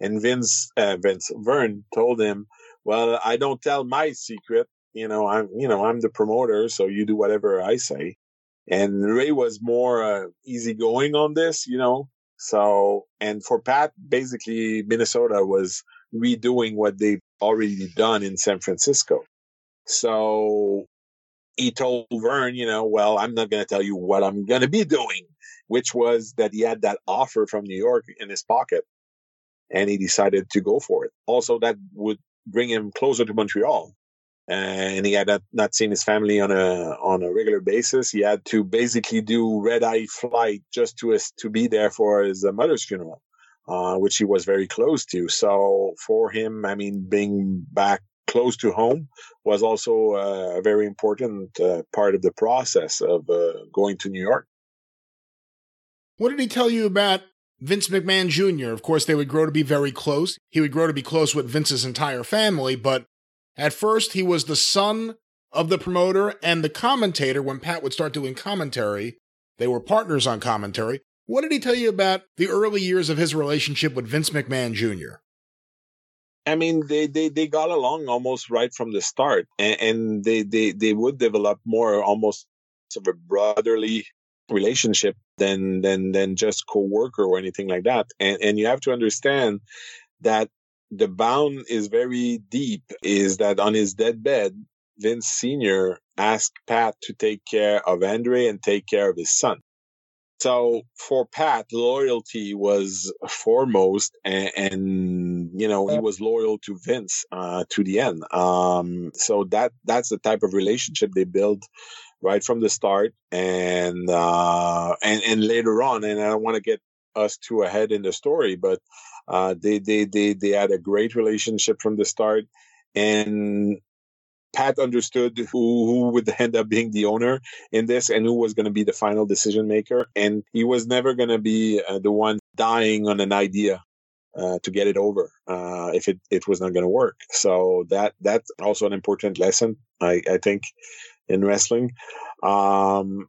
And Vince, uh, Vince Verne told him, well, I don't tell my secret. You know, I'm, you know, I'm the promoter, so you do whatever I say. And Ray was more uh, easygoing on this, you know. So, and for Pat, basically, Minnesota was redoing what they've already done in San Francisco. So he told Verne, you know, well, I'm not going to tell you what I'm going to be doing, which was that he had that offer from New York in his pocket and he decided to go for it. Also, that would bring him closer to Montreal. And he had not seen his family on a on a regular basis. He had to basically do red eye flight just to to be there for his mother's funeral, uh, which he was very close to. So for him, I mean, being back close to home was also uh, a very important uh, part of the process of uh, going to New York. What did he tell you about Vince McMahon Jr.? Of course, they would grow to be very close. He would grow to be close with Vince's entire family, but at first he was the son of the promoter and the commentator when Pat would start doing commentary. They were partners on commentary. What did he tell you about the early years of his relationship with Vince McMahon Jr.? I mean, they, they, they got along almost right from the start, and, and they, they, they would develop more almost of a brotherly relationship than than than just co-worker or anything like that. And and you have to understand that the bound is very deep. Is that on his deathbed, Vince Senior asked Pat to take care of Andre and take care of his son. So for Pat, loyalty was foremost, and, and, you know he was loyal to Vince uh, to the end. Um, so that that's the type of relationship they built right from the start, and uh, and and later on. And I don't want to get us too ahead in the story, but uh, they they they they had a great relationship from the start, and Pat understood who, who would end up being the owner in this and who was going to be the final decision maker. And he was never going to be uh, the one dying on an idea uh, to get it over uh, if it, it was not going to work. So that that's also an important lesson, I, I think, in wrestling. Um,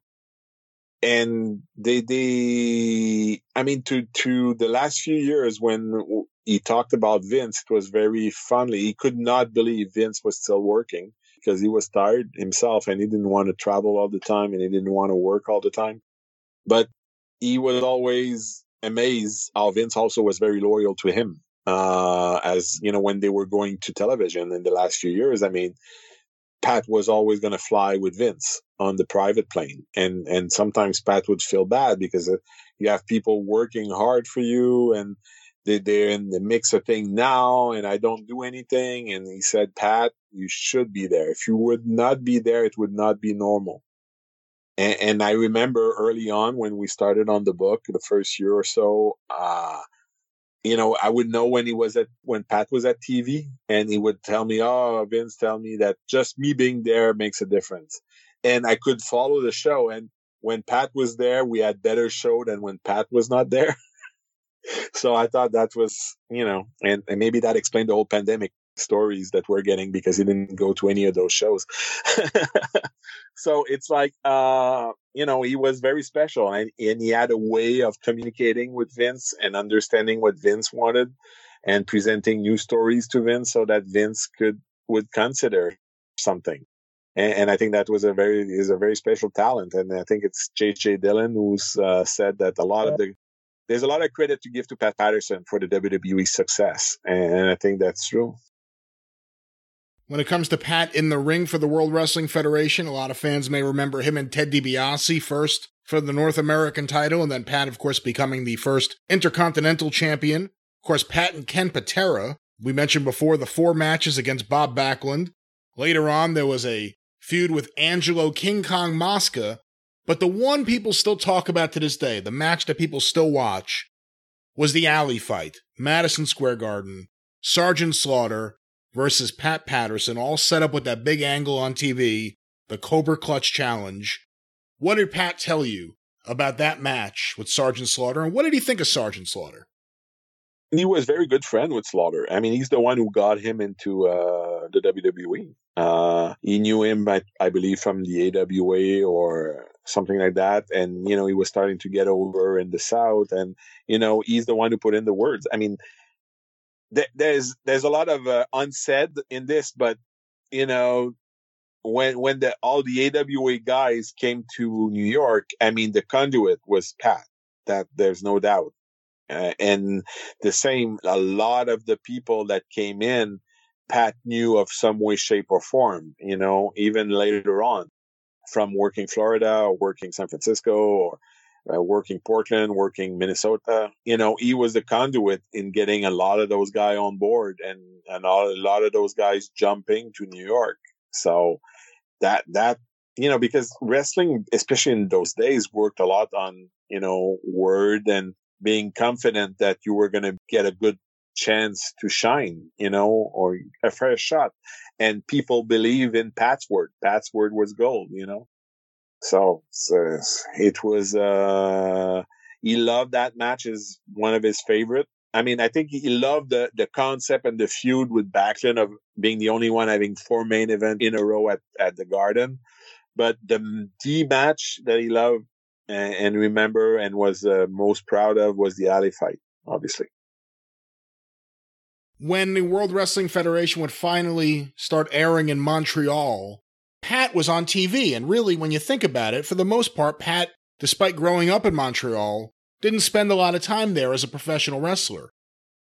and they they I mean to to the last few years when he talked about Vince, it was very fondly. He could not believe Vince was still working because he was tired himself and he didn't want to travel all the time and he didn't want to work all the time. But he was always amazed how Vince also was very loyal to him. Uh, as you know, when they were going to television in the last few years, I mean, Pat was always going to fly with Vince on the private plane, and and sometimes Pat would feel bad because uh, you have people working hard for you, and they're in the mix of thing now, and I don't do anything. And he said, Pat, you should be there. If you would not be there, it would not be normal. And, and I remember early on when we started on the book, the first year or so, uh, you know, I would know when he was at, when Pat was at TV and he would tell me, Oh, Vince tell me that just me being there makes a difference. And I could follow the show. And when Pat was there, we had better show than when Pat was not there. so I thought that was, you know, and, and maybe that explained the whole pandemic stories that we're getting because he didn't go to any of those shows. so it's like, uh, you know, he was very special and, and he had a way of communicating with Vince and understanding what Vince wanted and presenting new stories to Vince so that Vince could, would consider something. And, and I think that was a very, is a very special talent. And I think it's J.J. Dillon who's uh, said that a lot of the, there's a lot of credit to give to Pat Patterson for the WWE success. And I think that's true. When it comes to Pat in the ring for the World Wrestling Federation, a lot of fans may remember him and Ted DiBiase first for the North American title, and then Pat, of course, becoming the first Intercontinental Champion. Of course, Pat and Ken Patera. We mentioned before the four matches against Bob Backlund. Later on, there was a feud with Angelo King Kong Mosca. But the one people still talk about to this day, the match that people still watch, was the alley fight, Madison Square Garden, Sergeant Slaughter versus Pat Patterson, all set up with that big angle on TV, the Cobra Clutch Challenge. What did Pat tell you about that match with Sergeant Slaughter, and what did he think of Sergeant Slaughter? He was very good friend with Slaughter. I mean, he's the one who got him into uh, the WWE. Uh, he knew him, I, I believe, from the AWA or something like that. And, you know, he was starting to get over in the South. And, you know, he's the one who put in the words. I mean, there's there's a lot of uh, unsaid in this, but you know, when when the all the AWA guys came to New York, I mean, the conduit was Pat. That there's no doubt. Uh, and the same, a lot of the people that came in, Pat knew of some way, shape, or form. You know, even later on, from working Florida or working San Francisco or uh, working Portland, working Minnesota. You know, he was the conduit in getting a lot of those guys on board and, and a lot of those guys jumping to New York. So that, that, you know, because wrestling, especially in those days, worked a lot on, you know, word and being confident that you were going to get a good chance to shine, you know, or a fresh shot. And people believe in Pat's word. Pat's word was gold, you know. So, so it was, uh, he loved that match as one of his favorite. I mean, I think he loved the, the concept and the feud with Backlund of being the only one having four main events in a row at, at the Garden. But the D match that he loved and, and remember and was uh, most proud of was the alley fight, obviously. When the World Wrestling Federation would finally start airing in Montreal, Pat was on TV. And really, when you think about it, for the most part, Pat, despite growing up in Montreal, didn't spend a lot of time there as a professional wrestler.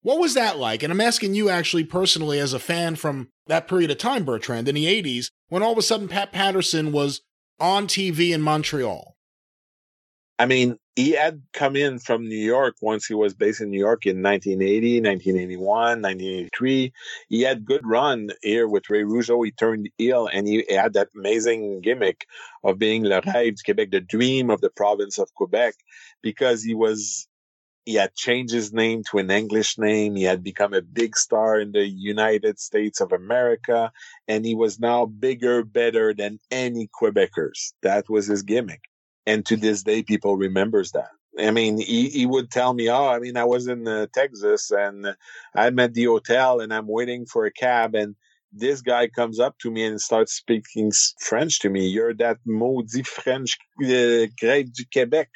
What was that like? And I'm asking you actually personally as a fan from that period of time, Bertrand, in the 80s, when all of a sudden Pat Patterson was on TV in Montreal. I mean, he had come in from New York once he was based in New York in 1980, 1981, 1983. He had good run here with Ray Rougeau. He turned ill and he had that amazing gimmick of being Le Rêve du Québec, the dream of the province of Quebec, because he was he had changed his name to an English name. He had become a big star in the United States of America, and he was now bigger, better than any Quebecers. That was his gimmick. And to this day, people remembers that. I mean, he, he would tell me, "Oh, I mean, I was in uh, Texas and I'm at the hotel and I'm waiting for a cab and this guy comes up to me and starts speaking French to me. You're that maudit French uh, grec du Québec.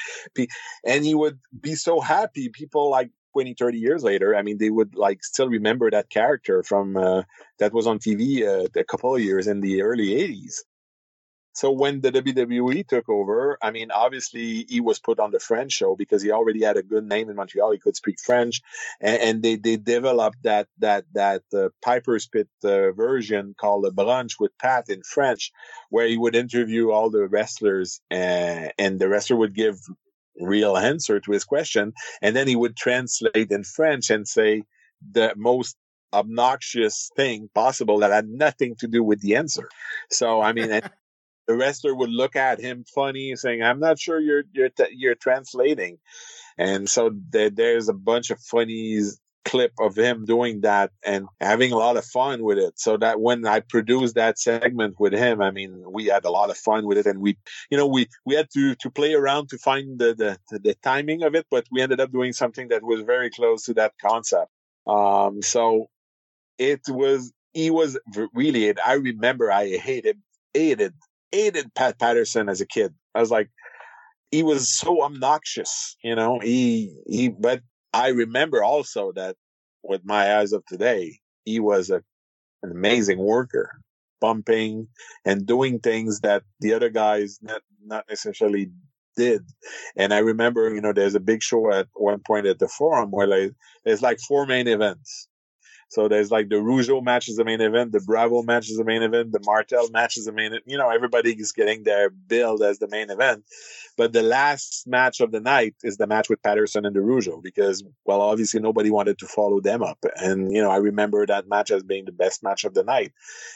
And he would be so happy. People like 20, 30 years later, I mean, they would like still remember that character from, uh, that was on TV uh, a couple of years in the early 80s. So when the WWE took over, I mean, obviously he was put on the French show because he already had a good name in Montreal. He could speak French, and, and they they developed that that that uh, Piper's Pit uh, version called the Brunch with Pat in French, where he would interview all the wrestlers, and, and the wrestler would give real answer to his question, and then he would translate in French and say the most obnoxious thing possible that had nothing to do with the answer. So I mean, the wrestler would look at him funny, saying, "I'm not sure you're you're you're translating," and so there, there's a bunch of funny clip of him doing that and having a lot of fun with it. So that when I produced that segment with him, I mean, we had a lot of fun with it, and we, you know, we we had to to play around to find the the, the timing of it, but we ended up doing something that was very close to that concept. Um, so it was he was really it. I remember I hated hated hated Pat Patterson as a kid. I was like, he was so obnoxious, you know. He he, but I remember also that with my eyes of today, he was a, an amazing worker, bumping and doing things that the other guys not not necessarily did. And I remember, you know, there's a big show at one point at the forum where like, there's like four main events. So there's like the Rougeau match is the main event, the Bravo match is the main event, the Martel match is the main. Event. You know, everybody is getting their build as the main event, but the last match of the night is the match with Patterson and the Rougeau because, well, obviously nobody wanted to follow them up, and you know, I remember that match as being the best match of the night,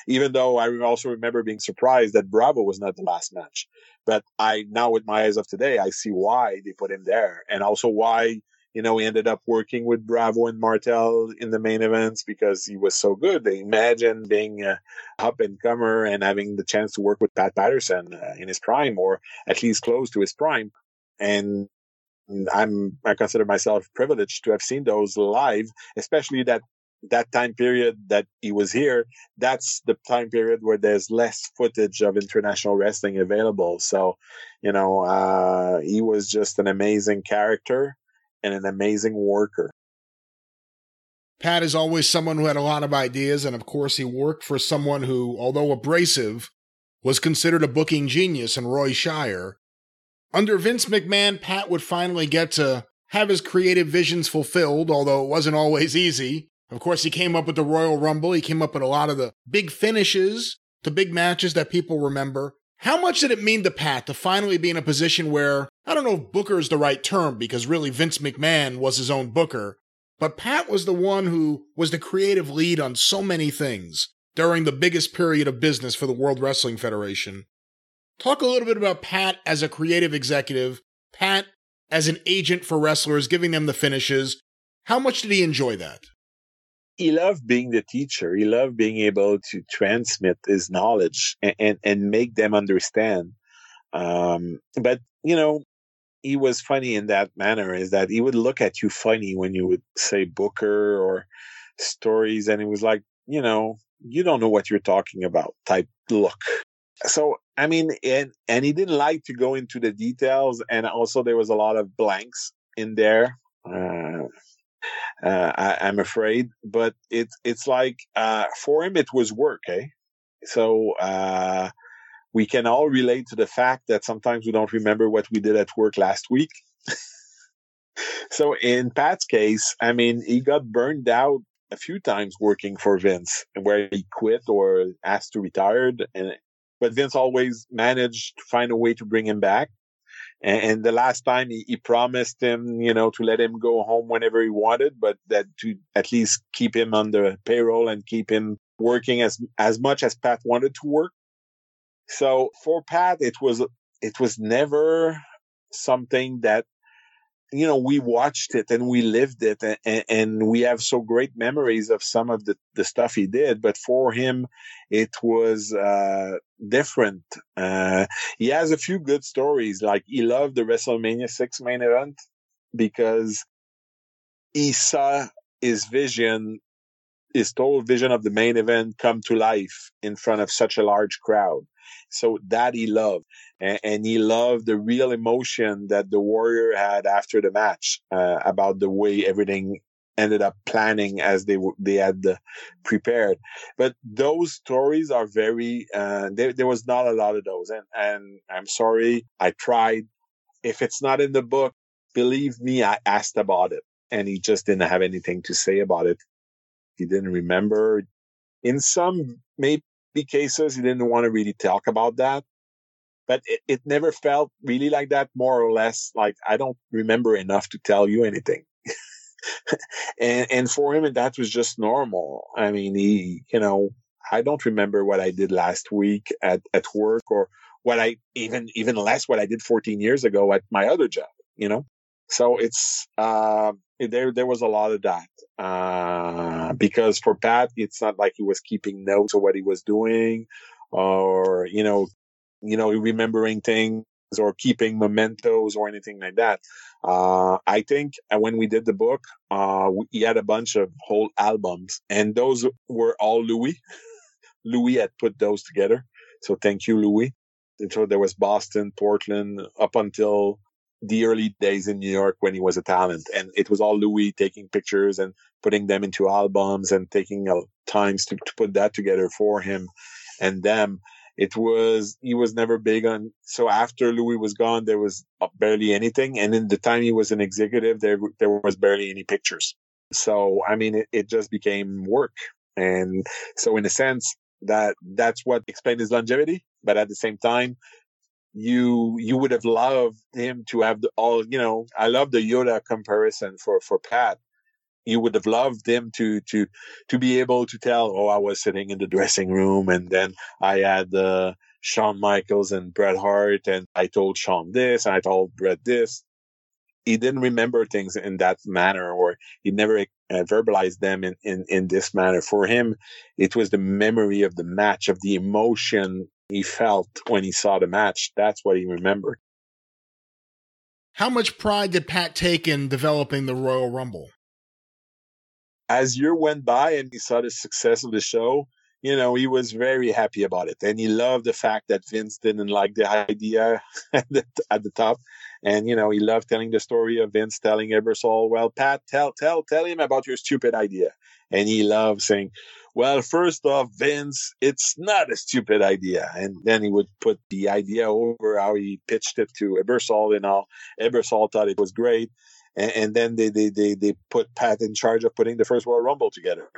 even though I also remember being surprised that Bravo was not the last match. But I now, with my eyes of today, I see why they put him there, and also why you know, we ended up working with Bravo and Martel in the main events because he was so good. They imagine being a up and comer and having the chance to work with Pat Patterson uh, in his prime or at least close to his prime. And I'm, I consider myself privileged to have seen those live, especially that that time period that he was here, that's the time period where there's less footage of international wrestling available. So, you know, uh, he was just an amazing character and an amazing worker. Pat is always someone who had a lot of ideas, and of course, he worked for someone who, although abrasive, was considered a booking genius in Roy Shire. Under Vince McMahon, Pat would finally get to have his creative visions fulfilled, although it wasn't always easy. Of course, he came up with the Royal Rumble, he came up with a lot of the big finishes, the big matches that people remember. How much did it mean to Pat to finally be in a position where, I don't know if booker is the right term because really Vince McMahon was his own booker, but Pat was the one who was the creative lead on so many things during the biggest period of business for the World Wrestling Federation. Talk a little bit about Pat as a creative executive, Pat as an agent for wrestlers, giving them the finishes. How much did he enjoy that? He loved being the teacher. He loved being able to transmit his knowledge and, and, and make them understand. Um, but, you know, he was funny in that manner is that he would look at you funny when you would say Booker or stories. And it was like, you know, you don't know what you're talking about type look. So I mean, and and he didn't like to go into the details, and also there was a lot of blanks in there. Uh, uh, I, am afraid, but it's it's like uh, for him it was work, eh? So uh, we can all relate to the fact that sometimes we don't remember what we did at work last week. so in Pat's case, I mean, he got burned out a few times working for Vince, where he quit or asked to retire, and but Vince always managed to find a way to bring him back. And, and the last time he, he, promised him, you know, to let him go home whenever he wanted, but that to at least keep him on the payroll and keep him working as as much as Pat wanted to work. So for Pat, it was it was never something that you know, we watched it and we lived it and, and, we have so great memories of some of the, the stuff he did. But for him, it was, uh, different. Uh, he has a few good stories. Like he loved the WrestleMania 6 main event because he saw his vision, his total vision of the main event come to life in front of such a large crowd. So that he loved. And, and he loved the real emotion that the warrior had after the match uh, about the way everything ended up planning as they they had uh, prepared. But those stories are very. Uh, there, there was not a lot of those, and and I'm sorry, I tried. If it's not in the book, believe me, I asked about it, and he just didn't have anything to say about it. He didn't remember. In some maybe cases, he didn't want to really talk about that. But it, it never felt really like that, more or less. Like, I don't remember enough to tell you anything. and, and for him, that was just normal. I mean, he, you know, I don't remember what I did last week at, at work or what I even, even less what I did 14 years ago at my other job, you know? So it's, uh, there, there was a lot of that. Uh, because for Pat, it's not like he was keeping notes of what he was doing or, you know, you know, remembering things or keeping mementos or anything like that. Uh, I think when we did the book, uh, we had a bunch of whole albums and those were all Louis. Louis had put those together. So thank you, Louis. And so there was Boston, Portland, up until the early days in New York when he was a talent. And it was all Louis taking pictures and putting them into albums and taking uh, times to, to put that together for him and them. It was, he was never big on, so after Louis was gone, there was barely anything. And in the time he was an executive, there, there was barely any pictures. So, I mean, it, it just became work. And so in a sense, that that's what explained his longevity. But at the same time, you you would have loved him to have the, all you know i love the yoda comparison for for pat you would have loved him to to to be able to tell oh i was sitting in the dressing room and then i had uh, Shawn Michaels and Bret Hart and I told Shawn this and I told Bret this he didn't remember things in that manner or he never uh, verbalized them in, in, in this manner. For him, it was the memory of the match, of the emotion he felt when he saw the match. That's what he remembered. How much pride did Pat take in developing the Royal Rumble? As year went by and he saw the success of the show, you know, he was very happy about it. And he loved the fact that Vince didn't like the idea at the, at the top. And, you know, he loved telling the story of Vince telling Ebersol, well, Pat, tell, tell, tell him about your stupid idea. And he loved saying, well, first off, Vince, it's not a stupid idea. And then he would put the idea over how he pitched it to Ebersol and all. Ebersol thought it was great. And, and then they, they, they, they put Pat in charge of putting the first Royal Rumble together.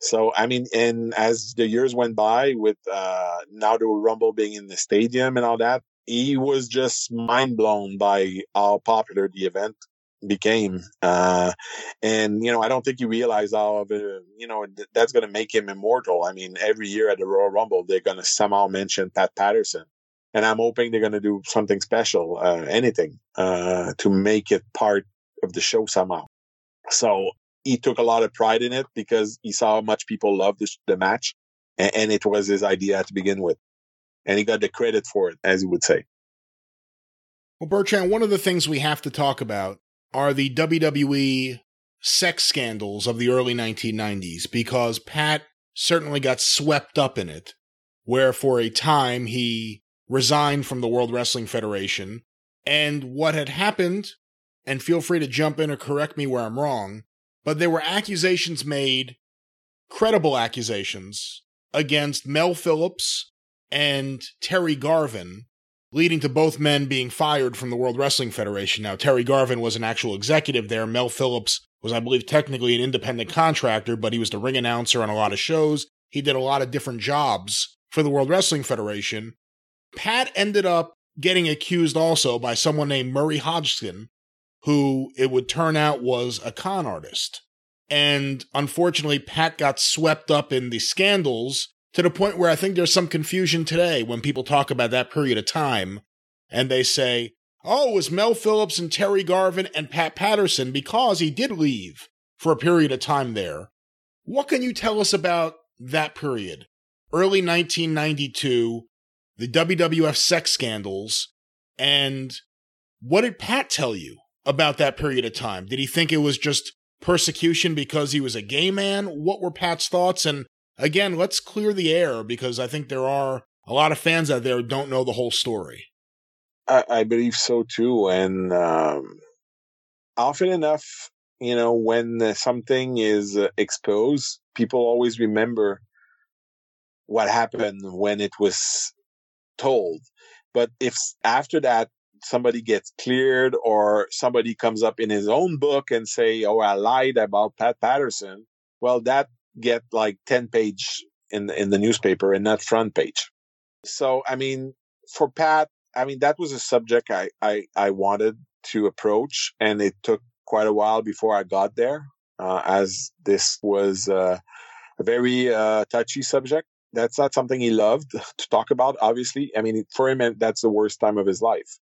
So, I mean, and as the years went by with, uh, now the Rumble being in the stadium and all that, he was just mind blown by how popular the event became. Uh, and, you know, I don't think he realized how, of uh, you know, that's going to make him immortal. I mean, every year at the Royal Rumble, they're going to somehow mention Pat Patterson. And I'm hoping they're going to do something special, uh, anything, uh, to make it part of the show somehow. So he took a lot of pride in it because he saw how much people loved the, the match and, and it was his idea to begin with. And he got the credit for it, as he would say. Well, Bertrand, one of the things we have to talk about are the WWE sex scandals of the early 1990s because Pat certainly got swept up in it, where for a time he resigned from the World Wrestling Federation. And what had happened, and feel free to jump in or correct me where I'm wrong, but there were accusations made, credible accusations, against Mel Phillips and Terry Garvin, leading to both men being fired from the World Wrestling Federation. Now, Terry Garvin was an actual executive there. Mel Phillips was, I believe, technically an independent contractor, but he was the ring announcer on a lot of shows. He did a lot of different jobs for the World Wrestling Federation. Pat ended up getting accused also by someone named Murray Hodgson, who it would turn out was a con artist. And unfortunately, Pat got swept up in the scandals to the point where I think there's some confusion today when people talk about that period of time and they say, oh, it was Mel Phillips and Terry Garvin and Pat Patterson because he did leave for a period of time there. What can you tell us about that period? Early 1992, the WWF sex scandals, and what did Pat tell you about that period of time? Did he think it was just persecution because he was a gay man? What were Pat's thoughts? And again, let's clear the air because I think there are a lot of fans out there who don't know the whole story. I, I believe so too. And um, often enough, you know, when something is uh, exposed, people always remember what happened when it was told. But if after that somebody gets cleared or somebody comes up in his own book and say, "Oh, I lied about Pat Patterson," well, that get like ten page in in the newspaper and not front page. So, I mean, for Pat, I mean that was a subject I I, I wanted to approach, and it took quite a while before I got there, uh, as this was uh, a very uh, touchy subject. That's not something he loved to talk about. Obviously, I mean, for him, that's the worst time of his life.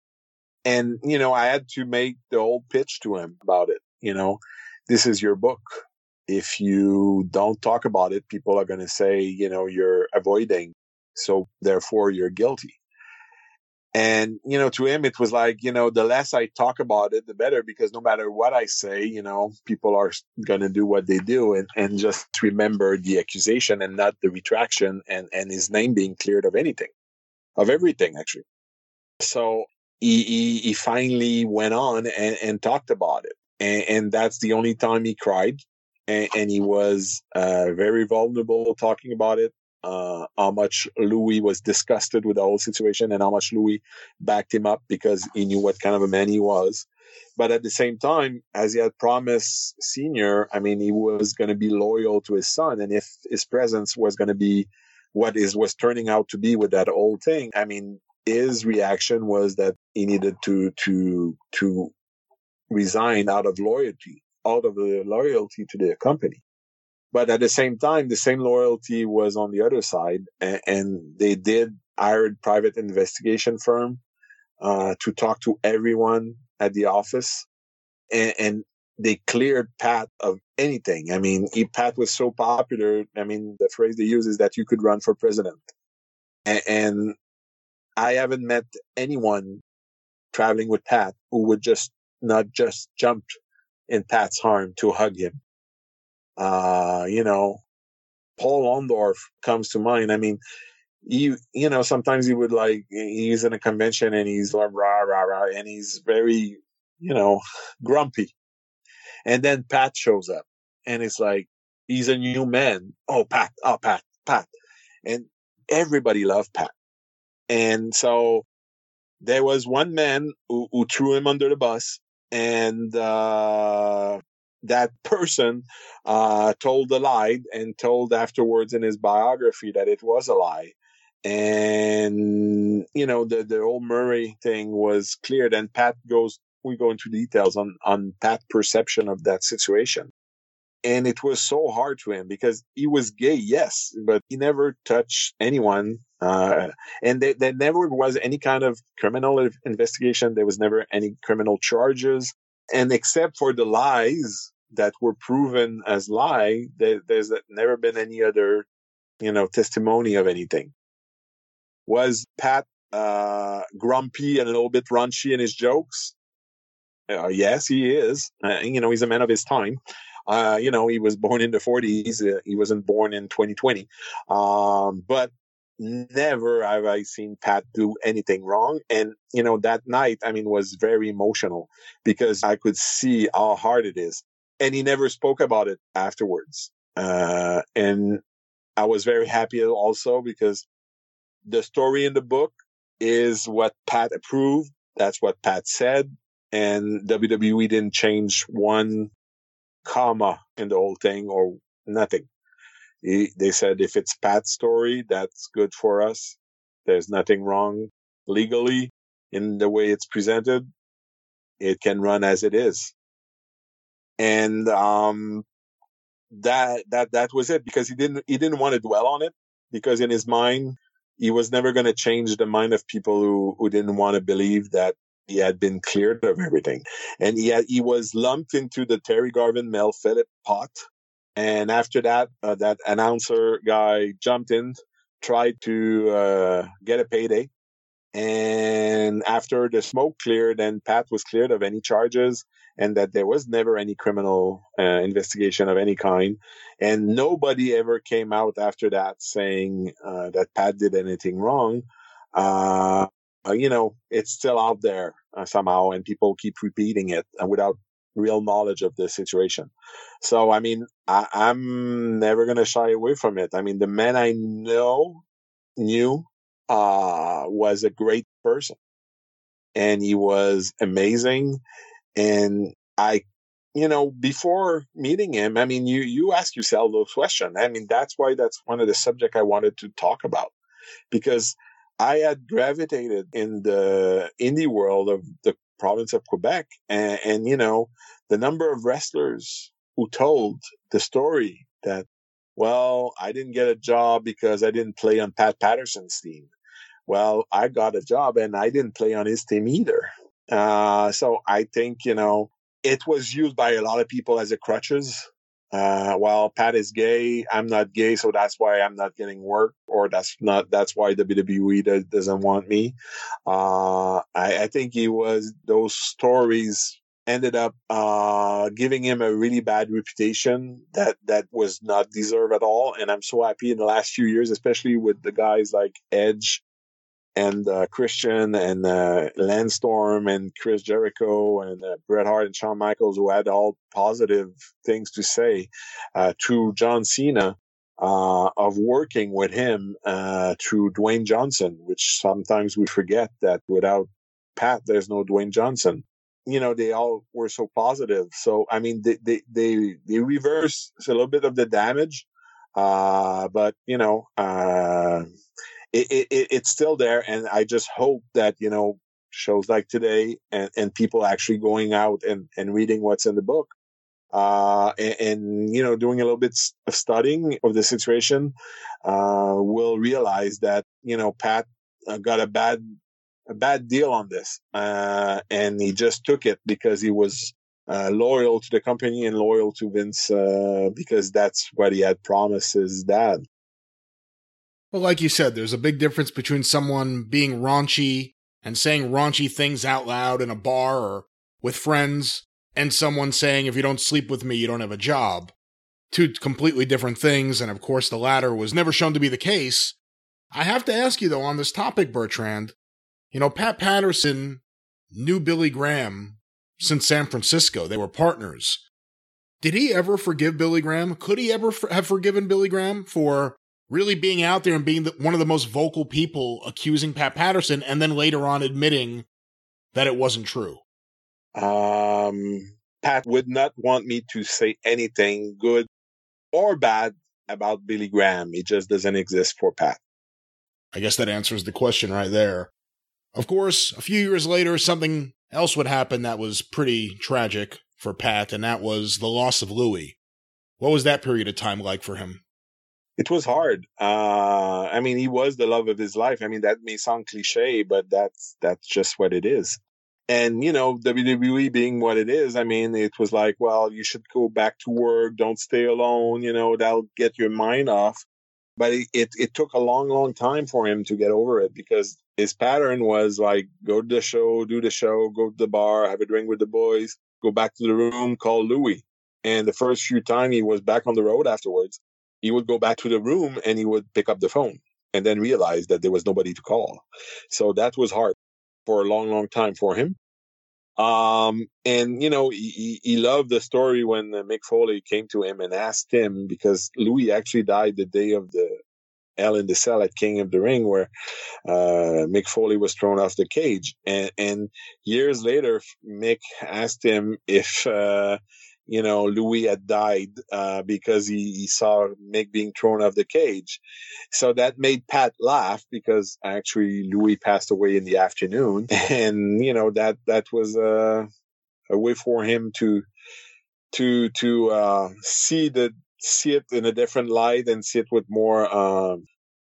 And, you know, I had to make the whole pitch to him about it. You know, this is your book. If you don't talk about it, people are going to say, you know, you're avoiding. So therefore you're guilty. And, you know, to him, it was like, you know, the less I talk about it, the better, because no matter what I say, you know, people are going to do what they do and, and just remember the accusation and not the retraction and, and his name being cleared of anything, of everything, actually. So he, he, he finally went on and, and talked about it. And, and, that's the only time he cried. And, and he was uh, very vulnerable talking about it. Uh, how much Louis was disgusted with the whole situation and how much Louis backed him up because he knew what kind of a man he was. But at the same time, as he had promised Senior, I mean, he was going to be loyal to his son. And if his presence was going to be what is was turning out to be with that old thing, I mean, his reaction was that he needed to to to resign out of loyalty, out of the loyalty to the company. But at the same time, the same loyalty was on the other side, and, and they did hire a private investigation firm uh, to talk to everyone at the office, and, and they cleared Pat of anything. I mean, Pat was so popular. I mean, the phrase they use is that you could run for president. And, and I haven't met anyone traveling with Pat who would just not just jump in Pat's arm to hug him. Uh, you know, Paul Orndorff comes to mind. I mean, you you know, sometimes he would like he's in a convention and he's like rah rah rah and he's very, you know, grumpy. And then Pat shows up and it's like he's a new man. Oh Pat, oh Pat, Pat. And everybody loved Pat. And so there was one man who, who threw him under the bus, and uh, that person uh, told a lie and told afterwards in his biography that it was a lie. And you know the the old Murray thing was cleared, and Pat goes. We go into details on on Pat perception of that situation and it was so hard to him because he was gay, yes, but he never touched anyone. Uh, and there, there never was any kind of criminal investigation. There was never any criminal charges. And except for the lies that were proven as lie, there, there's never been any other, you know, testimony of anything. Was Pat uh, grumpy and a little bit raunchy in his jokes? Uh, yes, he is. Uh, you know, he's a man of his time. Uh, you know, he was born in the 40s. Uh, he wasn't born in 2020. Um, but never have I seen Pat do anything wrong. And, you know, that night, I mean, was very emotional because I could see how hard it is. And he never spoke about it afterwards. Uh, and I was very happy also because the story in the book is what Pat approved. That's what Pat said. And WWE didn't change one comma in the whole thing or nothing. He, they said if it's Pat's story, that's good for us. There's nothing wrong legally in the way it's presented. It can run as it is. And, um, that, that, that was it because he didn't, he didn't want to dwell on it because in his mind, he was never going to change the mind of people who, who didn't want to believe that he had been cleared of everything. And he had, he was lumped into the Terry Garvin Mel Phillip pot and after that, uh, that announcer guy jumped in, tried to uh, get a payday. And after the smoke cleared and Pat was cleared of any charges and that there was never any criminal uh, investigation of any kind. And nobody ever came out after that saying uh, that Pat did anything wrong. Uh, you know, it's still out there uh, somehow and people keep repeating it without real knowledge of the situation. So, I mean, I, am never going to shy away from it. I mean, the man I know knew, uh, was a great person and he was amazing. And I, you know, before meeting him, I mean, you, you ask yourself those questions. I mean, that's why that's one of the subject I wanted to talk about because I had gravitated in the indie world of the province of Quebec. And, and, you know, the number of wrestlers who told the story that, well, I didn't get a job because I didn't play on Pat Patterson's team. Well, I got a job and I didn't play on his team either. Uh, so I think, you know, it was used by a lot of people as a crutches uh, well, Pat is gay. I'm not gay, so that's why I'm not getting work, or that's not that's why WWE does, doesn't want me. Uh, I, I, think he was those stories ended up uh, giving him a really bad reputation that that was not deserved at all. And I'm so happy in the last few years, especially with the guys like Edge and uh, Christian and uh, Lance Storm and Chris Jericho and uh, Bret Hart and Shawn Michaels, who had all positive things to say uh, to John Cena. Uh, of working with him uh, through Dwayne Johnson, which sometimes we forget that without Pat, there's no Dwayne Johnson. You know, they all were so positive. So, I mean, they, they, they, they reverse a little bit of the damage. but, you know, it, it, it's still there. And I just hope that, you know, shows like today and, and people actually going out and, and reading what's in the book, uh, and, and, you know, doing a little bit of studying of the situation, uh, will realize that, you know, Pat uh, got a bad, a bad deal on this. Uh, and he just took it because he was, uh, loyal to the company and loyal to Vince, uh, because that's what he had promised his dad. Well, like you said, there's a big difference between someone being raunchy and saying raunchy things out loud in a bar or with friends and someone saying, if you don't sleep with me, you don't have a job. Two completely different things, and of course, the latter was never shown to be the case. I have to ask you, though, on this topic, Bertrand, you know, Pat Patterson knew Billy Graham since San Francisco. They were partners. Did he ever forgive Billy Graham? Could he ever have forgiven Billy Graham for really being out there and being the, one of the most vocal people accusing Pat Patterson and then later on admitting that it wasn't true? Um, Pat would not want me to say anything good or bad about Billy Graham. It just doesn't exist for Pat. I guess that answers the question right there. Of course, a few years later, something else would happen that was pretty tragic for Pat, and that was the loss of Louis. What was that period of time like for him? It was hard. Uh, I mean, he was the love of his life. I mean, that may sound cliche, but that's that's just what it is. And you know, WWE being what it is, I mean, it was like, well, you should go back to work. Don't stay alone. You know, that'll get your mind off. But it, it, it took a long, long time for him to get over it because his pattern was like, go to the show, do the show, go to the bar, have a drink with the boys, go back to the room, call Louis. And the first few times he was back on the road afterwards, he would go back to the room and he would pick up the phone and then realize that there was nobody to call. So that was hard for a long, long time for him. Um, and you know, he, he loved the story when uh, Mick Foley came to him and asked him because Louis actually died the day of the Hell in the Cell at King of the Ring, where uh, Mick Foley was thrown off the cage, and, and years later, Mick asked him if uh, you know, Louis had died uh, because he, he, saw Mick being thrown off the cage. So that made Pat laugh because actually Louis passed away in the afternoon, and you know that that was a, a way for him to to to uh, see the see it in a different light and see it with more. Um,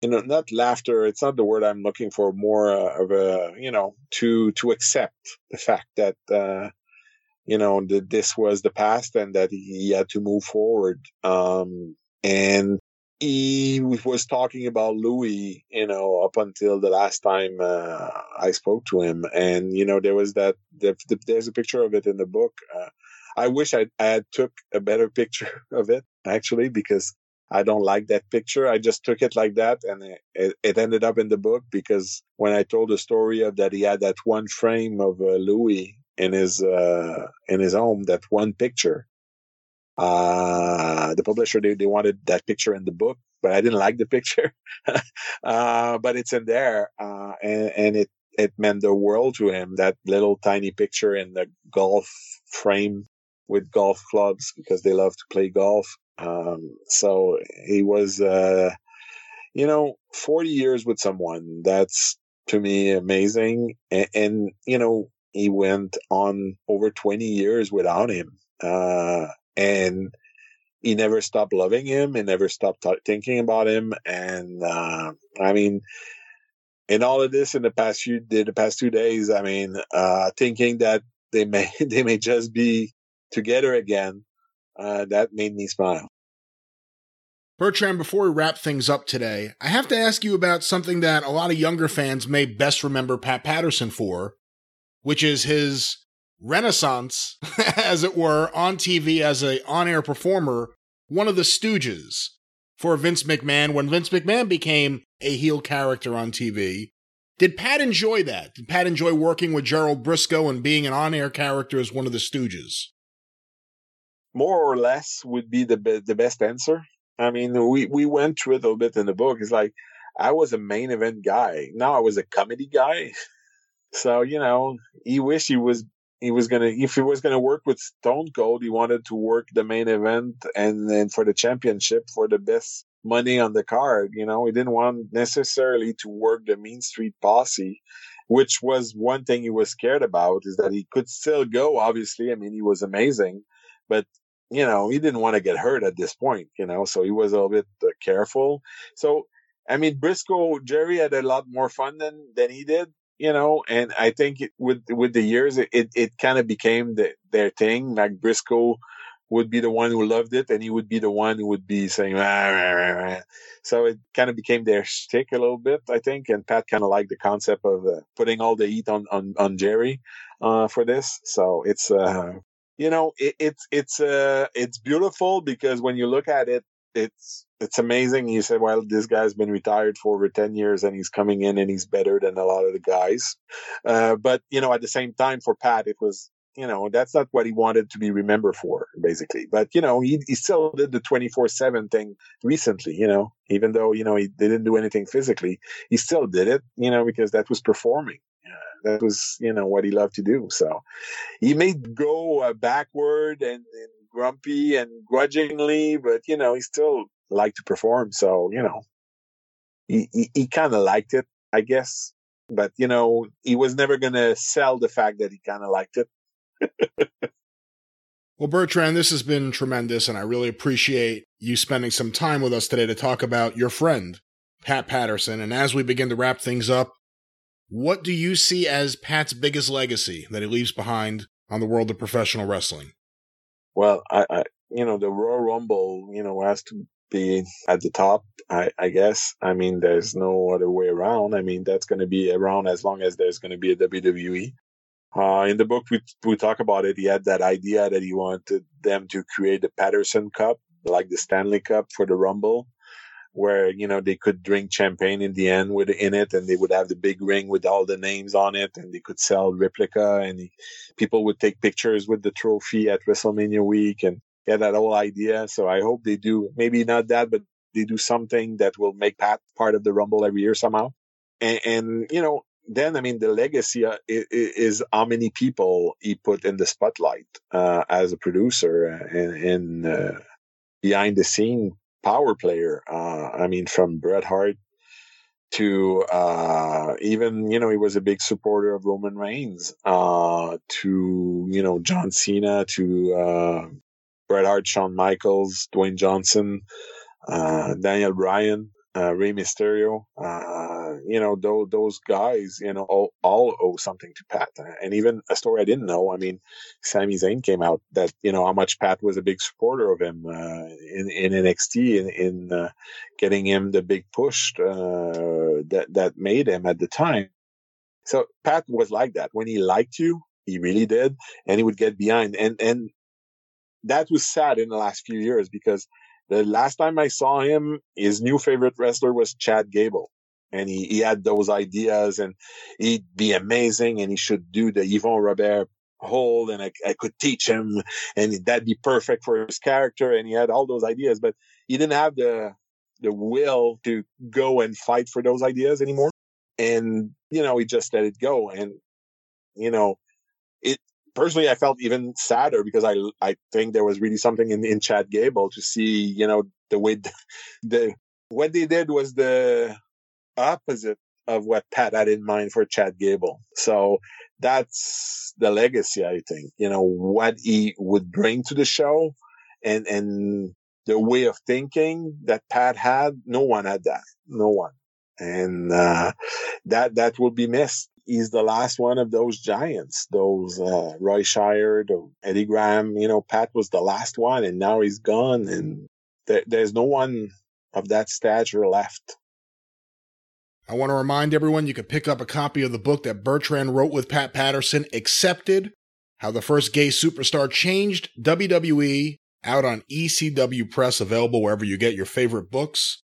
you know, not laughter. It's not the word I'm looking for. More uh, of a, you know, to to accept the fact that uh, you know, that this was the past and that he had to move forward. Um, and he was talking about Louis, you know, up until the last time uh, I spoke to him. And, you know, there was that, the, the, there's a picture of it in the book. Uh, I wish I, I had took a better picture of it, actually, because I don't like that picture. I just took it like that and it, it, ended up in the book because when I told the story of that he had that one frame of uh, Louis in his uh, in his home that one picture. Uh, the publisher they, they wanted that picture in the book, but I didn't like the picture. uh, but it's in there, uh, and, and it it meant the world to him. That little tiny picture in the golf frame with golf clubs because they love to play golf. Um, so he was, uh, you know, 40 years with someone. That's to me amazing. And, and, you know, he went on over 20 years without him. Uh, and he never stopped loving him and never stopped t- thinking about him. And, uh, I mean, in all of this in the past few, the past two days, I mean, uh, thinking that they may, they may just be together again, uh, that made me smile. Bertrand, before we wrap things up today, I have to ask you about something that a lot of younger fans may best remember Pat Patterson for, which is his renaissance, as it were, on TV as a on-air performer, one of the stooges for Vince McMahon when Vince McMahon became a heel character on TV. Did Pat enjoy that? Did Pat enjoy working with Gerald Brisco and being an on-air character as one of the stooges? More or less would be the be- the best answer. I mean, we we went through it a little bit in the book. It's like I was a main event guy. Now I was a comedy guy. So you know, he wished he was he was gonna if he was gonna work with Stone Cold, he wanted to work the main event and then for the championship for the best money on the card. You know, he didn't want necessarily to work the Mean Street Posse, which was one thing he was scared about is that he could still go. Obviously, I mean, he was amazing, but you know, he didn't want to get hurt at this point. You know, so he was a little bit uh, careful. So. I mean, Brisco Jerry had a lot more fun than, than he did you know, and I think it, with with the years, it it, it kind of became the, their thing. Like Brisco would be the one who loved it, and he would be the one who would be saying, rah, rah, rah, so it kind of became their shtick a little bit, I think. And Pat kind of liked the concept of uh, putting all the heat on on on Jerry uh, for this. So it's uh, you know, it, it's it's uh, it's beautiful because when you look at it, it's it's amazing. You said, well, this guy's been retired for over 10 years and he's coming in and he's better than a lot of the guys. Uh, but, you know, at the same time for Pat, it was, you know, that's not what he wanted to be remembered for, basically. But, you know, he, he still did the 24 7 thing recently, you know, even though, you know, he didn't do anything physically, he still did it, you know, because that was performing. That was, you know, what he loved to do. So he may go uh, backward and, and grumpy and grudgingly, but you know, he still liked to perform. So, you know, he, he, he kind of liked it, I guess. But, you know, he was never going to sell the fact that he kind of liked it. well, Bertrand, this has been tremendous, and I really appreciate you spending some time with us today to talk about your friend, Pat Patterson. And as we begin to wrap things up, what do you see as Pat's biggest legacy that he leaves behind on the world of professional wrestling? Well, I, I you know, the Royal Rumble, you know, has to be at the top, I, I guess. I mean, there's no other way around. I mean, that's going to be around as long as there's going to be a WWE. Uh, in the book, we, we talk about it. He had that idea that he wanted them to create the Patterson Cup, like the Stanley Cup for the Rumble, where you know they could drink champagne in the end with in it, and they would have the big ring with all the names on it, and they could sell replica, and the, people would take pictures with the trophy at WrestleMania week, and yeah, that whole idea. So I hope they do maybe not that, but they do something that will make Pat part of the Rumble every year somehow. And, and you know, then I mean, the legacy uh, is, is, how many people he put in the spotlight uh, as a producer and, and uh, behind the scene power player. Uh, I mean, from Bret Hart to uh, even you know he was a big supporter of Roman Reigns uh, to you know John Cena to uh, Bret Hart, Shawn Michaels, Dwayne Johnson, uh, Daniel Bryan, uh, Rey Mysterio. Uh, you know, those, those guys, you know, all, all owe something to Pat. And even a story I didn't know. I mean, Sami Zayn came out that, you know, how much Pat was a big supporter of him, uh, in, in NXT in, in, uh, getting him the big push, uh, that, that made him at the time. So Pat was like that. When he liked you, he really did, and he would get behind. And, and that was sad in the last few years because the last time I saw him, his new favorite wrestler was Chad Gable. And he, he had those ideas and he'd be amazing and he should do the Yvon Robert hold and I, I could teach him and that'd be perfect for his character. And he had all those ideas, but he didn't have the, the will to go and fight for those ideas anymore. And, you know, he just let it go. And, you know, personally, I felt even sadder because I I think there was really something in in Chad Gable to see, you know, the way the, the what they did was the opposite of what Pat had in mind for Chad Gable. So that's the legacy, I think. You know, what he would bring to the show and and the way of thinking that Pat had, no one had that. No one. And uh, that that will be missed he's the last one of those giants, those uh, Roy Shire, Eddie Graham. You know, Pat was the last one, and now he's gone, and th- there's no one of that stature left. I want to remind everyone you can pick up a copy of the book that Bertrand wrote with Pat Patterson, Accepted How the First Gay Superstar Changed WWE, out on ECW Press, available wherever you get your favorite books.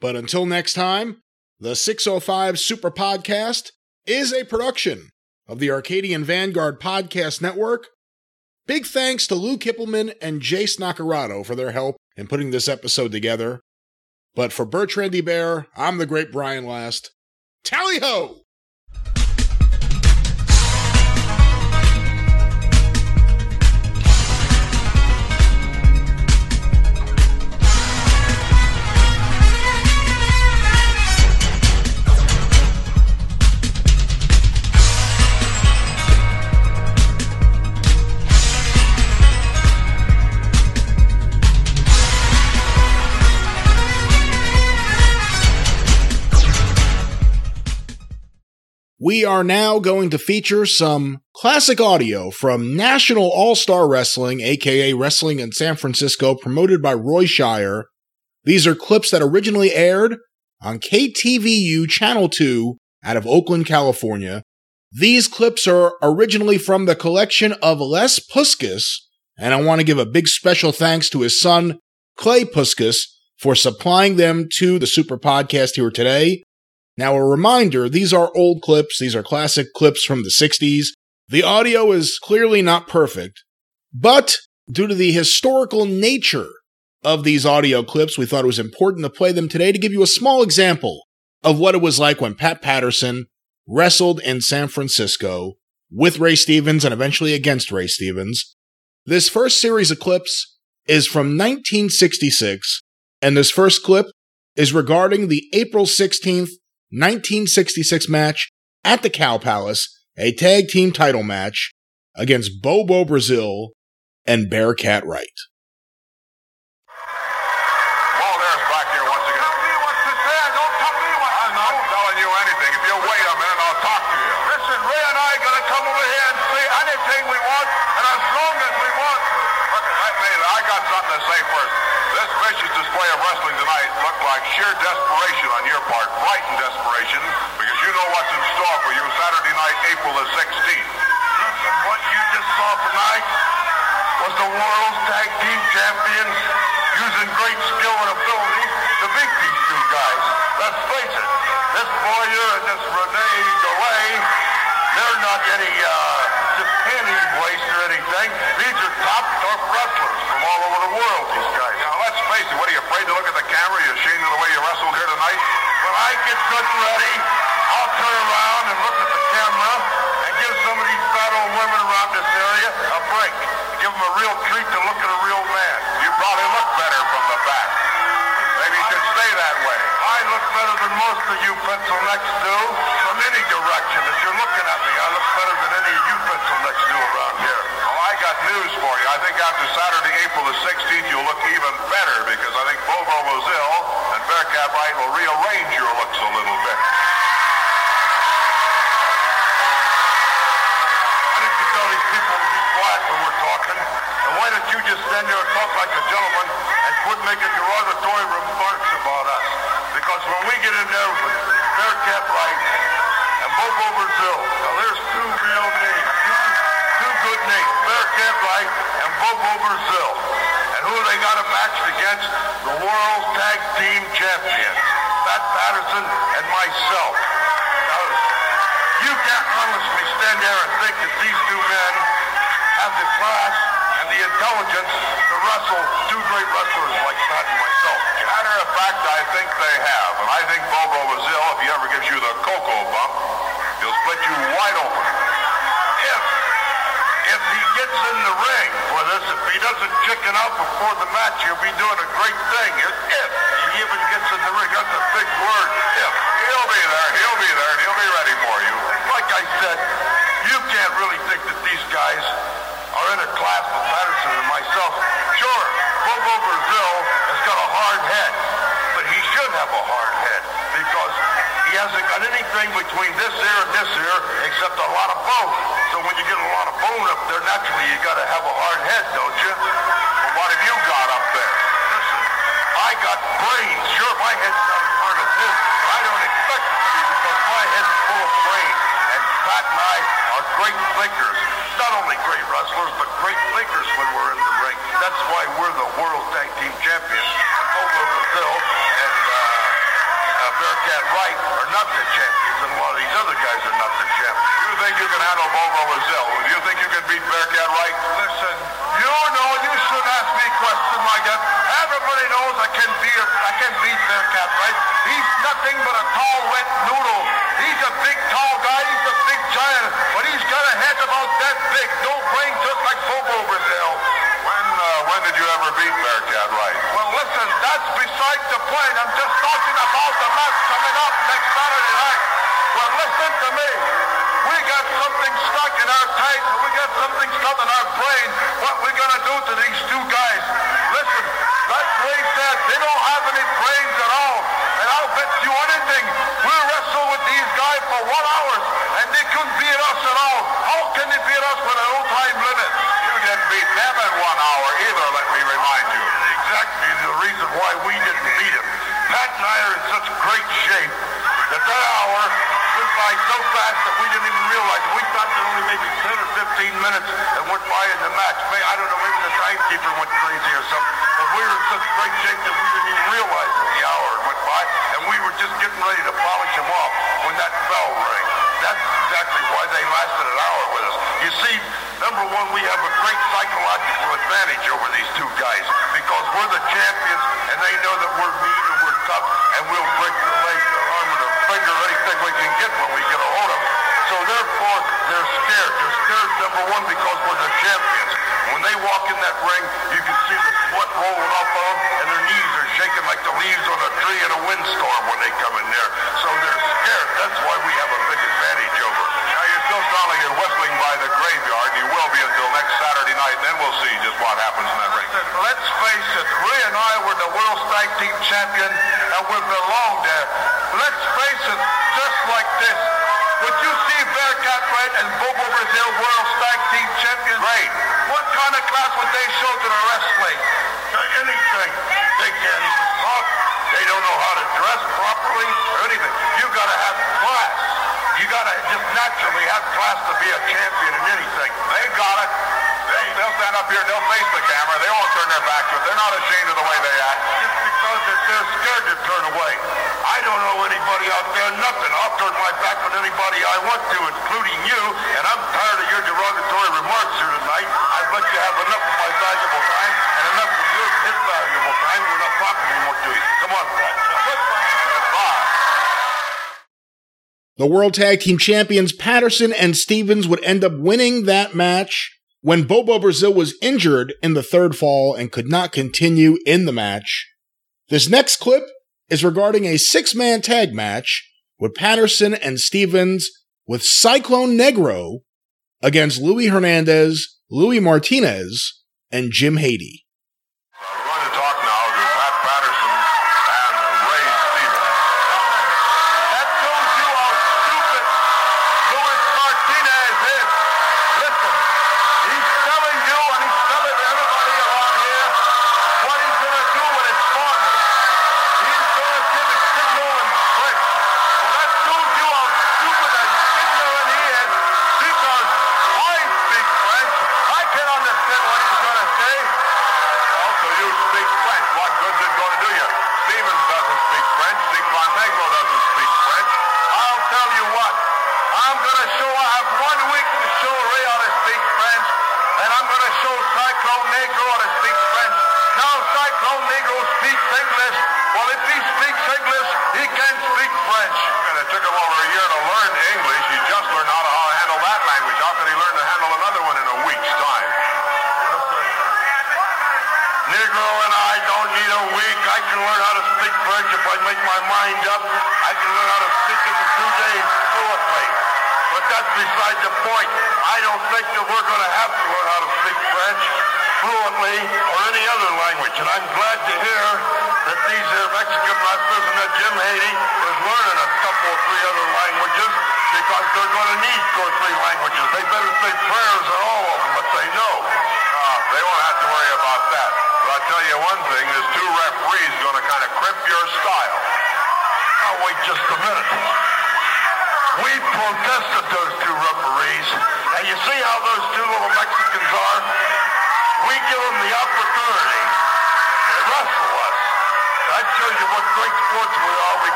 But until next time, the 605 Super Podcast is a production of the Arcadian Vanguard Podcast Network. Big thanks to Lou Kippelman and Jace Nacarado for their help in putting this episode together. But for Bertrand Hébert, I'm the great Brian Last. Tally ho! We are now going to feature some classic audio from National All Star Wrestling, aka Wrestling in San Francisco, promoted by Roy Shire. These are clips that originally aired on KTVU Channel 2 out of Oakland, California. These clips are originally from the collection of Les Puskas, and I want to give a big special thanks to his son, Clay Puskas, for supplying them to the Super Podcast here today. Now, a reminder these are old clips, these are classic clips from the 60s. The audio is clearly not perfect, but due to the historical nature of these audio clips, we thought it was important to play them today to give you a small example of what it was like when Pat Patterson wrestled in San Francisco with Ray Stevens and eventually against Ray Stevens. This first series of clips is from 1966, and this first clip is regarding the April 16th, 1966 match at the Cow Palace, a tag team title match against Bobo Brazil and Bearcat Wright. Most you pencil necks do. From any direction. If you're looking at me, I look better than any of you pencil necks do around here. Well, I got news for you. I think after Saturday, April the 16th, you'll look even better because I think Bobo Brazil and Bearcat Wright will rearrange your looks a little bit. Why don't you tell these people to be quiet when we're talking? And why don't you just stand there and talk like a gentleman and quit making derogatory remarks about us? Because when we get in there with Bearcat Wright and Bobo Brazil, now there's two real names, two, two good names, Bearcat Wright and Bobo Brazil. And who they got a match against? The World Tag Team Champions, Pat Patterson and myself. Now, you can't honestly stand there and think that these two men have the class and the intelligence wrestle two great wrestlers like Pat and myself. Matter of fact, I think they have. And I think Bobo Brazil, if he ever gives you the cocoa bump, he'll split you wide open. If, if he gets in the ring with us, if he doesn't chicken out before the match, he'll be doing a great thing. If he even gets in the ring, that's a big word. If. He'll be there. He'll be there. And he'll be ready for you. Like I said, you can't really think that these guys are in a class with Patterson and myself. Sure, Bobo Brazil has got a hard head, but he should have a hard head because he hasn't got anything between this ear and this ear except a lot of bone. So when you get a lot of bone up there, naturally you got to have a hard head, don't you? Well, what have you got up there? Listen, I got brains. Sure, my head's not as hard as his. but I don't expect it to be because my head's full of brains. And Pat and I are great thinkers. Not only great wrestlers, but great thinkers when we're in the ring. That's why we're the World Tag Team Champions. And Bobo Brazil and uh, uh, Bearcat Wright are not the champions, and a lot of these other guys are not the champions. You think you can handle Bobo Brazil? Do you think you can beat Bearcat Wright? Listen, you know you should ask me questions like that. Everybody knows I can be a, I can beat Bearcat Wright? He's nothing but a tall, wet noodle. He's a big, tall guy. He's a but he's got a head about that big. No brain, just like Bobo Brazil. When uh, when did you ever beat Bearcat Wright? Well, listen, that's beside the point. I'm just talking about the match coming up next Saturday night. Well, listen to me. We got something stuck in our tight, and we got something stuck in our brain. What we gonna do to these two guys? Listen, like Ray said, they don't have any brains at all. And I'll bet you anything, we'll wrestle with these guys for one hour, and they couldn't beat us at all. How can they beat us with a no time limit? You didn't beat them in one hour either, let me remind you. Exactly the reason why we didn't beat him. Pat and I are in such great shape that that hour went by so fast that we didn't even realize it. We thought that only maybe 10 or 15 minutes that went by in the match. May I don't know, maybe the timekeeper went crazy or something. But we were in such great shape that we didn't even realize that the hour went by, and we were just getting ready to polish him off when that bell rang. That's exactly why they lasted an hour with us. You see, number one, we have a great psychological advantage over these two guys because we're the champions, and they know that we're mean and we're tough, and we'll break their leg, their arm, or their finger, anything we can get when we get a hold of them. So therefore, they're scared. They're scared, number one, because we're the champions. When they walk in that ring, you can see the sweat rolling off of them, and their knees are shaking like the leaves on a tree in a windstorm when they come in there. So they're scared. That's why we have a big advantage over them. Now, you still sound like you're whistling by the graveyard, and you will be until next Saturday night, then we'll see just what happens in that ring. Let's face it, Ray and I were the World Tag Team Champion, and we belong there. Let's face it, just like this. Would you see Bearcat Wright and Bobo Brazil World Tag Team Champions? Great. What kind of class would they show to the wrestling? To anything. They can't even talk. They don't know how to dress properly or anything. You gotta have class. You gotta just naturally have class to be a champion in anything. They got it. They, they'll stand up here they'll face the camera. They won't turn their back to it. They're not ashamed of the way they act. Just because that they're scared to turn away. I don't know anybody out there, nothing. I'll turn my back on anybody I want to, including you, and I'm tired of your derogatory remarks here tonight. I've let you have enough of my valuable time and enough of your his valuable time. We're not talking anymore to you. Come on, Pat. The World Tag Team Champions Patterson and Stevens would end up winning that match when Bobo Brazil was injured in the third fall and could not continue in the match. This next clip is regarding a six man tag match with Patterson and Stevens with Cyclone Negro against Luis Hernandez, Louis Martinez, and Jim Hady.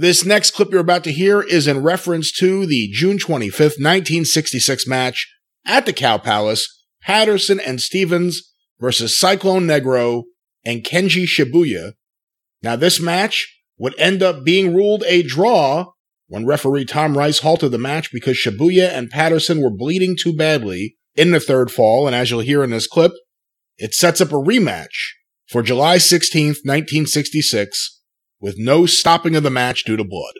This next clip you're about to hear is in reference to the June 25th, 1966 match at the Cow Palace, Patterson and Stevens versus Cyclone Negro and Kenji Shibuya. Now this match would end up being ruled a draw when referee Tom Rice halted the match because Shibuya and Patterson were bleeding too badly in the third fall, and as you'll hear in this clip, it sets up a rematch for July 16th, 1966, with no stopping of the match due to blood.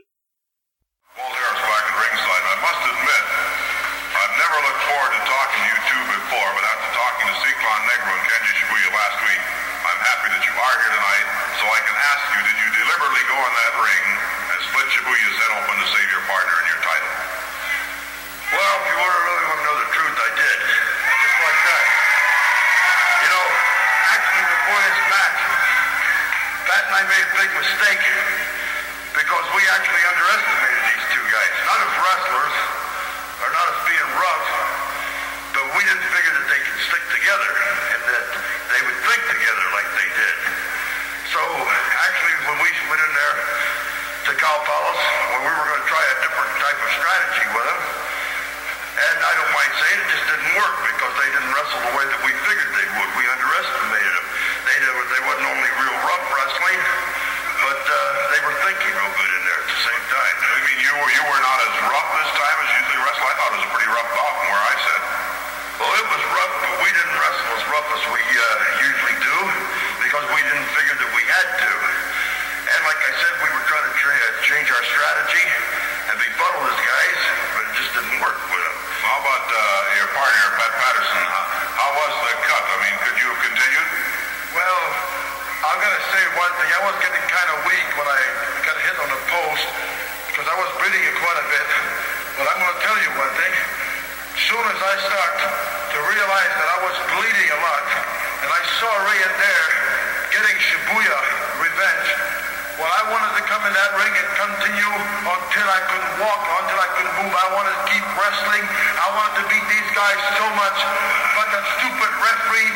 of White it just didn't work because they didn't wrestle the way that we figured they would. We underestimated them. They, did, they wasn't only real rough wrestling, but uh, they were thinking real good in there at the same time. I mean, you were, you were not as rough this time as you usually wrestle. I thought it was a pretty rough bout from where I sat. Well, it was rough, but we didn't wrestle as rough as we uh, usually do because we didn't as I start to realize that I was bleeding a lot, and I saw Ray in there getting Shibuya revenge, well, I wanted to come in that ring and continue until I couldn't walk, until I couldn't move. I wanted to keep wrestling. I wanted to beat these guys so much, but the stupid referee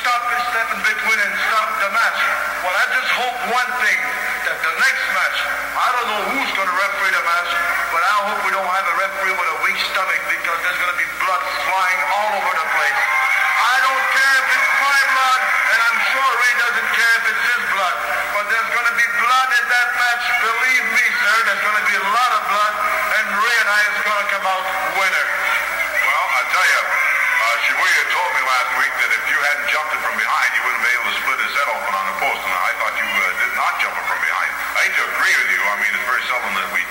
stopped his step in between and stopped the match. Well, I just hope one thing that the next match, I don't know who's going to referee the match, but I hope we don't have a referee with a weak stomach because there's going to be blood flying all over the place. I don't care if it's my blood, and I'm sure Ray doesn't care if it's his blood, but there's going to be blood in that match. Believe me, sir, there's going to be a lot of blood, and Ray and I is going to come out winner. Well, I tell you, uh, Shibuya told me last week that if you hadn't jumped it from behind, you wouldn't be able to split his head open on the post, and I thought you uh, did not jump it agree with you. I mean, it's very seldom that we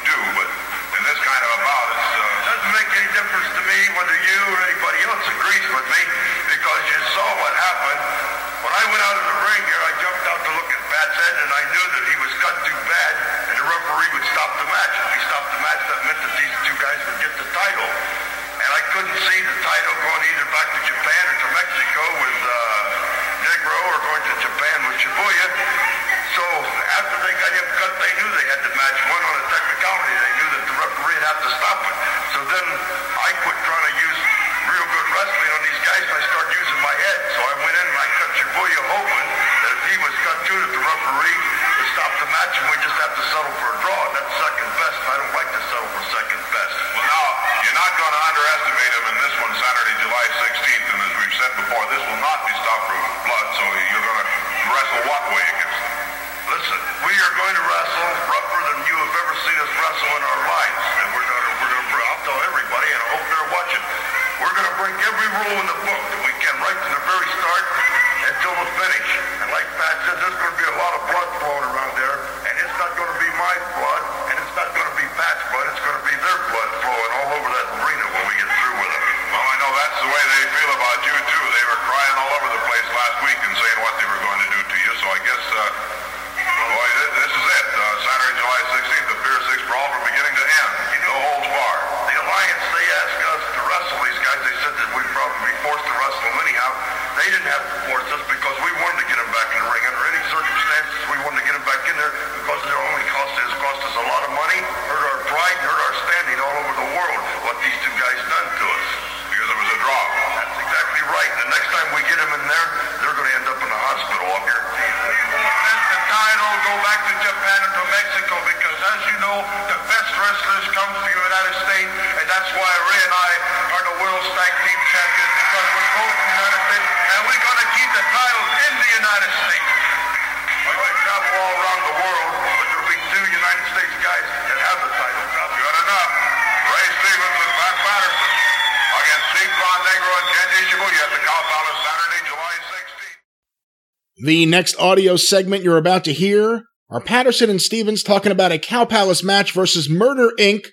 The next audio segment you're about to hear are Patterson and Stevens talking about a Cow Palace match versus Murder Inc.,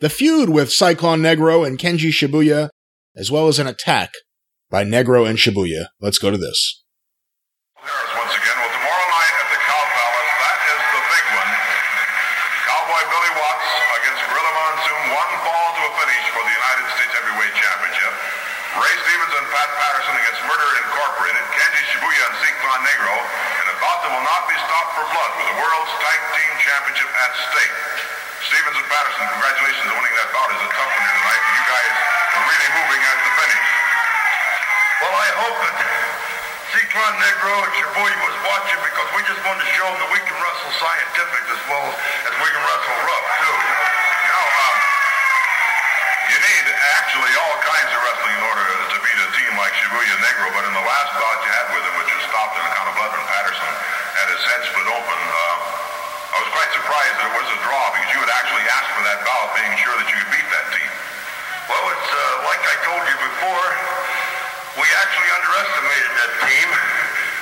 the feud with Cyclone Negro and Kenji Shibuya, as well as an attack by Negro and Shibuya. Let's go to this. Cyclone Negro and Shibuya was watching because we just wanted to show them that we can wrestle scientific as well as we can wrestle rough, too. Know, um, you need actually all kinds of wrestling in order to beat a team like Shibuya Negro, but in the last bout you had with him, which was stopped on account of blood Patterson, had his head split open, uh, I was quite surprised that it was a draw because you had actually asked for that bout, being sure that you could beat that team. Well, it's uh, like I told you before, we actually underestimated that team,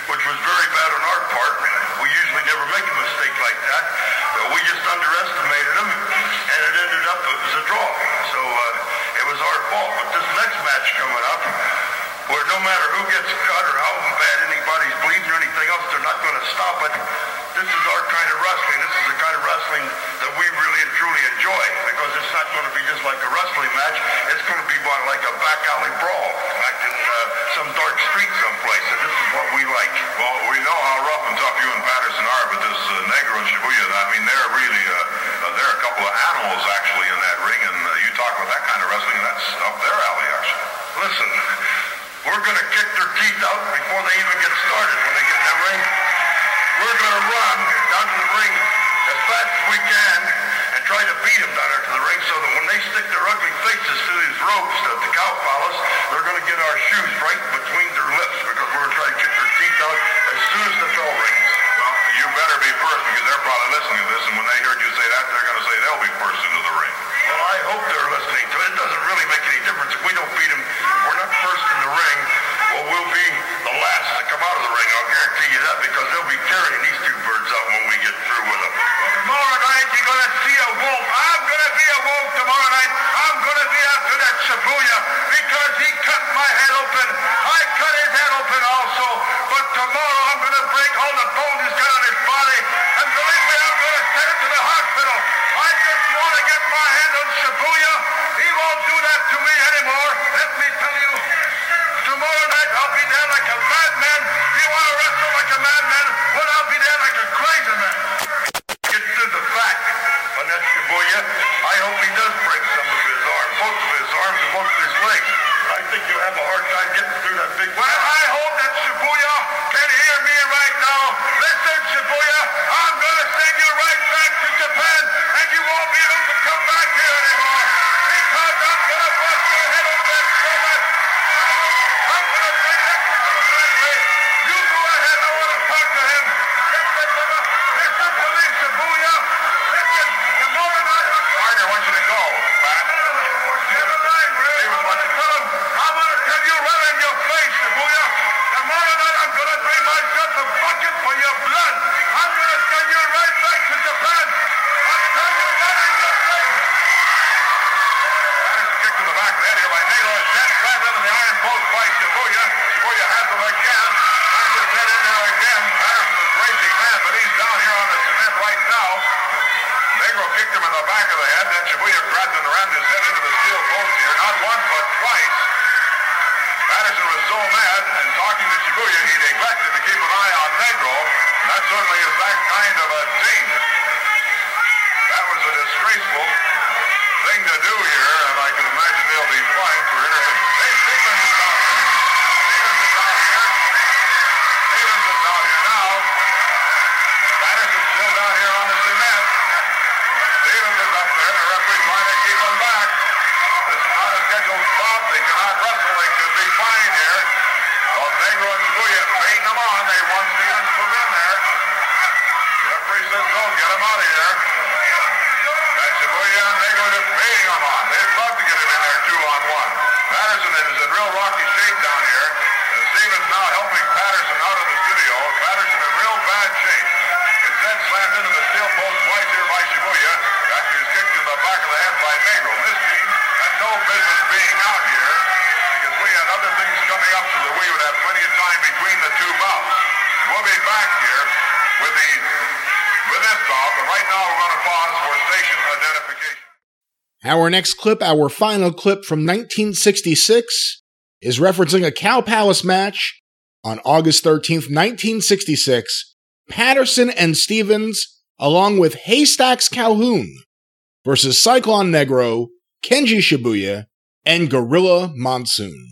which was very bad on our part. We usually never make a mistake like that, but we just underestimated them, and it ended up it was a draw. So uh, it was our fault. But this next match coming up, where no matter who gets cut or how bad anybody's bleeding or anything else, they're not going to stop it. This is our kind of wrestling. This is the kind of wrestling that we really and truly enjoy because it's not going to be just like a wrestling match. It's going to be more like a back alley brawl, like in uh, some dark street someplace. And this is what we like. Well, we know how rough and tough you and Patterson are, but this uh, Negro and Shibuya, I mean, they're really, uh, uh, they're a couple of animals actually in that ring, and uh, you talk about that kind of wrestling, that's up their alley, actually. Listen, we're going to kick their teeth out before they even get started when they get in that ring. We're going to run down to the ring as fast as we can and try to beat them down there to the ring so that when they stick their ugly faces through these ropes at the cow palace, they're going to get our shoes right between their lips because we're going to try to kick their teeth out as soon as the bell rings. Well, you better be first because they're probably listening to this, and when they heard you say that, they're going to say they'll be first into the ring. Well, I hope they're listening to it. It doesn't really make any difference if we don't beat them. We're not first in the ring. Well, be the last to come out of the ring. I'll guarantee you that because they'll be carrying these two birds out when we get through with them. Tomorrow night, you're going to see a wolf. I'm going to be a wolf tomorrow night. I'm going to be after that Shibuya because he cut my head open. I cut his head open also. But tomorrow, I'm going to break all the bones Our next clip, our final clip from 1966, is referencing a Cow Palace match on August 13th, 1966. Patterson and Stevens, along with Haystacks Calhoun, versus Cyclone Negro, Kenji Shibuya, and Gorilla Monsoon.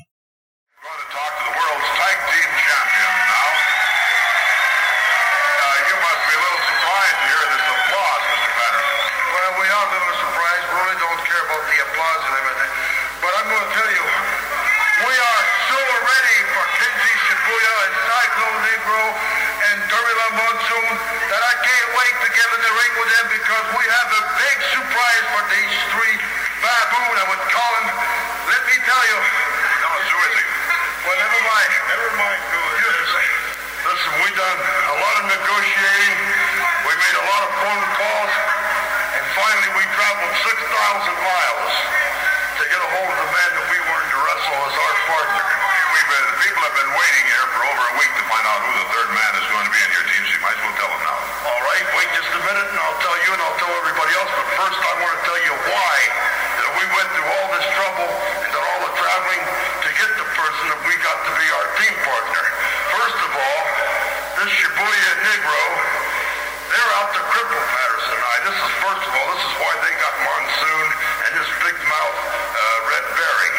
Everybody else. But first, I want to tell you why that we went through all this trouble and done all the traveling to get the person that we got to be our team partner. First of all, this Shibuya Negro, they're out to cripple Patterson I. This is first of all, this is why they got Monsoon and this big mouth uh, Red Berry.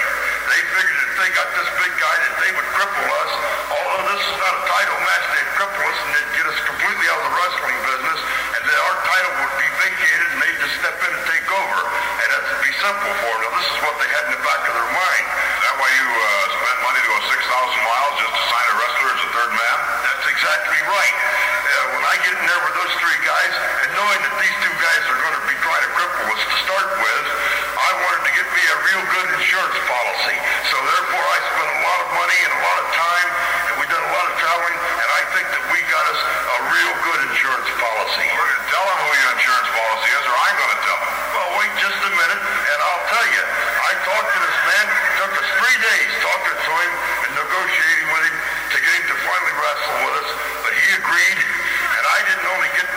They figured if they got this big guy that they would cripple us. Although this is not a title match, they'd cripple us and they'd get us completely out of the wrestling business, and then our title would and they'd just step in and take over. And that'd be simple for them. Now, this is what they had in the back of their mind. Is that why you uh, spent money to go 6,000 miles just to sign a wrestler as a third man? That's exactly right. Uh, when I get in there with those three guys, and knowing that these two guys are going to be trying to cripple us to start with, I wanted to get me a real good insurance policy. So therefore, I spent a lot of money and a lot of time, and we done a lot of traveling, and I think that we got us a real good insurance policy. We're going to tell them who your insurance policy is, or I'm going to tell them. Well, wait just a minute, and I'll tell you. I talked to this man. It took us three days talking to him and negotiating with him to get him to finally wrestle with us. And I didn't only get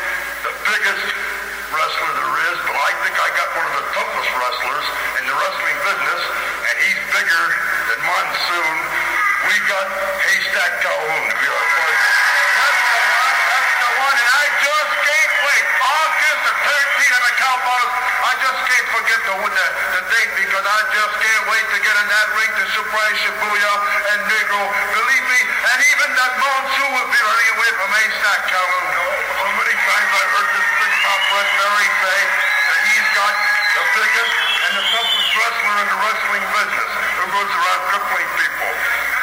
the biggest wrestler there is, but I think I got one of the toughest wrestlers in the wrestling business, and he's bigger than Monsoon. We got Haystack Calhoun to be our partner. That's the one. That's the one, and I just can't wait. August the 13th at the Cow Just can't the, the, date because I just can't wait to get in that ring to surprise Shibuya and Negro. Believe me, and even that Monsoon will be running away from Haystack Calhoun. So many times I've heard this big mouth Red say that he's got the biggest and the toughest wrestler in the wrestling business who goes around crippling people.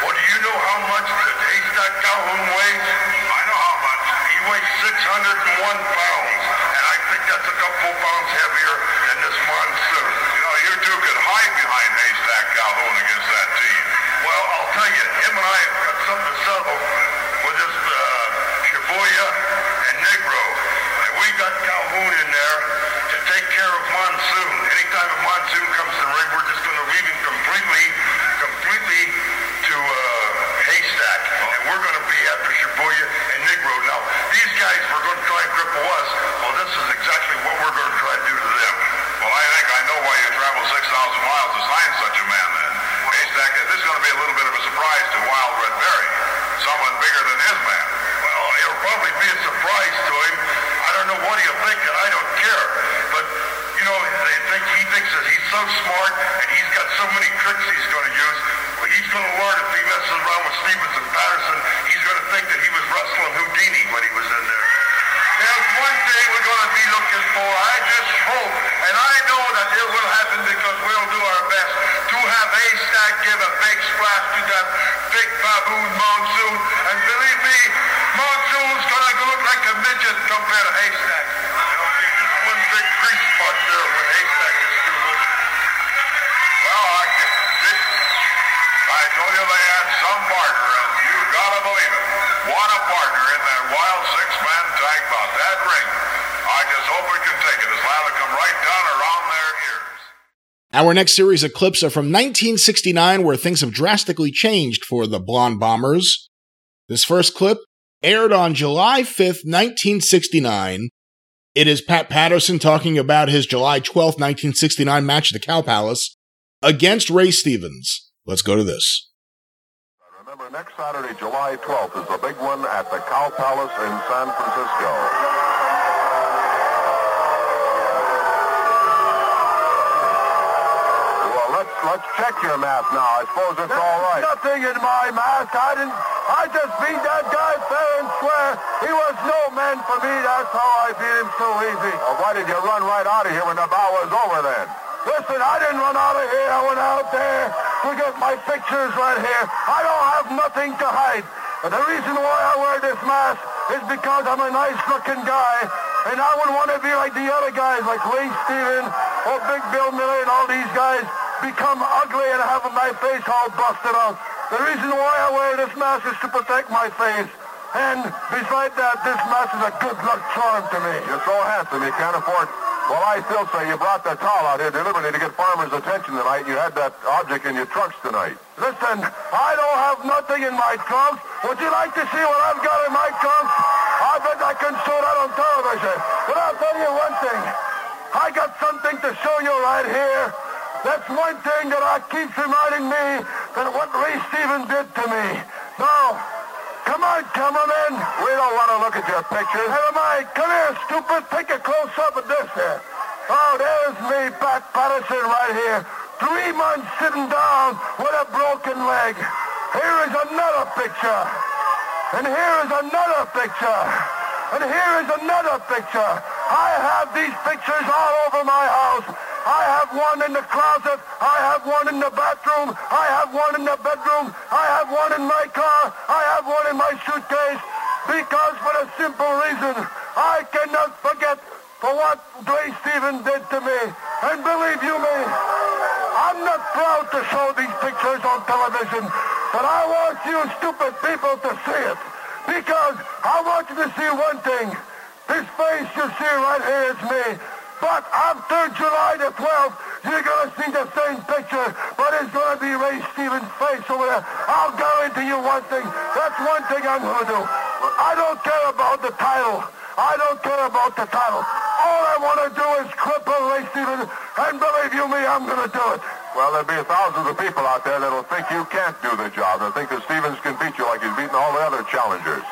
Well, do you know how much that Haystack Calhoun weighs? I know how much. He weighs 601 pounds, and I think that's a couple pounds heavier than this monsoon. You know, you two could behind Haystack Calhoun against that team. Well, I'll tell you, him and I have got something to settle with this uh, Shibuya and Negro, and we got Calhoun in there to take care of Monsoon. Anytime a Monsoon comes to the ring, we're just going to leave him completely, completely to uh, Haystack, and we're going to be after Shibuya and Negro. Now, these guys were going to try and cripple us. Well, this is exactly what we're going to try to do to them. Well, I think I know why you traveled 6,000 miles to sign such a man then. Haystack, this is going to be a little bit of a surprise to Wild Red Berry. Someone bigger than his man. Well, it'll probably be a surprise to him. I don't know what he'll think, and I don't care. But, you know, they think he thinks that he's so smart, and he's got so many tricks he's going to use. Well, he's going to learn if he messes around with Stevens and Patterson. He's going to think that he was wrestling Houdini when he was in there there's one thing we're going to be looking for. I just hope, and I know that it will happen because we'll do our best to have Haystack give a big splash to that big baboon monsoon. And believe me, monsoon's going to look like a midget compared to Haystack. There's just one big crease spot there when Haystack is through. Well, I, it, I told they had some partner. you got to believe it. What a partner in that wild six-man on that ring. I just hope can take it. It's liable to come right down around their ears. Our next series of clips are from 1969, where things have drastically changed for the Blonde Bombers. This first clip aired on July 5th, 1969. It is Pat Patterson talking about his July 12th, 1969 match at the Cow Palace against Ray Stevens. Let's go to this. Remember, next Saturday, July 12th, is the big one at the Cow Palace in San Francisco. Well, let's let's check your mask now. I suppose it's all right. Nothing in my mask. I didn't. I just beat that guy fair and square. He was no man for me. That's how I beat him so easy. Well, why did you run right out of here when the bout was over then? Listen, I didn't run out of here. I went out there to get my pictures right here. I don't have nothing to hide. But the reason why I wear this mask is because I'm a nice-looking guy, and I would want to be like the other guys, like Ray Steven or Big Bill Miller and all these guys, become ugly and have my face all busted out. The reason why I wear this mask is to protect my face. And besides that, this mask is a good luck charm to me. You're so handsome, you can't afford. Well, I still say you brought that towel out here deliberately to get farmers' attention tonight. You had that object in your trunks tonight. Listen, I don't have nothing in my trunks. Would you like to see what I've got in my trunks? I bet I can show that on television. But I'll tell you one thing. I got something to show you right here. That's one thing that I keeps reminding me that what Ray Stevens did to me. Now, come on, cameraman. We don't want to look at your pictures. Never mind. Come here, stupid. Take a close up of this here. Oh, there's me, Pat Patterson, right here. Three months sitting down with a broken leg. Here is another picture. And here is another picture. And here is another picture. I have these pictures all over my house. I have one in the closet. I have one in the bathroom. I have one in the bedroom. I have one in my car. I have one in my suitcase. Because for the simple reason, I cannot forget for what Ray Stevens did to me. And believe you me, I'm not proud to show these pictures on television, but I want you stupid people to see it. Because I want you to see one thing. This face you see right here is me. But after July the 12th, you're going to see the same picture, but it's going to be Ray Stevens' face over there. I'll guarantee you one thing. That's one thing I'm going to do. I don't care about the title. I don't care about the title. All I want to do is cripple Ray Stevens, and believe you me, I'm going to do it. Well, there'll be thousands of people out there that'll think you can't do the job. They'll think that Stevens can beat you like he's beaten all the other challengers.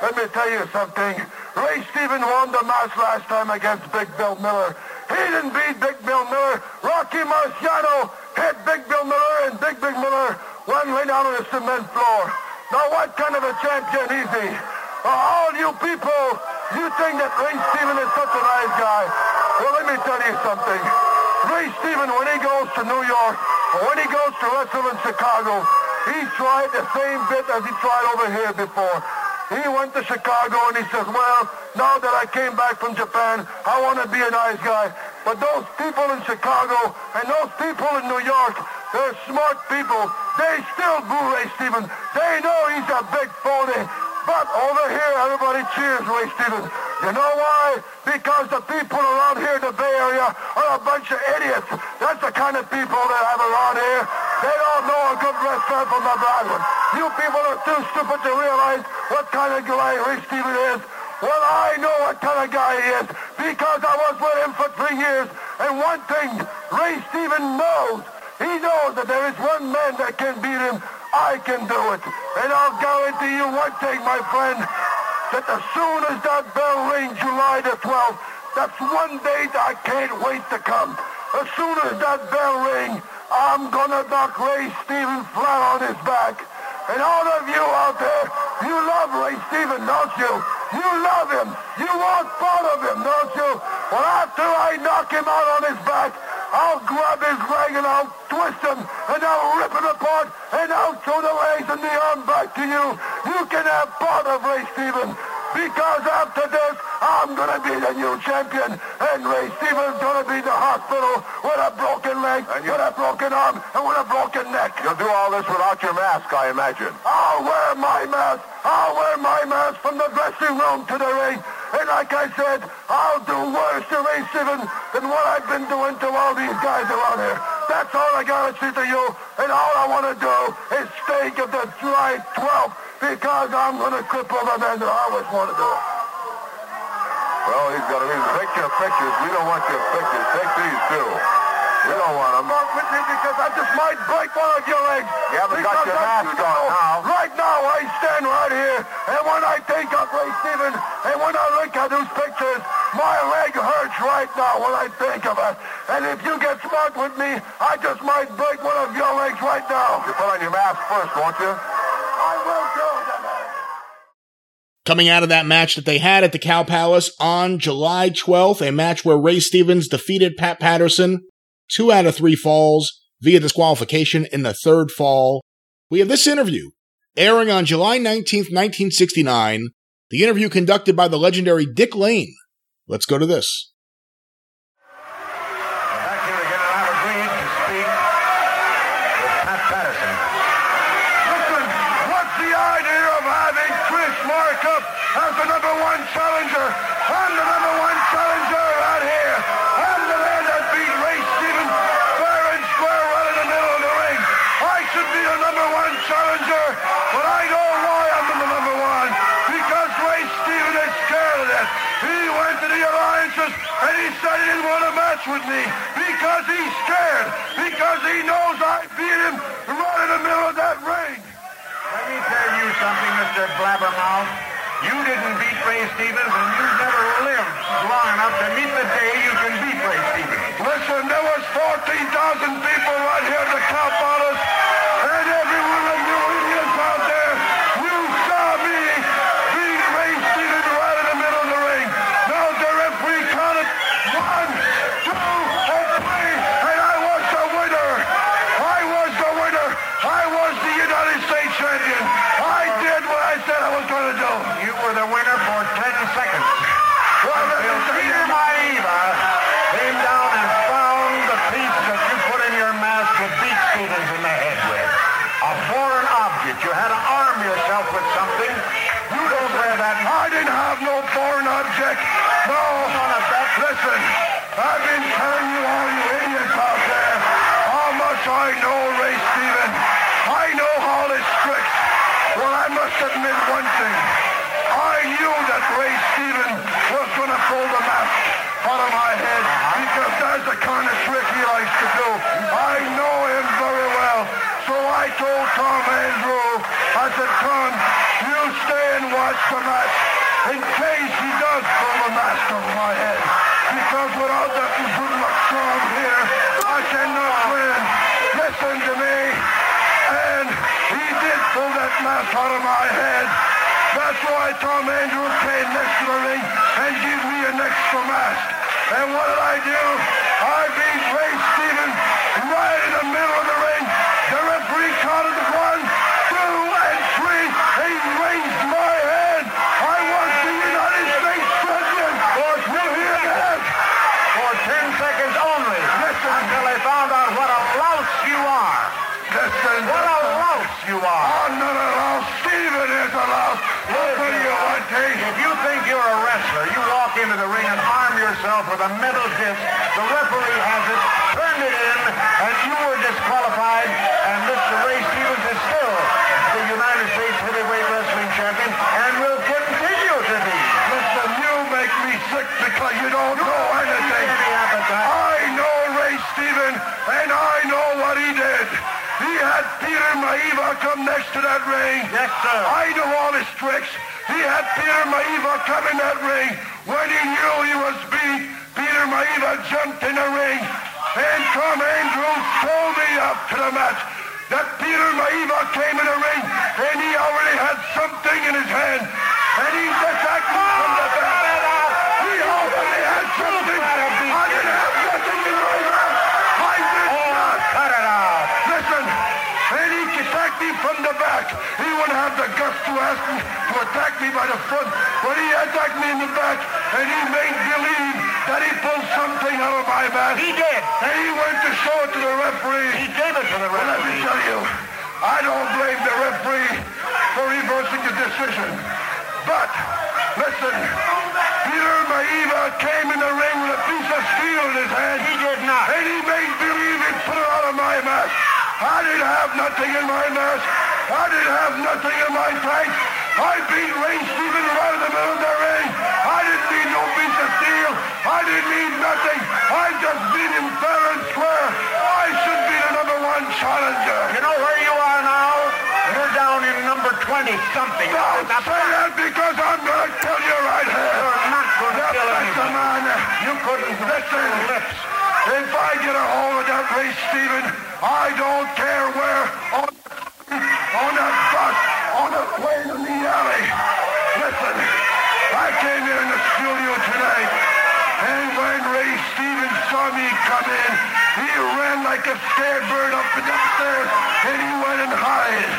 Let me tell you something. Ray Stevens won the match last time against Big Bill Miller. He didn't beat Big Bill Miller. Rocky Marciano hit Big Bill Miller, and Big Big Miller went lay down on the cement floor. Now, what kind of a champion is he? Uh, all you people, you think that Ray Stevens is such a nice guy. Well, let me tell you something. Ray Stevens, when he goes to New York, or when he goes to wrestle in Chicago, he tried the same bit as he tried over here before. He went to Chicago and he says, well, now that I came back from Japan, I want to be a nice guy. But those people in Chicago and those people in New York, they're smart people. They still boo Ray Stevens. They know he's a big phony. But over here, everybody cheers Ray Stevens. You know why? Because the people around here in the Bay Area are a bunch of idiots. That's the kind of people they have around here. They don't know a good wrestler from a bad one. You people are too stupid to realize what kind of guy Ray Stevens is. Well, I know what kind of guy he is because I was with him for three years. And one thing Ray Stevens knows, he knows that there is one man that can beat him. I can do it. And I'll guarantee you one thing, my friend, that as soon as that bell rings July the 12th, that's one date I can't wait to come. As soon as that bell rings, I'm gonna knock Ray Stevens flat on his back. And all of you out there, you love Ray Stevens, don't you? You love him. You want part of him, don't you? Well, after I knock him out on his back, I'll grab his leg and I'll twist him and I'll rip it apart and I'll throw the legs and the arm back to you. You can have part of Ray Stevens because after this, I'm going to be the new champion and Ray Stevens going to be the hospital with a broken leg, and you- with a broken arm, and with a broken neck. You'll do all this without your mask, I imagine. I'll wear my mask. I'll wear my mask from the dressing room to the ring. And like I said, I'll do worse to Ray Stevens than what I've been doing to all these guys around here. That's all I gotta say to you. And all I want to do is stay of the July 12th because I'm gonna cripple the man that I always want to do it. Well, he's got to take your pictures. We don't want your pictures. Take these too. We don't want them. With me because I just might break one of your legs. You haven't got your mask on now. Right now, I stand right here, and when I think of Ray Stevens, and when I look at those pictures, my leg hurts right now when I think of it. And if you get smart with me, I just might break one of your legs right now. You put on your mask first, won't you? I will. Coming out of that match that they had at the Cow Palace on July 12th, a match where Ray Stevens defeated Pat Patterson, two out of three falls via disqualification in the third fall. We have this interview airing on July 19th, 1969, the interview conducted by the legendary Dick Lane. Let's go to this. With me because he's scared. Because he knows I beat him right in the middle of that ring. Let me tell you something, Mr. Blabbermouth. You didn't beat Ray Stevens, and you've never lived long enough to meet the day you can beat Ray Stevens. Listen, there was 14,000 people right here at the Cow Palace, I've been telling you all you idiots out there how much I know Ray Stevens. I know all his tricks. Well, I must admit one thing. I knew that Ray Stevens was going to pull the mask out of my head because that's the kind of trick he likes to do. I know him very well. So I told Tom Andrew, I said, Tom, you stay and watch the match in case he does pull the mask over my head. Because without that good luck charm here, I cannot win. Listen to me. And he did pull that mask out of my head. That's why Tom Andrew came next to the ring and gave me an extra mask. And what did I do? I beat Ray Stevens right in the middle of the ring. The referee counted one, two, and three. He raised yourself with a metal disc. The referee has it, turned it in, and you were disqualified. And Mr. Ray Stevens is still the United States Heavyweight Wrestling Champion and will continue to be. Listen, you make me sick because you don't know anything. I know Ray Stevens, and I know what he did. He had Peter Maivia come next to that ring. Yes, sir. I know all his tricks. He had Peter Maivia come in that ring. When he knew he was beat, Peter Maivia jumped in the ring. And Tom Andrews told me after the match that Peter Maivia came in the ring and he already had something in his hand. And he attacked me from the back. He already had something. I didn't have nothing in my hand. I did oh, not. Cut it out. Listen, and he attacked me from the back. He wouldn't have the guts to ask me to attack me by the front, but he attacked me in the back, and he made believe that he pulled something out of my bat. He did. And he went to show it to the referee. He gave it to the referee. Well, let me tell you, I don't blame the referee for reversing the decision. But, listen, Peter Maivia came in the ring with a piece of steel in his hand. He did not. And he made believe he put it out of my mask. I didn't have nothing in my mask. I didn't have nothing in my tank. I beat Ray Stevens right in the middle of the ring. I didn't need no piece of. I didn't need nothing. I just beat him fair and square. I should be the number one challenger. You know where you are now? You're down in number 20 something. Don't That's say that because I'm going to kill you right here. You're not going to kill anyone. Man. Uh, you couldn't Listen, lips. if I get a hold of that Ray Steven, I don't care where, on, on that bus, on the plane in the alley. Listen, I came here in the studio tonight, and when Ray Stevens saw me come in, he ran like a scared bird up and upstairs, and he went and hid.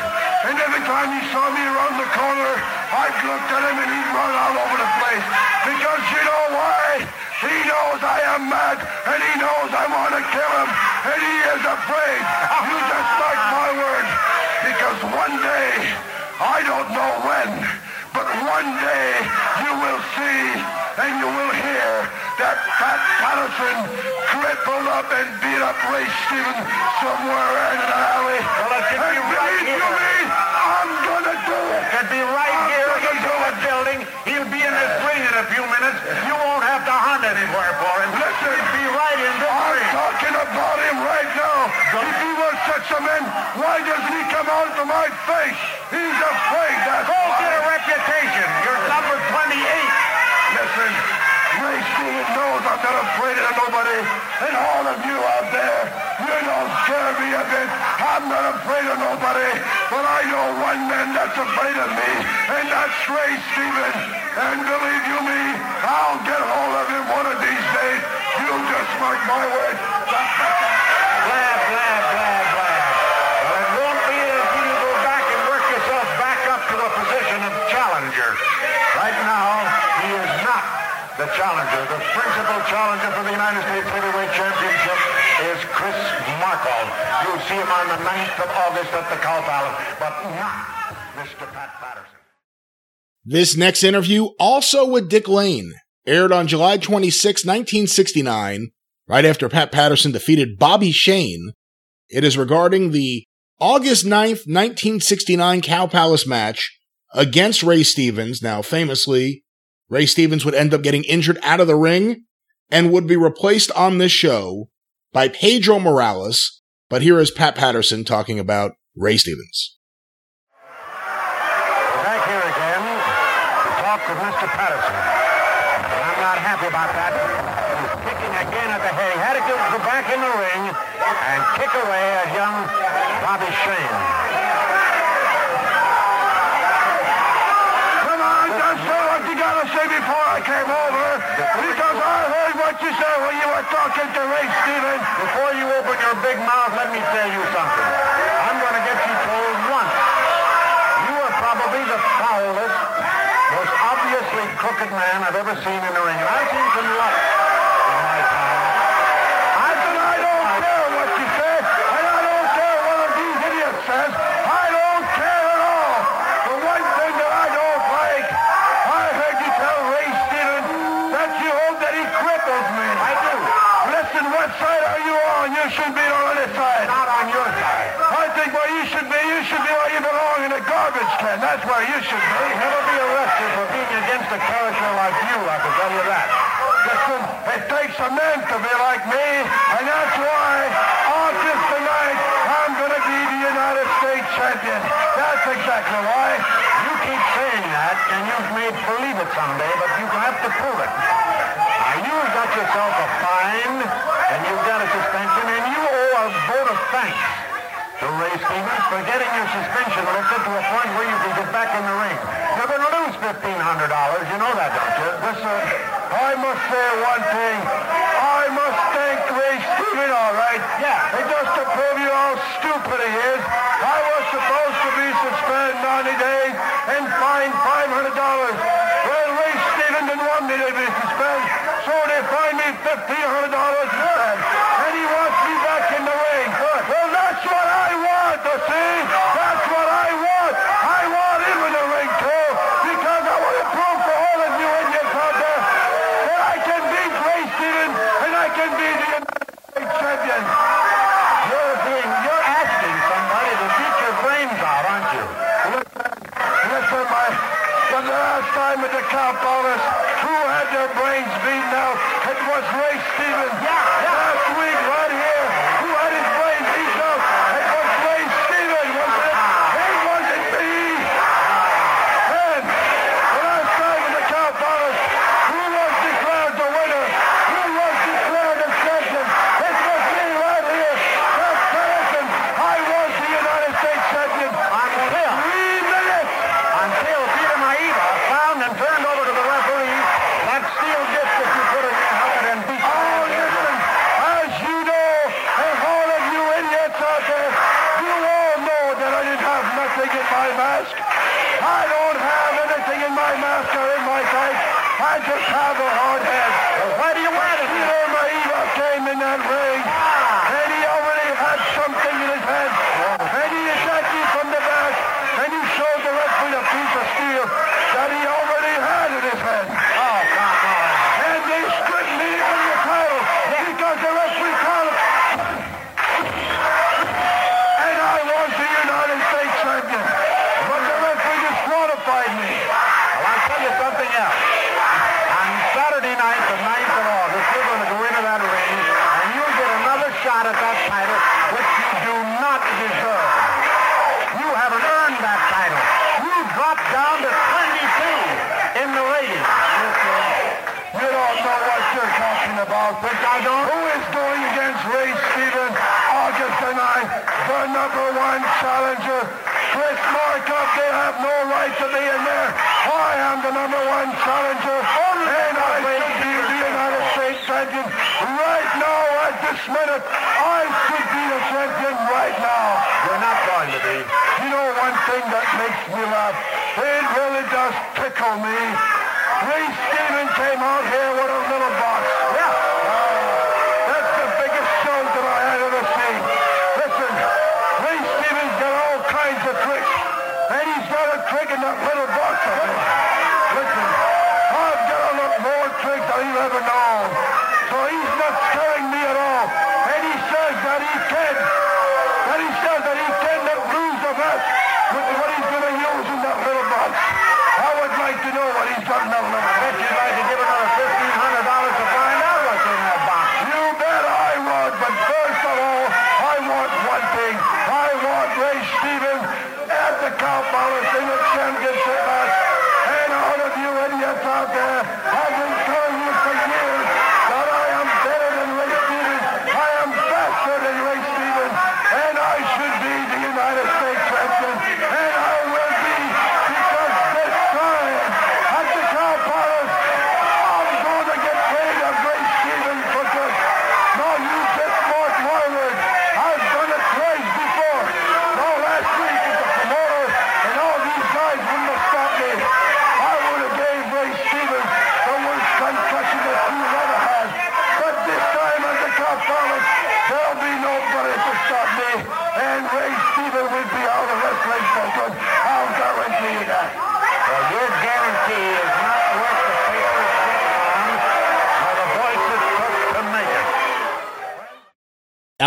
And every time he saw me around the corner, I'd look at him and he'd run all over the place. Because you know why? He knows I am mad, and he knows I want to kill him, and he is afraid. You just mark my words, because one day, I don't know when, but one day you will see and you will hear that Patterson crippled up and beat up Ray Stevens somewhere in an alley. Well, it could be and right you here. me, I'm gonna do it. Could be right I'm here gonna in the building. He'll be in this ring in a few minutes. You won't have to hunt anywhere for him. Listen, He'll be right in this I'm ring. talking about him right now. If he was such a man, why doesn't he come out to my face? He's afraid, that's Go why. get a reputation. You're number 28. Listen, Stevens knows I'm not afraid of nobody. And all of you out there, you don't scare me a bit. I'm not afraid of nobody. But I know one man that's afraid of me, and that's Ray Stevens. And believe you me, I'll get hold of him one of these days. You just mark my words. Blab, blab, blab, blab. Well, it won't be until you go back and work yourself back up to a position of challenger. Right now, he is not the challenger. The principal challenger for the United States Heavyweight Championship is Chris Markle. You'll see him on the 9th of August at the Cow Palace, but not Mr. Pat Patterson. This next interview, also with Dick Lane, aired on July 26, 1969, right after Pat Patterson defeated Bobby Shane. It is regarding the August 9th, 1969 Cow Palace match against Ray Stevens. Now, famously, Ray Stevens would end up getting injured out of the ring and would be replaced on this show by Pedro Morales. But here is Pat Patterson talking about Ray Stevens. We're back here again to talk with Mr. Patterson. And I'm not happy about that. He's kicking again at the head. He had to go go back in the ring and kick away at young Bobby Shane. Come on, just say what you gotta say before I came over. Because I heard what you said when you were talking to Ray Stevens. Before you open your big mouth, let me tell you something. I'm going to get you told once. You are probably the foulest, most obviously crooked man I've ever seen in the ring. You should. Never be arrested for being against a character like you, I can tell you that. It takes a man to be like me, and that's why August the 9th, I'm going to be the United States champion. That's exactly why. You keep saying that, and you've made believe it someday, but you have to prove it. Now, you've got yourself a fine, and you've got a suspension, and you owe a vote of thanks to Ray Stevens for getting your suspension lifted to a point where you can get back in the ring. You're going to lose $1,500. You know that, don't you? Listen, I must say one thing. I must thank Ray Stevens, all right? Yeah. And just to prove you how stupid he is, I was supposed to be suspended 90 days and fined $500. Well, Ray Stevens didn't want me to be suspended, so they fined me $1,500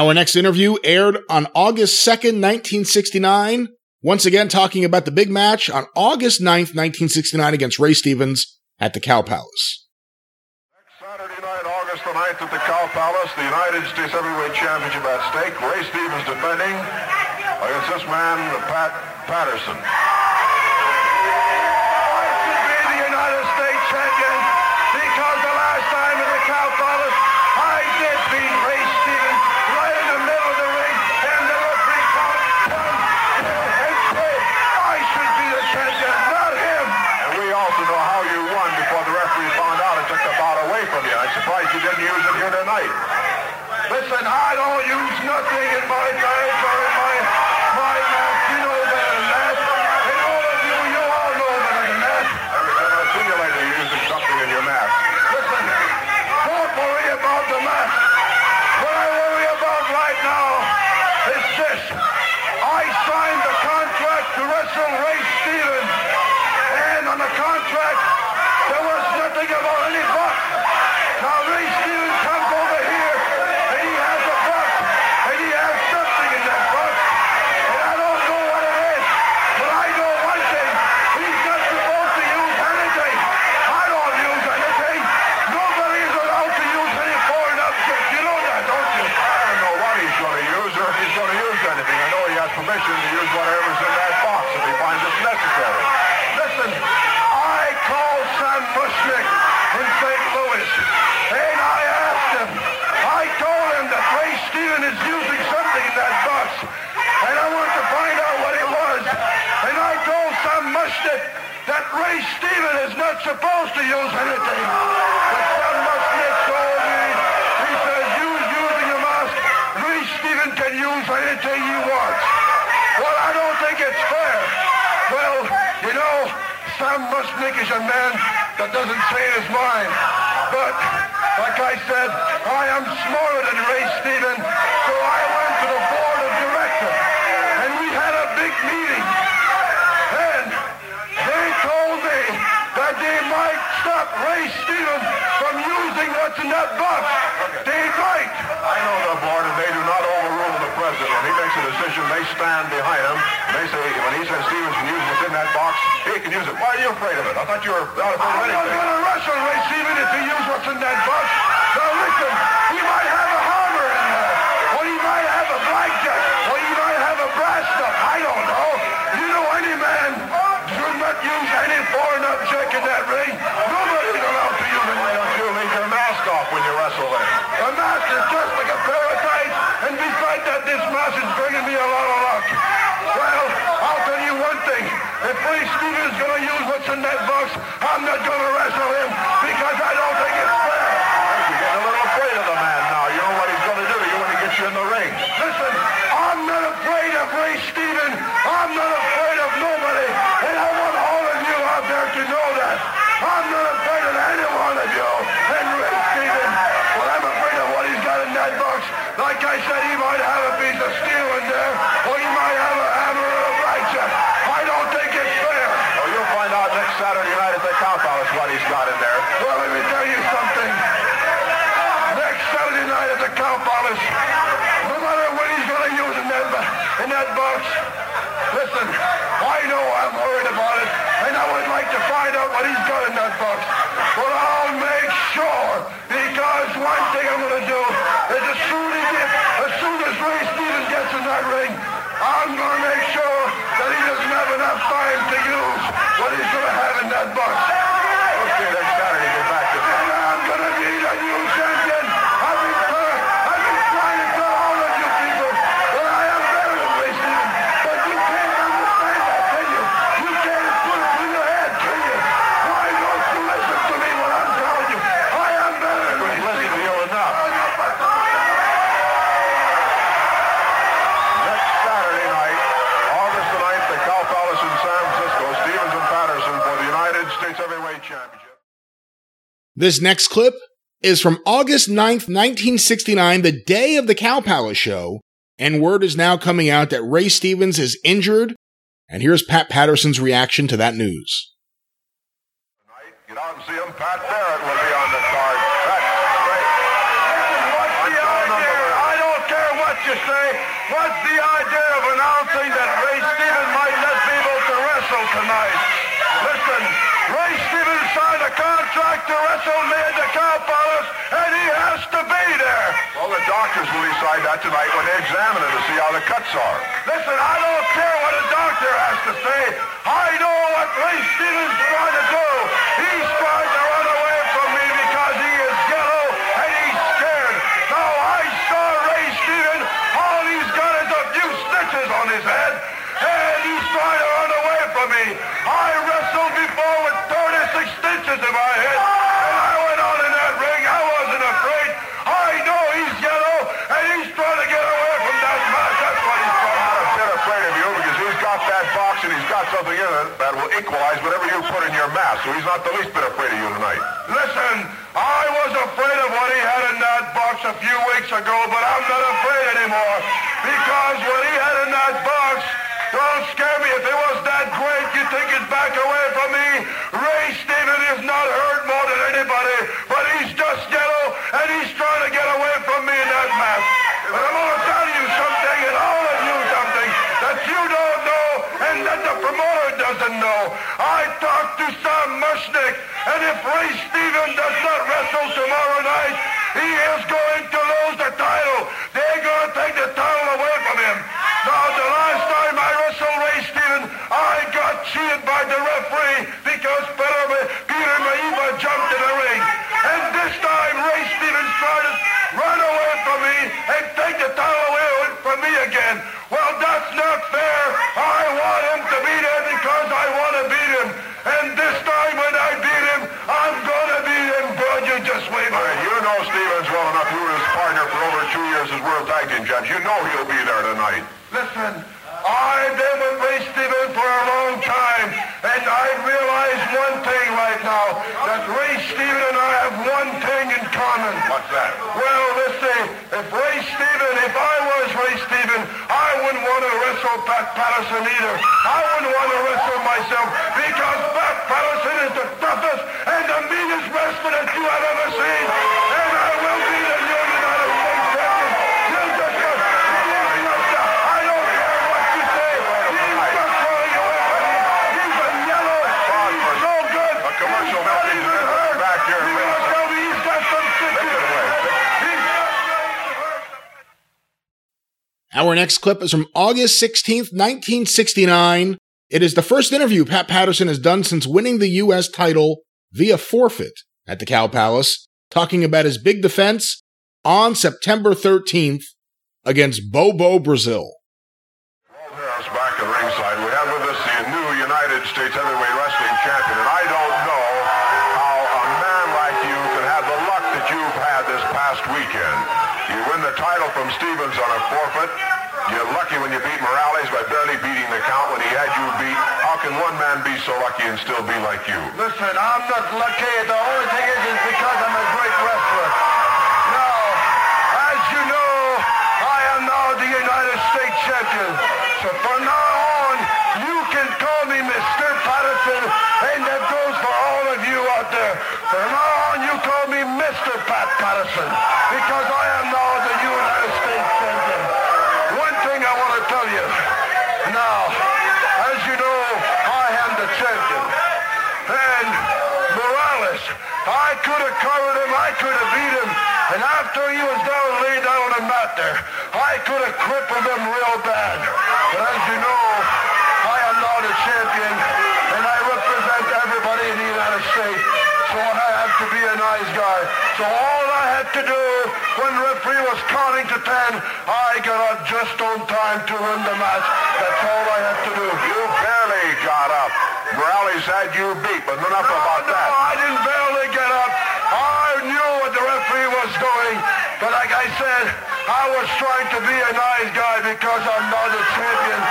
Our next interview aired on August 2nd, 1969. Once again, talking about the big match on August 9th, 1969 against Ray Stevens at the Cow Palace. Next Saturday night, August the 9th at the Cow Palace, the United States Heavyweight Championship at stake. Ray Stevens defending against this man, Pat Patterson. I should be the United States champion because the last time at the Cow Palace, music in the night. Listen, I don't use nothing in my dance or in my, my mouth. You know better than that. And all of you, you all know better than that. Every time I see you later, you're using something in your mouth. Listen, don't worry about the mouth. What I worry about right now is this. I signed the contract to wrestle Ray Stevens. And on the contract, there was nothing about any box. Maurice Newton Campbell. Not supposed to use anything. But Sam Muchnick told me, he says, you using a mask, Ray Steven can use anything he wants. Well, I don't think it's fair. Well, you know, Sam Muchnick is a man that doesn't say his mind. But, like I said, I am smarter than Ray Steven, so I went to the board of directors, and we had a big meeting. And they told me that they might stop Ray Stevens from using what's in that box. They might. I know the board, and they do not overrule the president. He makes a decision, they stand behind him. They say when he says Stevens can use what's in that box, he can use it. Why are you afraid of it? I thought you were not afraid of I'm not going to wrestle Ray Stevens if he uses what's in that box. Now listen, he might have a hammer in there, or he might have a blackjack, or he might have a brass stuff. I don't know. You know any man not use any foreign object in that ring. Nobody's allowed to use it. Why don't you leave your mask off when you wrestle then? A mask is just like a pair of tights, and besides that, this mask is bringing me a lot of luck. Well, I'll tell you one thing. If Ray Stevens is going to use what's in that box, I'm not going to wrestle him because I don't think it's fair. You're getting a little afraid of the man now. You know what he's going to do to you when he gets you in the ring. Listen, I'm not afraid of Ray Steven. I'm not afraid of nobody. And I want all of you out there to know that. I'm not afraid of any one of you. And Ray Steven, well, I'm afraid of what he's got in that box. Like I said, he might have a piece of steel in there, or he might have a hammer or a blackjack. I don't think it's fair. Well, you'll find out next Saturday night at the Cow Palace what he's got in there. Well, let me tell you something. Next Saturday night at the Cow Palace, no matter what he's going to use in that, in that box, listen, I know I'm worried about it, and I would like to find out what he's got in that box. But I'll make sure, because one thing I'm going to do is as soon as, he, as soon as Ray Stevens gets in that ring, I'm going to make sure that he doesn't have enough time to use what he's going to have in that box. Okay, next Saturday, get back to And I'm gonna be the new champion. I've been, trying, I've been trying to tell all of you people that I am better than Ray Stevens, but you can't understand that, can you? You can't put it through your head, can you? Why don't you listen to me when I'm telling you? I am better than Ray Listen to Stevens. you enough. Next Saturday night, August the 9th, the Cow Palace in San Francisco, Stevens and Patterson for the United States Heavyweight Championship. This next clip is from August 9th, 1969, the day of the Cow Palace show, and word is now coming out that Ray Stevens is injured. And here's Pat Patterson's reaction to that news. And see him. Pat Barrett will be on the card. That's great. What's the idea? I don't care what you say. What's the idea of announcing that Ray Stevens might not be able to wrestle tonight? Listen, Ray Stevens signed a contract to wrestle me at the Cow Palace, and he has to be there. Well, the doctors will decide that tonight when they examine it to see how the cuts are. Listen, I don't care what a doctor has to say. I know what Ray Stevens is trying to do. He's trying to run away from me because he is yellow and he's scared. Now, I saw Ray Stevens. All he's got is a few stitches on his head, and he's trying to run away from me. 36 stitches in my head, and I went on in that ring. I wasn't afraid. I know he's yellow, and he's trying to get away from that mask. That's what he's trying to do. I'm not afraid of you because he's got that box and he's got something in it that will equalize whatever you put in your mask. So he's not the least bit afraid of you tonight. Listen, I was afraid of what he had in that box a few weeks ago, but I'm not afraid anymore. Because what he had in that box don't scare me. If it was that great, you think he'd back away from me? Ray Stevens is not hurt more than anybody, but he's just yellow, and he's trying to get away from me in that mask. But I'm going to tell you something, and all of you something, that you don't know, and that the promoter doesn't know. I talked to Sam Muchnick, and if Ray Stevens does not wrestle tomorrow night, he is going to lose the title. World Tag Team Champs. You know he'll be there tonight. Listen, I've been with Ray Stevens for a long time, and I realize one thing right now, that Ray Stevens and I have one thing in common. What's that? Well, listen, if Ray Stevens, if I was Ray Stevens, I wouldn't want to wrestle Pat Patterson either. I wouldn't want to wrestle myself because Pat Patterson is the toughest and the meanest wrestler that you have ever seen. And I will be the new United States champion. You just got, you just got, I don't care what you say. He's just throwing you away. He's a yellow. He's so good. A commercial He's not message even is hurt. back here. You're gonna tell me he's got some Take it away. He's not even hurt. Our next clip is from August 16th, 1969. It is the first interview Pat Patterson has done since winning the U.S. title via forfeit at the Cow Palace, talking about his big defense on September 13th against Bobo Brazil. Like you? Listen, I'm not lucky. The only thing is, is because I'm a great wrestler. Now, as you know, I am now the United States champion. So from now on, you can call me Mr. Patterson, and that goes for all of you out there. From now on, you call me Mr. Pat Patterson, because I am now the United States champion. One thing I want to tell you. Now, as you know, I am the champion. And Morales, I could have covered him, I could have beat him. And after he was down, laid down on the mat there, I could have crippled him real bad. But as you know, I am not a champion, and I represent everybody in the United States. So I have to be a nice guy. So all I had to do when the referee was counting to ten, I got up just on time to win the match. That's all I had to do. You barely got up. Morales had you beat, but enough about no, that. I didn't barely get up. I knew what the referee was doing. But like I said, I was trying to be a nice guy because I'm not a champion.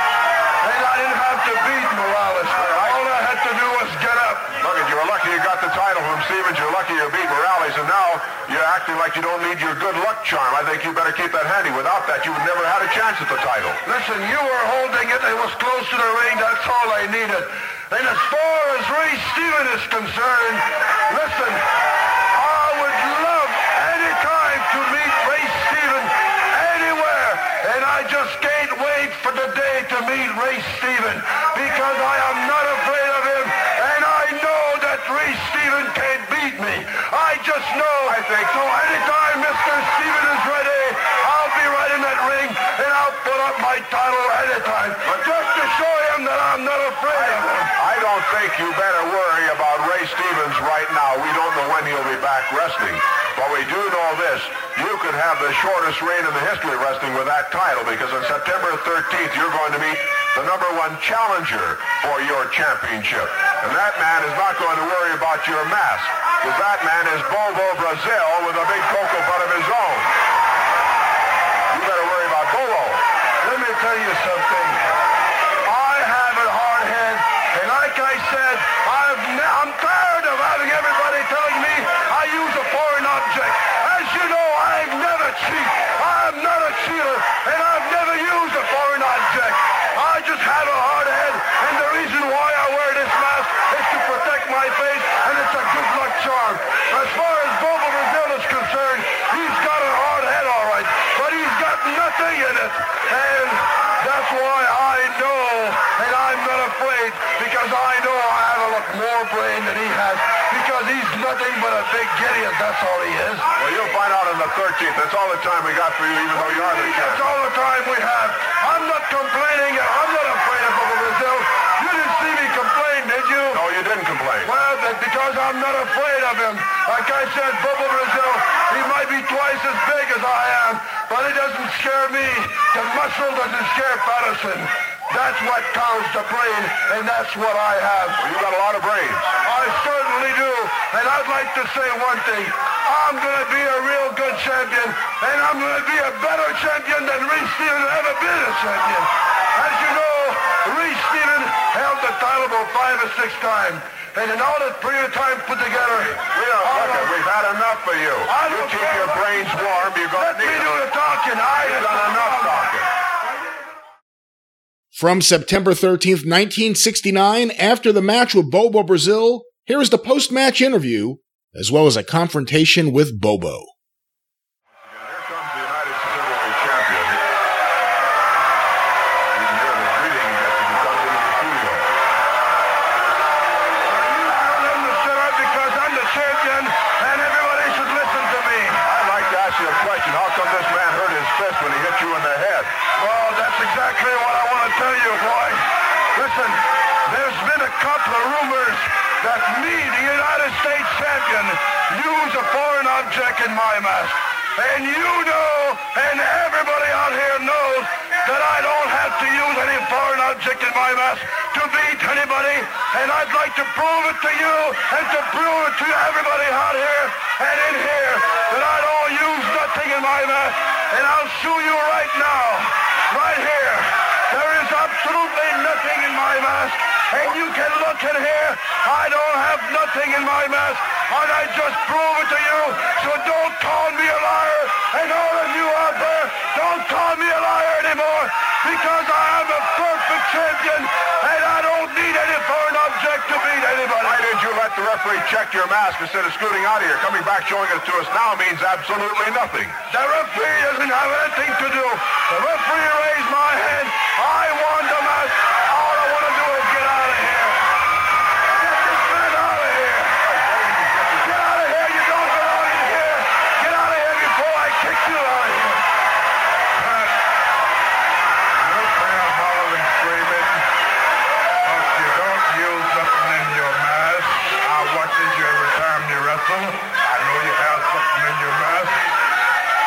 And I didn't have to beat Morales. All I had to do was get up. Look, you were lucky you got the title from Stevens. You're lucky you beat Morales, and now you're acting like you don't need your good luck charm. I think you better keep that handy. Without that, you would never have had a chance at the title. Listen, you were holding it. It was close to the ring. That's all I needed. And as far as Ray Steven is concerned, listen, I would love any time to meet Ray Steven anywhere. And I just can't wait for the day to meet Ray Steven because I am not afraid of him. And I know that Ray Steven can't beat me. I just know. I think so. Anytime Mr. Steven is ready, I'll be right in that ring and I'll put up my title anytime. But Just to show him that I'm not afraid of him. I don't think you better worry about Stevens right now. We don't know when he'll be back wrestling. But we do know this. You could have the shortest reign in the history of wrestling with that title because on September 13th, you're going to meet the number one challenger for your championship. And that man is not going to worry about your mask because that man is Bobo Brazil with a big cocoa butt of his own. You better worry about Bobo. Let me tell you something. I have a hard head, and like I said, I've ne- I'm tired of having everybody telling me I use a foreign object. As you know, I've never cheat. I'm not a cheater, and I've never used a foreign object. I just have a hard head, and the reason why I wear this mask is to protect my face, and it's a good luck charm. As far as Bobo Brazil is concerned, he's got a hard head, all right, but he's got nothing in it. And that's why I know, and I'm not afraid, because I know I have a lot more brain than he has, because he's nothing but a big idiot, that's all he is. Well, you'll find out on the 13th. That's all the time we got for you, even though you are the That's all the time we have. I'm not complaining, and I'm not afraid of Brazil. You didn't see me complain, did you? No, you didn't complain. Well, that's because I'm not afraid of him. Like I said, Bobo Brazil, he might be twice as big as I am, but it doesn't scare me. The muscle doesn't scare Patterson. That's what counts, the brain, and that's what I have. Well, you got a lot of brains. I certainly do. And I'd like to say one thing. I'm going to be a real good champion. and I'm going to be a better champion than Ray Stevens ever been a champion. As you know, Ray Stevens held the title about five or six times. And in all that period of time put together, We don't look. We've had enough of you. I You keep your brains warm. You're going let to me do the talking. I You've done enough talking. From September 13th, 1969, after the match with Bobo Brazil, here is the post match interview, as well as a confrontation with Bobo. Here comes the United Heavyweight Champion. You can hear the greetings as he comes into the studio. I'm the center because I'm the champion, and everybody should listen to me. I'd like to ask you a question. How come this man hurt his fist when he hit you in the head? Well, that's exactly what I want to tell you, boy. Listen, there's been a couple of rumors that me, the United States champion, use a foreign object in my mask. And you know, and everybody out here knows, that I don't have to use any foreign object in my mask to beat anybody. And I'd like to prove it to you and to prove it to everybody out here and in here that I don't use nothing in my mask. And I'll show you right now, right here. There is absolutely nothing in my mask. And you can look in here. I don't have nothing in my mask. And I just prove it to you. So don't call me a liar. And all of you out there, don't call me a liar anymore. Because I am a perfect champion. And I don't need any foreign object to beat anybody. Why did you let the referee check your mask instead of scooting out of here? Coming back showing it to us now means absolutely nothing. The referee doesn't have anything to do. The referee raised my hand. I won the match. All I want to do is get out of here. Get this man out of here. Get out of here. You don't belong in here. Get out of here before I kick you out of here. No prayer hollering, screaming. But you don't use something in your mask. I watched you every time you wrestle. I know you have something in your mask.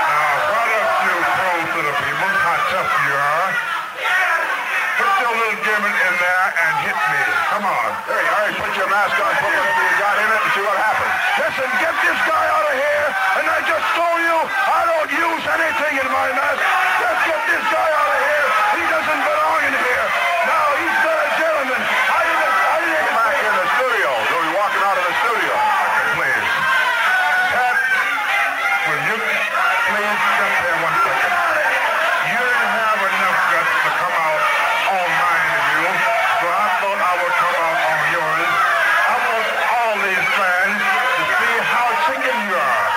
Now, why don't you prove to the people how tough you are? Put your little gimmick in there and hit me. Come on. There you are. Put your mask on, put whatever you got in it, and see what happens. Listen, get this guy out of here. And I just told you I don't use anything in my mask. Just get this guy out of here. He doesn't belong in here. Now, he's not a gentleman. I didn't, I didn't Get back in the studio. You'll be walking out of the studio. Please. Pat, will you please step there one second? You didn't have enough guts to come out on mine of you, so I thought I would come out on yours. I want all these fans to see how chicken you are.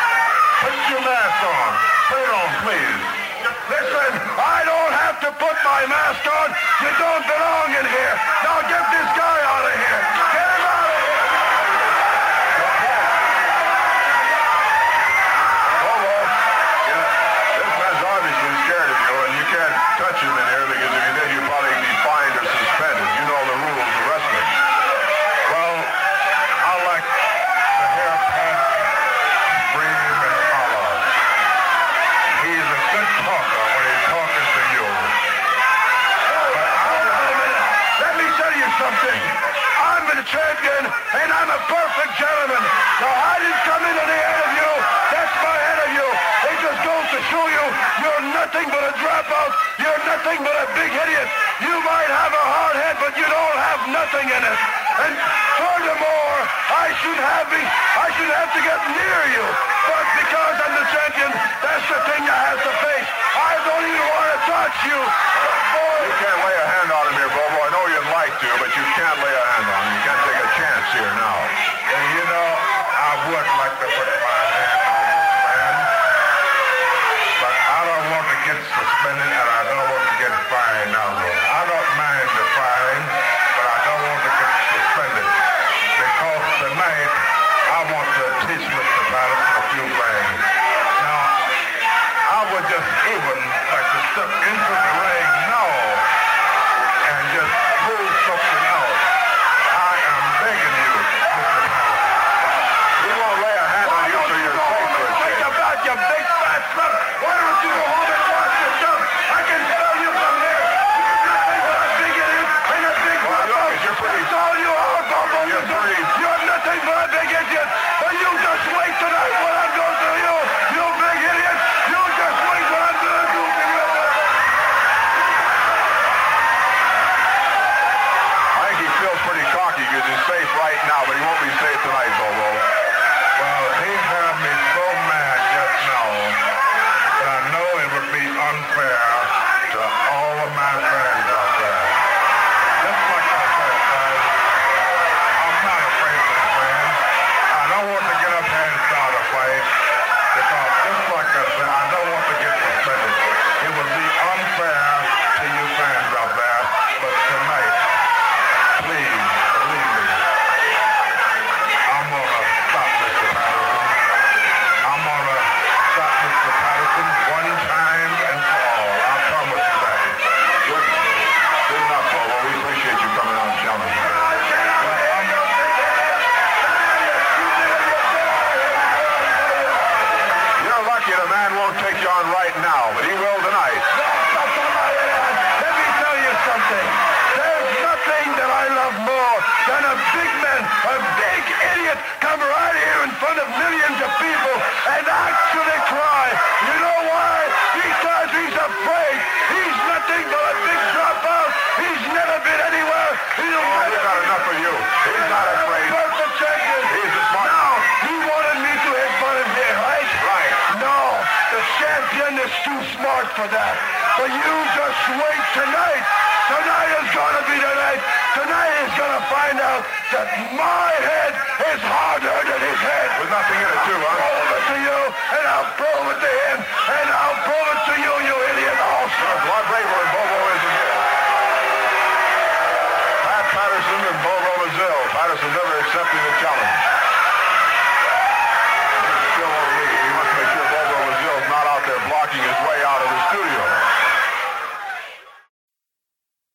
Put your mask on. Put it on, please. Listen, I don't have to put my mask on. You don't belong in here. Now get this guy out of here. Get him out of here. Bobo, you know, this man's obviously scared of you, and you can't touch him in here because if you did, you'd probably be fined or suspended. You know the rules of wrestling. Well, I like to hear Pat scream and holler. He's a good talker when he's talking to you. Hold on a minute. Let me tell you something. I'm the champion, and I'm a perfect gentleman. Now, I didn't come into the head of you. That's my head of you. It just goes to show you you're nothing but a dropout. You're nothing but a big idiot. You might have a hard head, but you don't have nothing in it. And furthermore, I should have be, I should have to get near you. But because I'm the champion, that's the thing I have to face. I don't even want to touch you. Boy, You can't lay a hand on him here, Bobo. I know you'd like to, but you can't lay a hand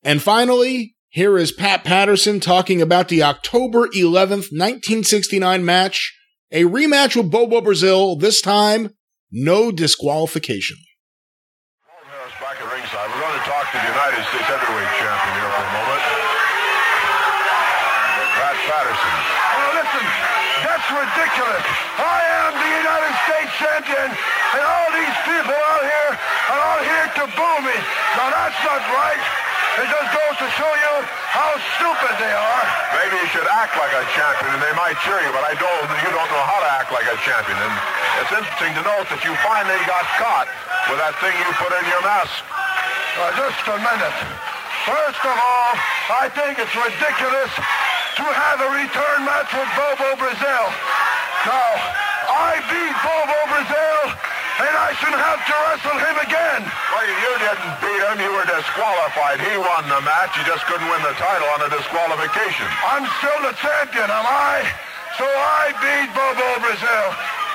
And finally, here is Pat Patterson talking about the October 11th, 1969 match, a rematch with Bobo Brazil, this time, no disqualification. Back at ringside. We're going to talk to the United States heavyweight champion here for a moment. Pat Patterson. Oh, listen, that's ridiculous. I am the United States champion, and all these people out here are out here to boo me. Now, that's not right. It just goes to show you how stupid they are. Maybe you should act like a champion and they might cheer you, but I don't, you don't know how to act like a champion. And it's interesting to note that you finally got caught with that thing you put in your mask. Uh, just a minute. First of all, I think it's ridiculous to have a return match with Bobo Brazil. Now, I beat Bobo Brazil, and I shouldn't have to wrestle him again. Well, you didn't beat him. You were disqualified. He won the match. You just couldn't win the title on a disqualification. I'm still the champion, am I? So I beat Bobo Brazil.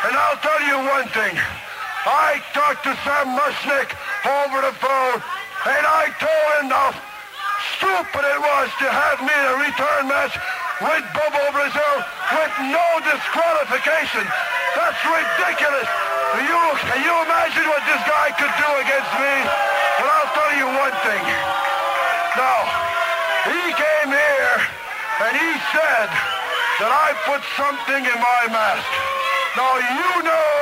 And I'll tell you one thing. I talked to Sam Muchnick over the phone, and I told him how stupid it was to have me in a return match with Bobo Brazil with no disqualification. That's ridiculous. Can you, can you imagine what this guy could do against me? Well, I'll tell you one thing. Now, he came here and he said that I put something in my mask. Now you know,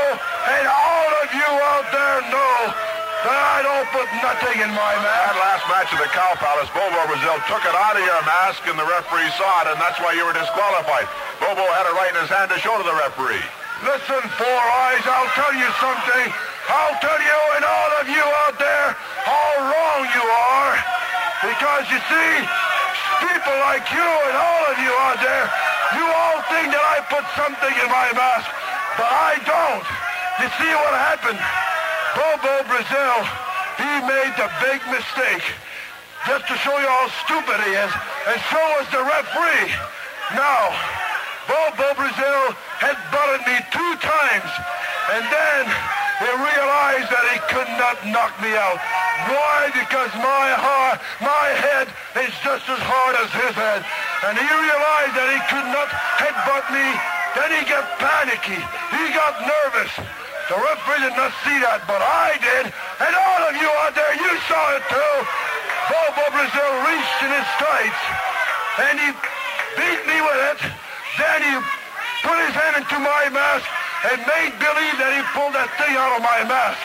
and all of you out there know, that I don't put nothing in my mask. That last match at the Cow Palace, Bobo Brazil took it out of your mask and the referee saw it, and that's why you were disqualified. Bobo had it right in his hand to show to the referee. Listen, Four Eyes, I'll tell you something. I'll tell you and all of you out there how wrong you are. Because you see, people like you and all of you out there, you all think that I put something in my mask, but I don't. You see what happened? Bobo Brazil, he made the big mistake. Just to show you how stupid he is, and so was the referee. Now, Bobo Brazil had butted me two times, and then he realized that he could not knock me out. Why? Because my heart, my head is just as hard as his head. And he realized that he could not headbutt me. Then he got panicky. He got nervous. The referee did not see that, but I did. And all of you out there, you saw it too. Bobo Brazil reached in his tights, and he beat me with it. Then he put his hand into my mask and made believe that he pulled that thing out of my mask.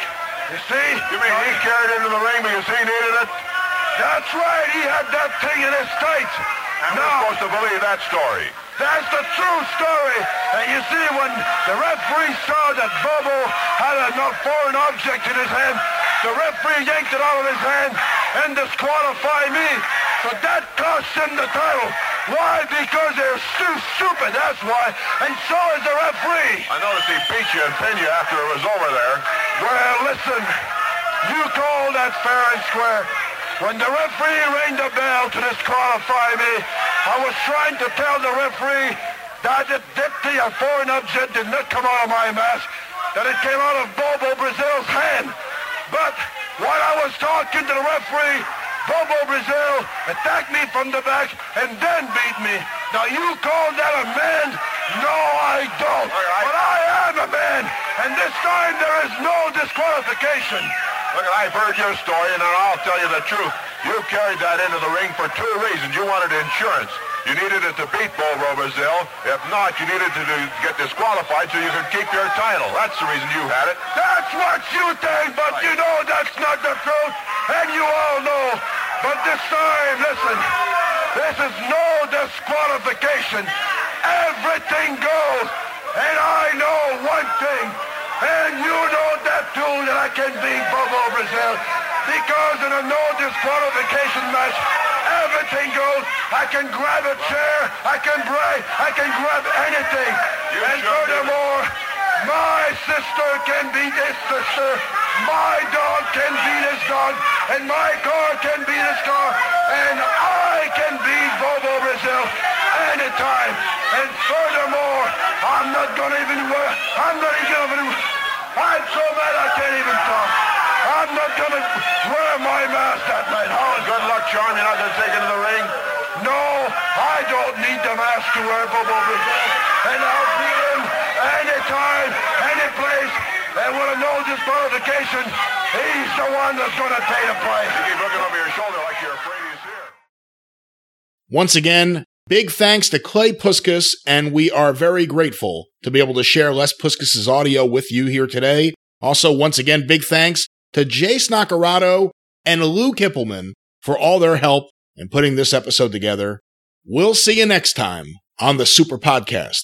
You see? You mean he carried it into the ring because he needed it? That's right. He had that thing in his tights. And we're supposed to believe that story. that's the true story. And you see, when the referee saw that Bobo had a foreign object in his hand, the referee yanked it out of his hand and disqualified me. So that cost him the title. Why? Because they're too stupid, that's why. And so is the referee. I noticed he beat you and pinned you after it was over there. Well, listen, you call that fair and square. When the referee rang the bell to disqualify me, I was trying to tell the referee that it, that the foreign object did not come out of my mask, that it came out of Bobo Brazil's hand. But while I was talking to the referee. Bobo Brazil attacked me from the back and then beat me. Now you call that a man? No, I don't. But I am a man, and this time there is no disqualification. Look, I've heard your story, and I'll tell you the truth. You carried that into the ring for two reasons. You wanted insurance. You needed it to beat Bobo Brazil. If not, you needed to get disqualified so you could keep your title. That's the reason you had it. That's what you think, but you know that's not the truth, and you all know. But this time, listen, this is no disqualification. Everything goes, and I know one thing, and you know that too, that I can beat Bobo Brazil, because in a no disqualification match, everything goes. I can grab a chair, I can break, I can grab anything, and furthermore, my sister can beat his sister. My dog can beat his dog. And my car can beat his car. And I can beat Bobo Brazil anytime. And furthermore, I'm not gonna even wear, I'm not even gonna, I'm so mad I can't even talk. I'm not gonna wear my mask that night. How Good luck, Sean. You're not going to take it to the ring. no, I don't need the mask to wear Bobo Brazil. And I'll beat him anytime, any place. And with a no disqualification, he's the one that's going to pay the price. You keep looking over your shoulder like you're afraid he's here. Once again, big thanks to Clay Puskas, and we are very grateful to be able to share Les Puskas' audio with you here today. Also, once again, big thanks to Jace Nacarado and Lou Kippelman for all their help in putting this episode together. We'll see you next time on the Super Podcast.